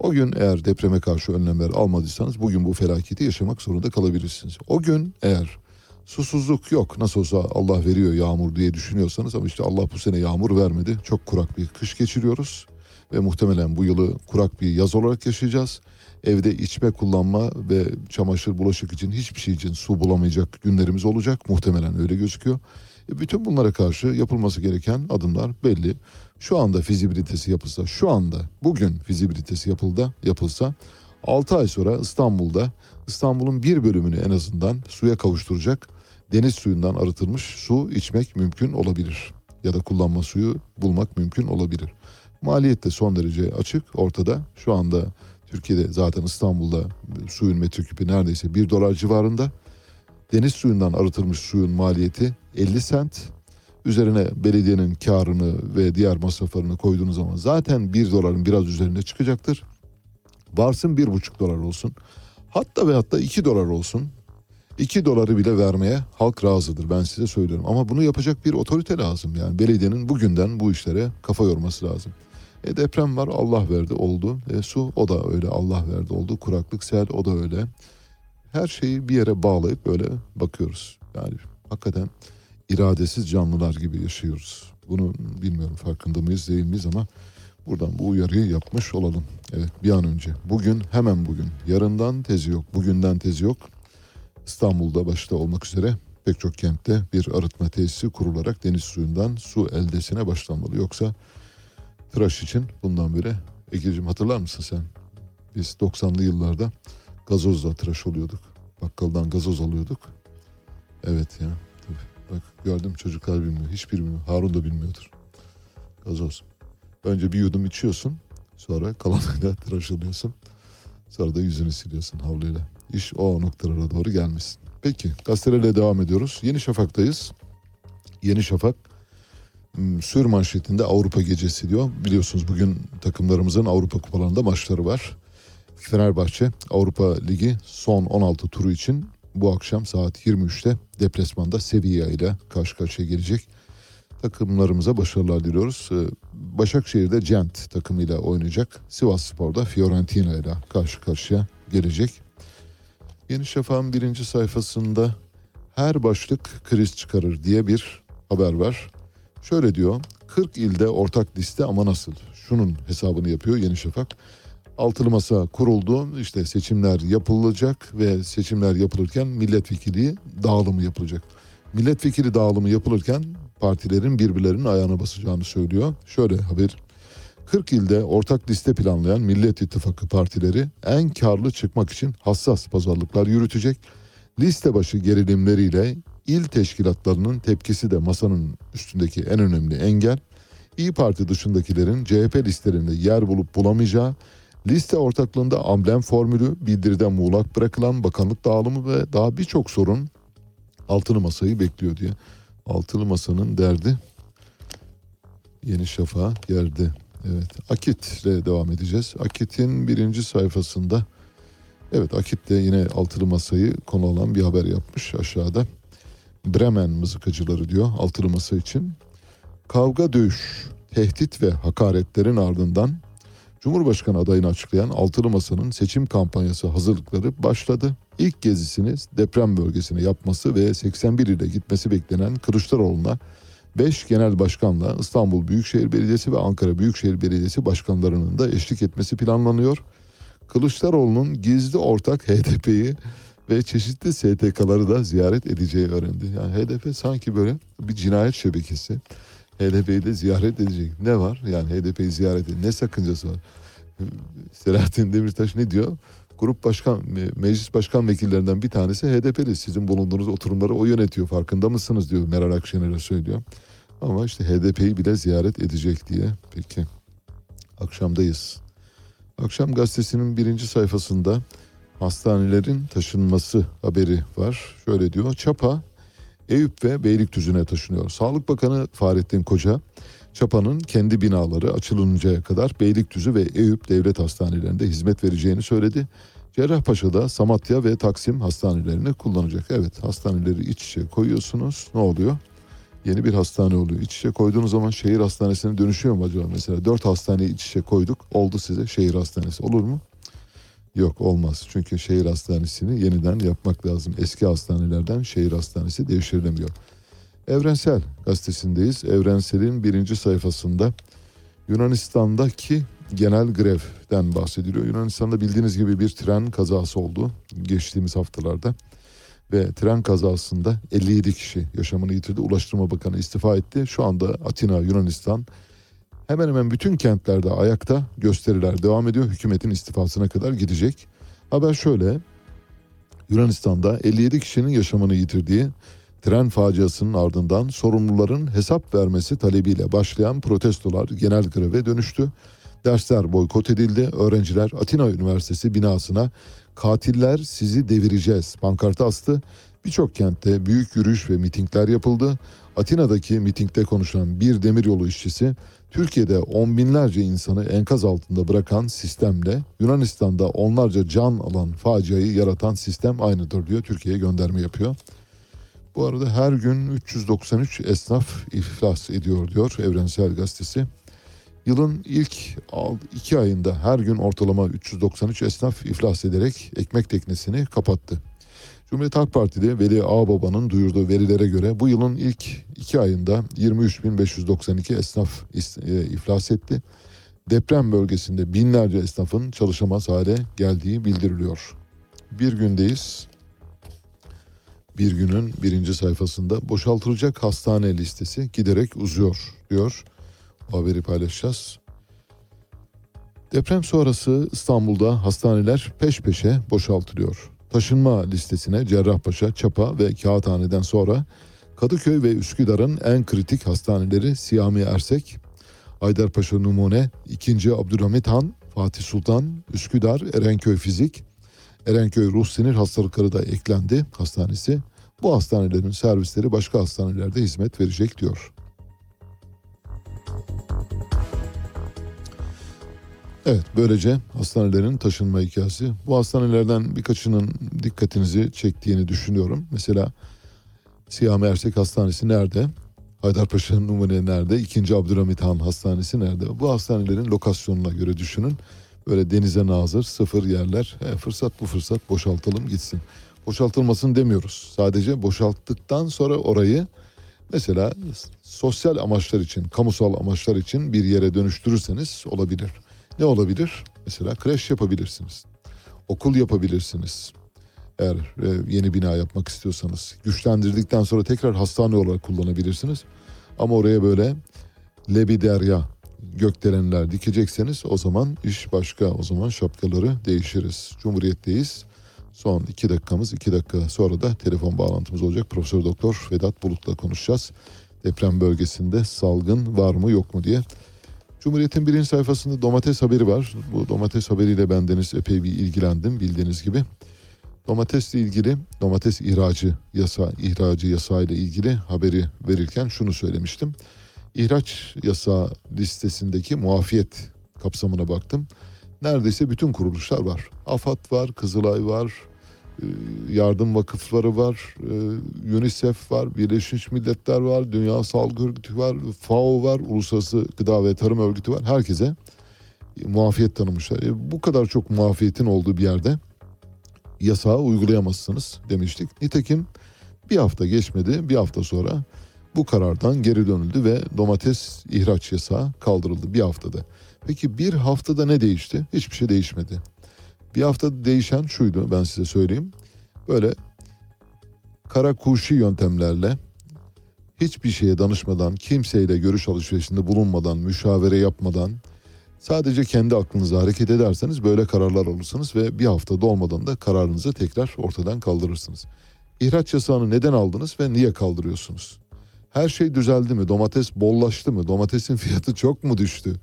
S1: O gün eğer depreme karşı önlemler almadıysanız bugün bu felaketi yaşamak zorunda kalabilirsiniz. O gün eğer susuzluk yok nasıl olsa Allah veriyor yağmur diye düşünüyorsanız ama işte Allah bu sene yağmur vermedi. Çok kurak bir kış geçiriyoruz ve muhtemelen bu yılı kurak bir yaz olarak yaşayacağız. Evde içme, kullanma ve çamaşır, bulaşık için hiçbir şey için su bulamayacak günlerimiz olacak. Muhtemelen öyle gözüküyor. E, bütün bunlara karşı yapılması gereken adımlar belli. Şu anda fizibilitesi yapılsa, şu anda bugün fizibilitesi yapılda yapılsa 6 ay sonra İstanbul'da İstanbul'un bir bölümünü en azından suya kavuşturacak deniz suyundan arıtılmış su içmek mümkün olabilir. Ya da kullanma suyu bulmak mümkün olabilir. Maliyet de son derece açık ortada. Şu anda Türkiye'de zaten İstanbul'da suyun metreküpü neredeyse 1 dolar civarında. Deniz suyundan arıtılmış suyun maliyeti 50 sent. Üzerine belediyenin karını ve diğer masraflarını koyduğunuz zaman zaten 1 doların biraz üzerinde çıkacaktır. Varsın 1,5 dolar olsun. Hatta ve hatta 2 dolar olsun. 2 doları bile vermeye halk razıdır ben size söylüyorum. Ama bunu yapacak bir otorite lazım. Yani belediyenin bugünden bu işlere kafa yorması lazım. E deprem var Allah verdi oldu. E su o da öyle Allah verdi oldu. Kuraklık sel o da öyle. Her şeyi bir yere bağlayıp böyle bakıyoruz. Yani hakikaten iradesiz canlılar gibi yaşıyoruz. Bunu bilmiyorum farkında mıyız değil miyiz ama buradan bu uyarıyı yapmış olalım. Evet bir an önce bugün hemen bugün yarından tezi yok bugünden tezi yok. İstanbul'da başta olmak üzere pek çok kentte bir arıtma tesisi kurularak deniz suyundan su eldesine başlanmalı. Yoksa tıraş için bundan beri Ege'cim hatırlar mısın sen? Biz 90'lı yıllarda gazozla tıraş oluyorduk. Bakkaldan gazoz alıyorduk. Evet ya. Bak gördüm çocuklar bilmiyor. Hiçbir bilmiyor. Harun da bilmiyordur. Gazoz. Önce bir yudum içiyorsun. Sonra kalanıyla tıraş oluyorsun. Sonra da yüzünü siliyorsun havluyla. İş o noktalara doğru gelmesin. Peki gazetelerle devam ediyoruz. Yeni Şafak'tayız. Yeni Şafak m, sür manşetinde Avrupa gecesi diyor. Biliyorsunuz bugün takımlarımızın Avrupa kupalarında maçları var. Fenerbahçe Avrupa Ligi son 16 turu için bu akşam saat 23'te deplasmanda Sevilla ile karşı karşıya gelecek. Takımlarımıza başarılar diliyoruz. Ee, Başakşehir'de Gent takımıyla oynayacak. Sivas Spor'da Fiorentina ile karşı karşıya gelecek. Yeni Şafak'ın birinci sayfasında her başlık kriz çıkarır diye bir haber var. Şöyle diyor 40 ilde ortak liste ama nasıl? Şunun hesabını yapıyor Yeni Şafak. Altılı masa kuruldu işte seçimler yapılacak ve seçimler yapılırken milletvekili dağılımı yapılacak. Milletvekili dağılımı yapılırken partilerin birbirlerinin ayağına basacağını söylüyor. Şöyle haber 40 ilde ortak liste planlayan Millet İttifakı partileri en karlı çıkmak için hassas pazarlıklar yürütecek. Liste başı gerilimleriyle il teşkilatlarının tepkisi de masanın üstündeki en önemli engel. İyi Parti dışındakilerin CHP listelerinde yer bulup bulamayacağı, liste ortaklığında amblem formülü, bildiride muğlak bırakılan bakanlık dağılımı ve daha birçok sorun altılı masayı bekliyor diye. Altılı masanın derdi Yeni Şafak'a geldi. Evet Akit ile devam edeceğiz. Akit'in birinci sayfasında evet Akit de yine altılı masayı konu olan bir haber yapmış aşağıda. Bremen mızıkacıları diyor altılı masa için. Kavga dövüş, tehdit ve hakaretlerin ardından Cumhurbaşkanı adayını açıklayan Altılı Masa'nın seçim kampanyası hazırlıkları başladı. İlk gezisini deprem bölgesine yapması ve 81 ile gitmesi beklenen Kılıçdaroğlu'na 5 genel başkanla İstanbul Büyükşehir Belediyesi ve Ankara Büyükşehir Belediyesi başkanlarının da eşlik etmesi planlanıyor. Kılıçdaroğlu'nun gizli ortak HDP'yi ve çeşitli STK'ları da ziyaret edeceği öğrendi. Yani HDP sanki böyle bir cinayet şebekesi. HDP'yi de ziyaret edecek. Ne var? Yani HDP'yi ziyaret edecek. Ne sakıncası var? Selahattin Demirtaş ne diyor? Grup başkan, meclis başkan vekillerinden bir tanesi HDP'li. Sizin bulunduğunuz oturumları o yönetiyor. Farkında mısınız diyor Meral Akşener'e söylüyor. Ama işte HDP'yi bile ziyaret edecek diye. Peki. Akşamdayız. Akşam gazetesinin birinci sayfasında hastanelerin taşınması haberi var. Şöyle diyor. Çapa Eyüp ve Beylikdüzü'ne taşınıyor. Sağlık Bakanı Fahrettin Koca, Çapa'nın kendi binaları açılıncaya kadar Beylikdüzü ve Eyüp devlet hastanelerinde hizmet vereceğini söyledi. Cerrahpaşa'da Samatya ve Taksim hastanelerini kullanacak. Evet hastaneleri iç içe koyuyorsunuz. Ne oluyor? Yeni bir hastane oluyor. İç içe koyduğunuz zaman şehir hastanesine dönüşüyor mu acaba? Mesela dört hastaneyi iç içe koyduk. Oldu size şehir hastanesi. Olur mu? Yok olmaz. Çünkü şehir hastanesini yeniden yapmak lazım. Eski hastanelerden şehir hastanesi devşirilemiyor. Evrensel gazetesindeyiz. Evrensel'in birinci sayfasında Yunanistan'daki genel grevden bahsediliyor. Yunanistan'da bildiğiniz gibi bir tren kazası oldu geçtiğimiz haftalarda. Ve tren kazasında 57 kişi yaşamını yitirdi. Ulaştırma Bakanı istifa etti. Şu anda Atina, Yunanistan hemen hemen bütün kentlerde ayakta gösteriler devam ediyor. Hükümetin istifasına kadar gidecek. Haber şöyle. Yunanistan'da 57 kişinin yaşamını yitirdiği tren faciasının ardından sorumluların hesap vermesi talebiyle başlayan protestolar genel greve dönüştü. Dersler boykot edildi. Öğrenciler Atina Üniversitesi binasına katiller sizi devireceğiz pankartı astı. Birçok kentte büyük yürüyüş ve mitingler yapıldı. Atina'daki mitingde konuşan bir demiryolu işçisi Türkiye'de on binlerce insanı enkaz altında bırakan sistemle Yunanistan'da onlarca can alan faciayı yaratan sistem aynıdır diyor. Türkiye'ye gönderme yapıyor. Bu arada her gün 393 esnaf iflas ediyor diyor Evrensel Gazetesi. Yılın ilk iki ayında her gün ortalama 393 esnaf iflas ederek ekmek teknesini kapattı. Cumhuriyet Halk Parti'de Veli Ağbaba'nın duyurduğu verilere göre bu yılın ilk iki ayında 23.592 esnaf e, iflas etti. Deprem bölgesinde binlerce esnafın çalışamaz hale geldiği bildiriliyor. Bir gündeyiz. Bir günün birinci sayfasında boşaltılacak hastane listesi giderek uzuyor diyor. O haberi paylaşacağız. Deprem sonrası İstanbul'da hastaneler peş peşe boşaltılıyor. Taşınma listesine Cerrahpaşa, Çapa ve Kağıthane'den sonra Kadıköy ve Üsküdar'ın en kritik hastaneleri Siyami Ersek, Haydarpaşa Numune, 2. Abdülhamit Han, Fatih Sultan, Üsküdar, Erenköy Fizik, Erenköy Ruh Sinir Hastalıkları da eklendi hastanesi. Bu hastanelerin servisleri başka hastanelerde hizmet verecek diyor. Evet böylece hastanelerin taşınma hikayesi. Bu hastanelerden birkaçının dikkatinizi çektiğini düşünüyorum. Mesela Siyami Ersek Hastanesi nerede? Haydarpaşa Numune nerede? İkinci Abdülhamit Han Hastanesi nerede? Bu hastanelerin lokasyonuna göre düşünün. Böyle denize nazır sıfır yerler. E, fırsat bu fırsat boşaltalım gitsin. Boşaltılmasın demiyoruz. Sadece boşalttıktan sonra orayı mesela sosyal amaçlar için, kamusal amaçlar için bir yere dönüştürürseniz olabilir. Ne olabilir? Mesela kreş yapabilirsiniz. Okul yapabilirsiniz. Eğer e, yeni bina yapmak istiyorsanız. Güçlendirdikten sonra tekrar hastane olarak kullanabilirsiniz. Ama oraya böyle lebiderya gökdelenler dikecekseniz o zaman iş başka. O zaman şapkaları değişiriz. Cumhuriyetteyiz. Son iki dakikamız, iki dakika sonra da telefon bağlantımız olacak. Profesör Doktor Vedat Bulut'la konuşacağız. Deprem bölgesinde salgın var mı yok mu diye. Cumhuriyet'in birinci sayfasında domates haberi var. Bu domates haberiyle bendeniz epey bir ilgilendim bildiğiniz gibi. Domatesle ilgili domates ihracı yasa ihracı yasa ile ilgili haberi verirken şunu söylemiştim. İhraç yasa listesindeki muafiyet kapsamına baktım. Neredeyse bütün kuruluşlar var. AFAD var, Kızılay var, yardım vakıfları var, e, UNICEF var, Birleşmiş Milletler var, Dünya Sağlık Örgütü var, FAO var, Uluslararası Gıda ve Tarım Örgütü var. Herkese muafiyet tanımışlar. E, bu kadar çok muafiyetin olduğu bir yerde yasağı uygulayamazsınız demiştik. Nitekim bir hafta geçmedi, bir hafta sonra bu karardan geri dönüldü ve domates ihraç yasağı kaldırıldı bir haftada. Peki bir haftada ne değişti? Hiçbir şey değişmedi. Bir haftada değişen şuydu ben size söyleyeyim. Böyle kara kuşi yöntemlerle hiçbir şeye danışmadan, kimseyle görüş alışverişinde bulunmadan, müşavere yapmadan sadece kendi aklınıza hareket ederseniz böyle kararlar alırsınız ve bir hafta dolmadan da kararınızı tekrar ortadan kaldırırsınız. İhraç yasağını neden aldınız ve niye kaldırıyorsunuz? Her şey düzeldi mi? Domates bollaştı mı? Domatesin fiyatı çok mu düştü?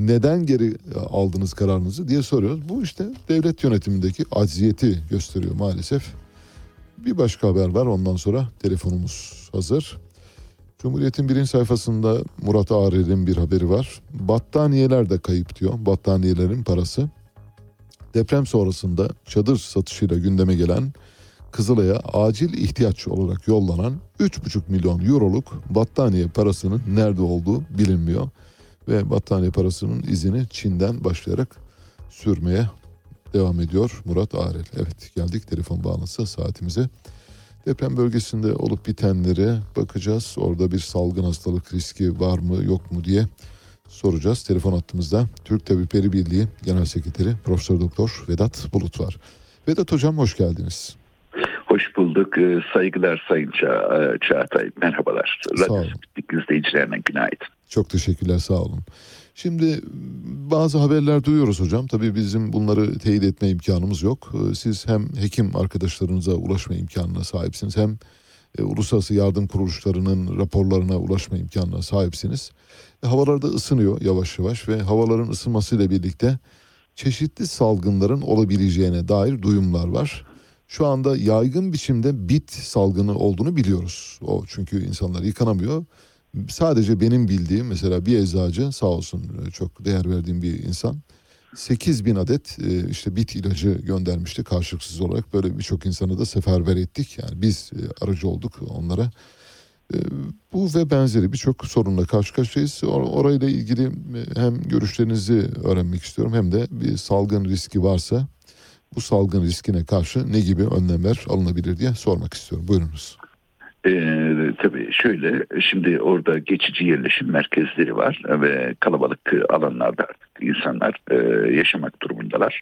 S1: Neden geri aldınız kararınızı diye soruyoruz. Bu işte devlet yönetimindeki acziyeti gösteriyor maalesef. Bir başka haber var ondan sonra telefonumuz hazır. Cumhuriyet'in birinci sayfasında Murat Ağrel'in bir haberi var. Battaniyeler de kayıp diyor. Battaniyelerin parası. Deprem sonrasında çadır satışıyla gündeme gelen Kızılay'a acil ihtiyaç olarak yollanan 3,5 milyon euroluk battaniye parasının nerede olduğu bilinmiyor. Ve battaniye parasının izini Çin'den başlayarak sürmeye devam ediyor Murat Arel. Evet geldik telefon bağlantısı saatimize. Deprem bölgesinde olup bitenlere bakacağız. Orada bir salgın hastalık riski var mı yok mu diye soracağız. Telefon hattımızda Türk Tabipleri Birliği Genel Sekreteri Profesör Doktor Vedat Bulut var. Vedat Hocam hoş geldiniz.
S9: Hoş bulduk. Ee, Saygılar Sayın Ça- Çağatay. Merhabalar. Radyo. Sputnik izleyicilerine günaydın.
S1: Çok teşekkürler sağ olun. Şimdi bazı haberler duyuyoruz hocam. Tabii bizim bunları teyit etme imkanımız yok. Ee, Siz hem hekim arkadaşlarınıza ulaşma imkanına sahipsiniz hem e, uluslararası yardım kuruluşlarının raporlarına ulaşma imkanına sahipsiniz. E, Havalar da ısınıyor yavaş yavaş ve havaların ısınmasıyla birlikte çeşitli salgınların olabileceğine dair duyumlar var. Şu anda yaygın biçimde bit salgını olduğunu biliyoruz. O çünkü insanlar yıkanamıyor. Sadece benim bildiğim mesela bir eczacı sağ olsun çok değer verdiğim bir insan 8 bin adet e, işte bit ilacı göndermişti karşılıksız olarak. Böyle birçok insanı da seferber ettik. Yani biz e, aracı olduk onlara. E, Bu ve benzeri birçok sorunla karşı karşıyayız. Or- Orayla ilgili hem görüşlerinizi öğrenmek istiyorum hem de bir salgın riski varsa bu salgın riskine karşı ne gibi önlemler alınabilir diye sormak istiyorum. Buyurunuz.
S9: Ee, tabii şöyle şimdi orada geçici yerleşim merkezleri var ve kalabalık alanlarda artık insanlar e, yaşamak durumundalar.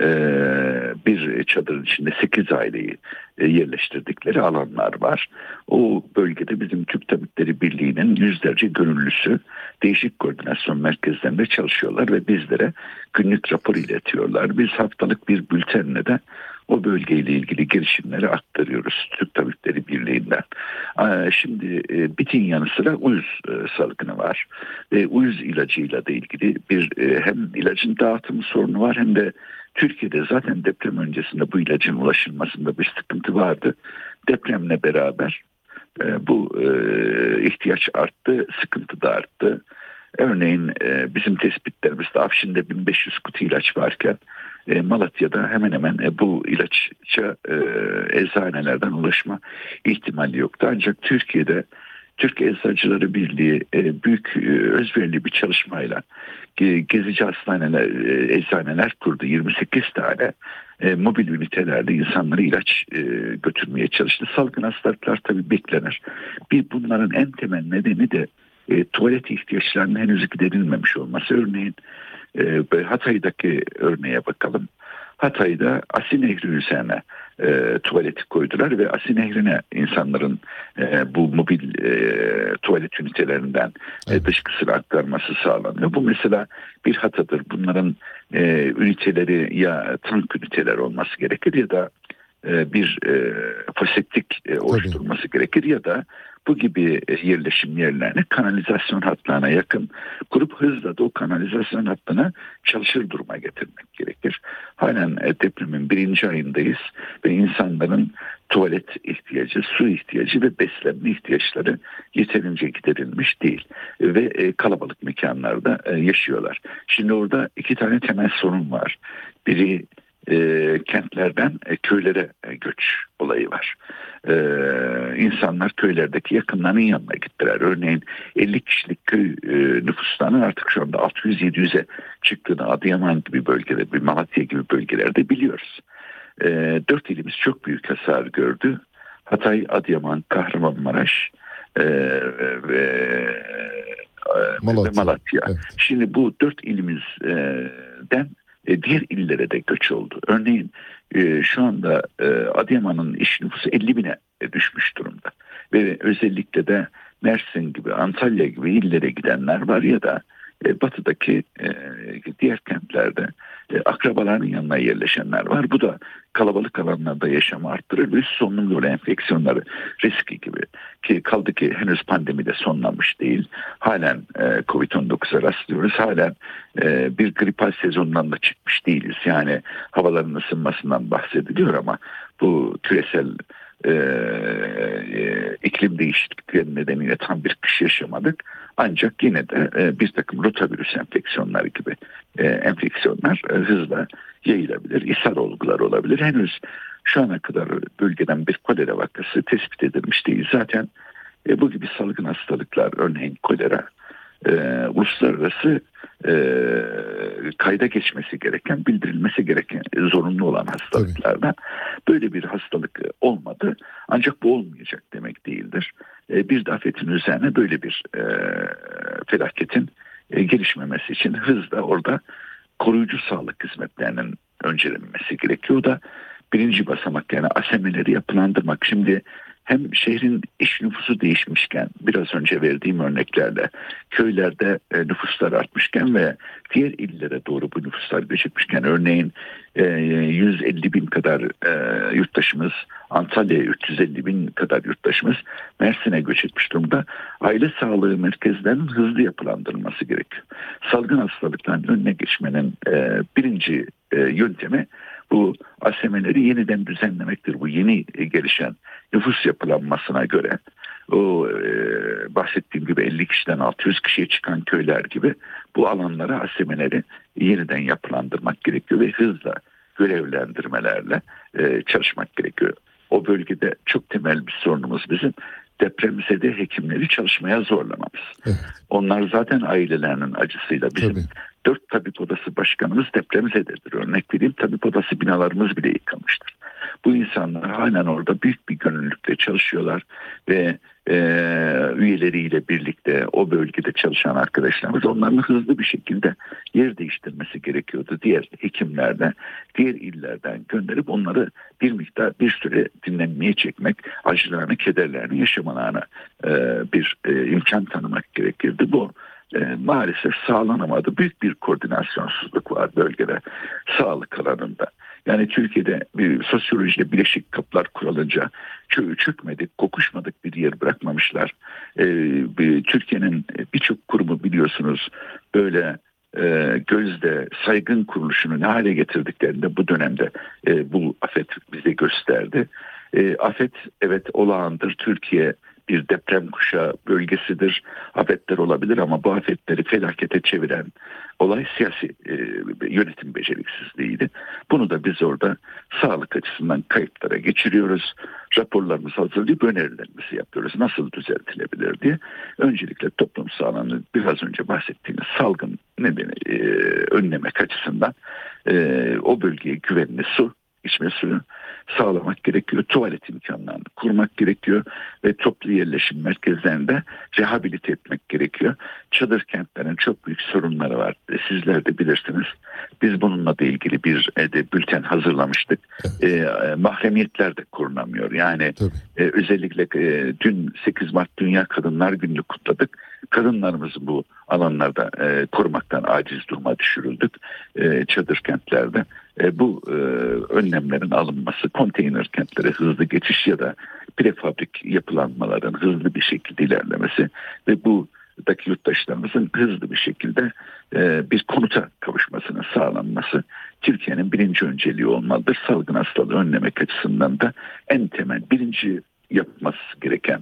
S9: Ee, bir çadırın içinde 8 aileyi e, yerleştirdikleri alanlar var. O bölgede bizim Türk Tabipleri Birliği'nin yüzlerce gönüllüsü değişik koordinasyon merkezlerinde çalışıyorlar ve bizlere günlük rapor iletiyorlar. Biz haftalık bir bültenle de o bölgeyle ilgili girişimleri aktarıyoruz Türk Tabipleri Birliği'nden. Aa, Şimdi e, bitin yanı sıra uyuz e, salgını var. Ve uyuz ilacıyla da ilgili bir e, hem ilacın dağıtımı sorunu var hem de Türkiye'de zaten deprem öncesinde bu ilacın ulaşılmasında bir sıkıntı vardı. Depremle beraber bu ihtiyaç arttı, sıkıntı da arttı. Örneğin bizim tespitlerimizde Afşin'de 1500 kutu ilaç varken e, Malatya'da hemen hemen e, bu ilaçça e, eczanelerden ulaşma ihtimali yoktu. Ancak Türkiye'de Türk Eczacıları Birliği e, büyük özverili bir çalışmayla e, gezici hastaneler, eczaneler kurdu. 28 tane e, mobil ünitelerde insanlara ilaç götürmeye çalıştı. Salgın hastalıklar tabii beklenir. Bir bunların en temel nedeni de e, tuvalet ihtiyaçlarının henüz giderilmemiş olması. Örneğin e, Hatay'daki örneğe bakalım. Hatay'da Asi Nehri üzerine e, tuvaleti koydular ve Asi Nehri'ne insanların e, bu mobil e, tuvalet ünitelerinden e, dışkısını aktarması sağlanıyor. Bu mesela bir hatadır. Bunların e, üniteleri ya tank üniteler olması gerekir ya da e, bir e, foseptik e, oluşturması gerekir ya da bu gibi e, yerleşim yerlerini kanalizasyon hatlarına yakın kurup hızla da o kanalizasyon hattına çalışır duruma getirmek gerekir. Halen e, depremin birinci ayındayız ve insanların tuvalet ihtiyacı, su ihtiyacı ve beslenme ihtiyaçları yeterince giderilmiş değil ve e, kalabalık mekanlarda yaşıyorlar. Şimdi orada iki tane temel sorun var. Biri e, kentlerden e, köylere e, göç olayı var. E, insanlar köylerdeki yakınlarının yanına gittiler. Örneğin 50 kişilik köy e, nüfuslarının artık şu anda 600-700'e çıktığını Adıyaman gibi bölgelerde, bir Malatya gibi bölgelerde biliyoruz. E, dört ilimiz çok büyük hasar gördü. Hatay, Adıyaman, Kahramanmaraş e, ve e,
S1: Malatya.
S9: ve Malatya. Şimdi bu dört ilimizden e, diğer illere de göç oldu. Örneğin e, şu anda e, Adıyaman'ın iş nüfusu 50 bine düşmüş durumda. Ve özellikle de Mersin gibi, Antalya gibi illere gidenler var ya da e, batıdaki e, diğer kentlerde e, akrabalarının yanına yerleşenler var. Bu da kalabalık alanlarda yaşamı arttırır ve solunum yolu enfeksiyonları riski gibi. Ki kaldı ki henüz pandemi de sonlanmış değil. Halen e, Covid-19'a rastlıyoruz. Halen bir gripal sezonundan da çıkmış değiliz. Yani havaların ısınmasından bahsediliyor ama bu küresel e, e, iklim değişiklikleri nedeniyle tam bir kış yaşamadık. Ancak yine de e, bir takım rotavirüs enfeksiyonları gibi e, enfeksiyonlar e, hızla yayılabilir. ishal olgular olabilir. Henüz şu ana kadar bölgeden bir kolera vakası tespit edilmiş değil. Zaten e, bu gibi salgın hastalıklar örneğin kolera e, uluslararası e, kayda geçmesi gereken, bildirilmesi gereken, zorunlu olan hastalıklardan böyle bir hastalık olmadı. Ancak bu olmayacak demek değildir. E, bir afetin üzerine böyle bir e, felaketin e, gelişmemesi için hızla orada koruyucu sağlık hizmetlerinin öncelenmesi gerekiyor. Da birinci basamak yani asemeleri yapılandırmak. Şimdi hem şehrin iş nüfusu değişmişken biraz önce verdiğim örneklerle köylerde e, nüfuslar artmışken ve diğer illere doğru bu nüfuslar göçmüşken örneğin e, 150 bin kadar e, yurttaşımız Antalya'ya 350 bin kadar yurttaşımız Mersin'e göç etmiş durumda. Aile sağlığı merkezlerinin hızlı yapılandırılması gerekiyor. Salgın hastalıkların önüne geçmenin e, birinci e, yöntemi bu ASM'leri yeniden düzenlemektir. Bu yeni e, gelişen nüfus yapılanmasına göre o e, bahsettiğim gibi 50 kişiden 600 kişiye çıkan köyler gibi bu alanlara ASM'leri yeniden yapılandırmak gerekiyor ve hızla görevlendirmelerle e, çalışmak gerekiyor. O bölgede çok temel bir sorunumuz bizim depremzede hekimleri çalışmaya zorlamamız.
S1: Evet.
S9: Onlar zaten ailelerinin acısıyla bizim
S1: Tabii.
S9: Dört tabip odası başkanımız depremzededir. Örnek vereyim tabip odası binalarımız bile yıkılmıştır. Bu insanlar halen orada büyük bir gönüllülükle çalışıyorlar ve e, üyeleriyle birlikte o bölgede çalışan arkadaşlarımız onların hızlı bir şekilde yer değiştirmesi gerekiyordu. Diğer hekimlerden, diğer illerden gönderip onları bir miktar bir süre dinlenmeye çekmek, acılarını, kederlerini yaşamalarına e, bir e, imkan tanımak gerekirdi. Bu e, maalesef sağlanamadı. Büyük bir koordinasyonsuzluk var bölgede sağlık alanında. Yani Türkiye'de bir sosyolojide bileşik kapılar kurulunca çö- çökmedik, kokuşmadık bir yer bırakmamışlar. E, Türkiye'nin birçok kurumu biliyorsunuz böyle e, gözde saygın kuruluşunu ne hale getirdiklerinde bu dönemde e, bu afet bize gösterdi. E, afet evet olağandır. Türkiye bir deprem kuşağı bölgesidir. Afetler olabilir ama bu afetleri felakete çeviren olay siyasi e, yönetim beceriksizliğiydi. Bunu da biz orada sağlık açısından kayıtlara geçiriyoruz. Raporlarımızı hazırlayıp önerilerimizi yapıyoruz. Nasıl düzeltilebilir diye. Öncelikle toplum sağlığını biraz önce bahsettiğimiz salgın nedeni e, önlemek açısından e, o bölgeye güvenli su, içme suyu sağlamak gerekiyor. Tuvalet imkanlarını kurmak gerekiyor ve toplu yerleşim merkezlerinde rehabilite etmek gerekiyor. Çadır kentlerin çok büyük sorunları var. E, Sizler de bilirsiniz. Biz bununla da ilgili bir e, de bülten hazırlamıştık. E, e, mahremiyetler de korunamıyor. Yani
S1: Tabii.
S9: e, özellikle e, dün 8 Mart Dünya Kadınlar Günü'nü kutladık. Kadınlarımızı bu alanlarda e, korumaktan aciz duruma düşürüldük e, çadır kentlerde. E, bu e, önlemlerin alınması, konteyner kentlere hızlı geçiş ya da prefabrik yapılanmaların hızlı bir şekilde ilerlemesi ve bu daki yurttaşlarımızın hızlı bir şekilde e, bir konuta kavuşmasının sağlanması Türkiye'nin birinci önceliği olmalıdır. Salgın hastalığı önlemek açısından da en temel birinci yapması gereken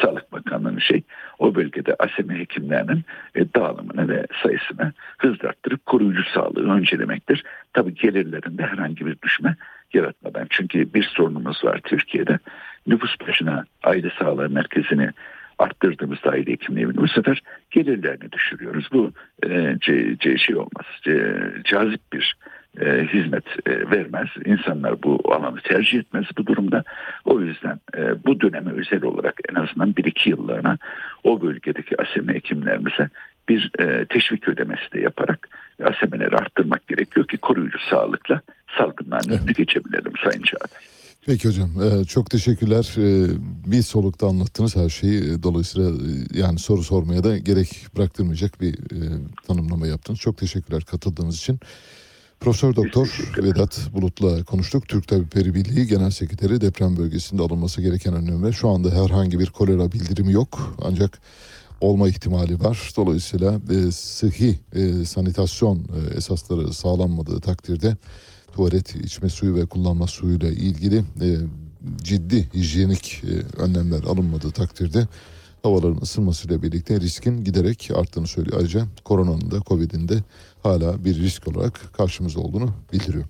S9: Sağlık Bakanlığı'nın şey o bölgede ASEME hekimlerinin e, dağılımını ve sayısını hızla arttırıp koruyucu sağlığı öncelemektir. Tabii gelirlerinde herhangi bir düşme yaratmadan. Çünkü bir sorunumuz var Türkiye'de. Nüfus başına aile sağlığı merkezini arttırdığımızda aile hekimliğini bu sefer gelirlerini düşürüyoruz. Bu e, ce, ce- şey olmaz. Ce, cazip bir e, hizmet e, vermez. İnsanlar bu alanı tercih etmez bu durumda. O yüzden e, bu döneme özel olarak en azından 1-2 yıllarına o bölgedeki ASEME hekimlerimize bir e, teşvik ödemesi de yaparak ASEME'leri arttırmak gerekiyor ki koruyucu sağlıkla salgınların önüne geçebilelim Sayın Çağatay.
S1: Peki hocam e, çok teşekkürler. E, Bir solukta anlattınız her şeyi. E, Dolayısıyla yani soru sormaya da gerek bıraktırmayacak bir tanımlama yaptınız. Çok teşekkürler katıldığınız için. Profesör Doktor Vedat Bulut'la konuştuk. Türk Tabipleri Birliği Genel Sekreteri deprem bölgesinde alınması gereken önlemler. Şu anda herhangi bir kolera bildirimi yok. Ancak olma ihtimali var. Dolayısıyla e, sıhhi e, sanitasyon e, esasları sağlanmadığı takdirde tuvalet, içme suyu ve kullanma suyuyla ilgili e, ciddi hijyenik e, önlemler alınmadığı takdirde havaların ısınmasıyla birlikte riskin giderek arttığını söylüyor. Ayrıca koronanın da Covid'in de hala bir risk olarak karşımızda olduğunu bildiriyor.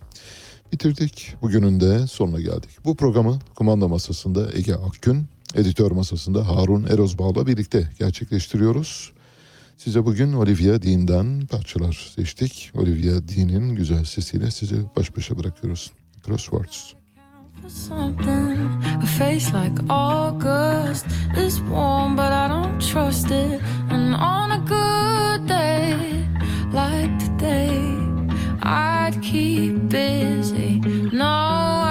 S1: bitirdik. Bugünün de sonuna geldik. Bu programı kumanda masasında Ege Akgün, editör masasında Harun Erozbağ'la birlikte gerçekleştiriyoruz. Size bugün Olivia Dean'den parçalar seçtik. Olivia Dean'in güzel sesiyle sizi baş başa bırakıyoruz. Crosswords.
S7: something. A face like August is warm, but I don't trust it. And on a good day like Keep busy. No.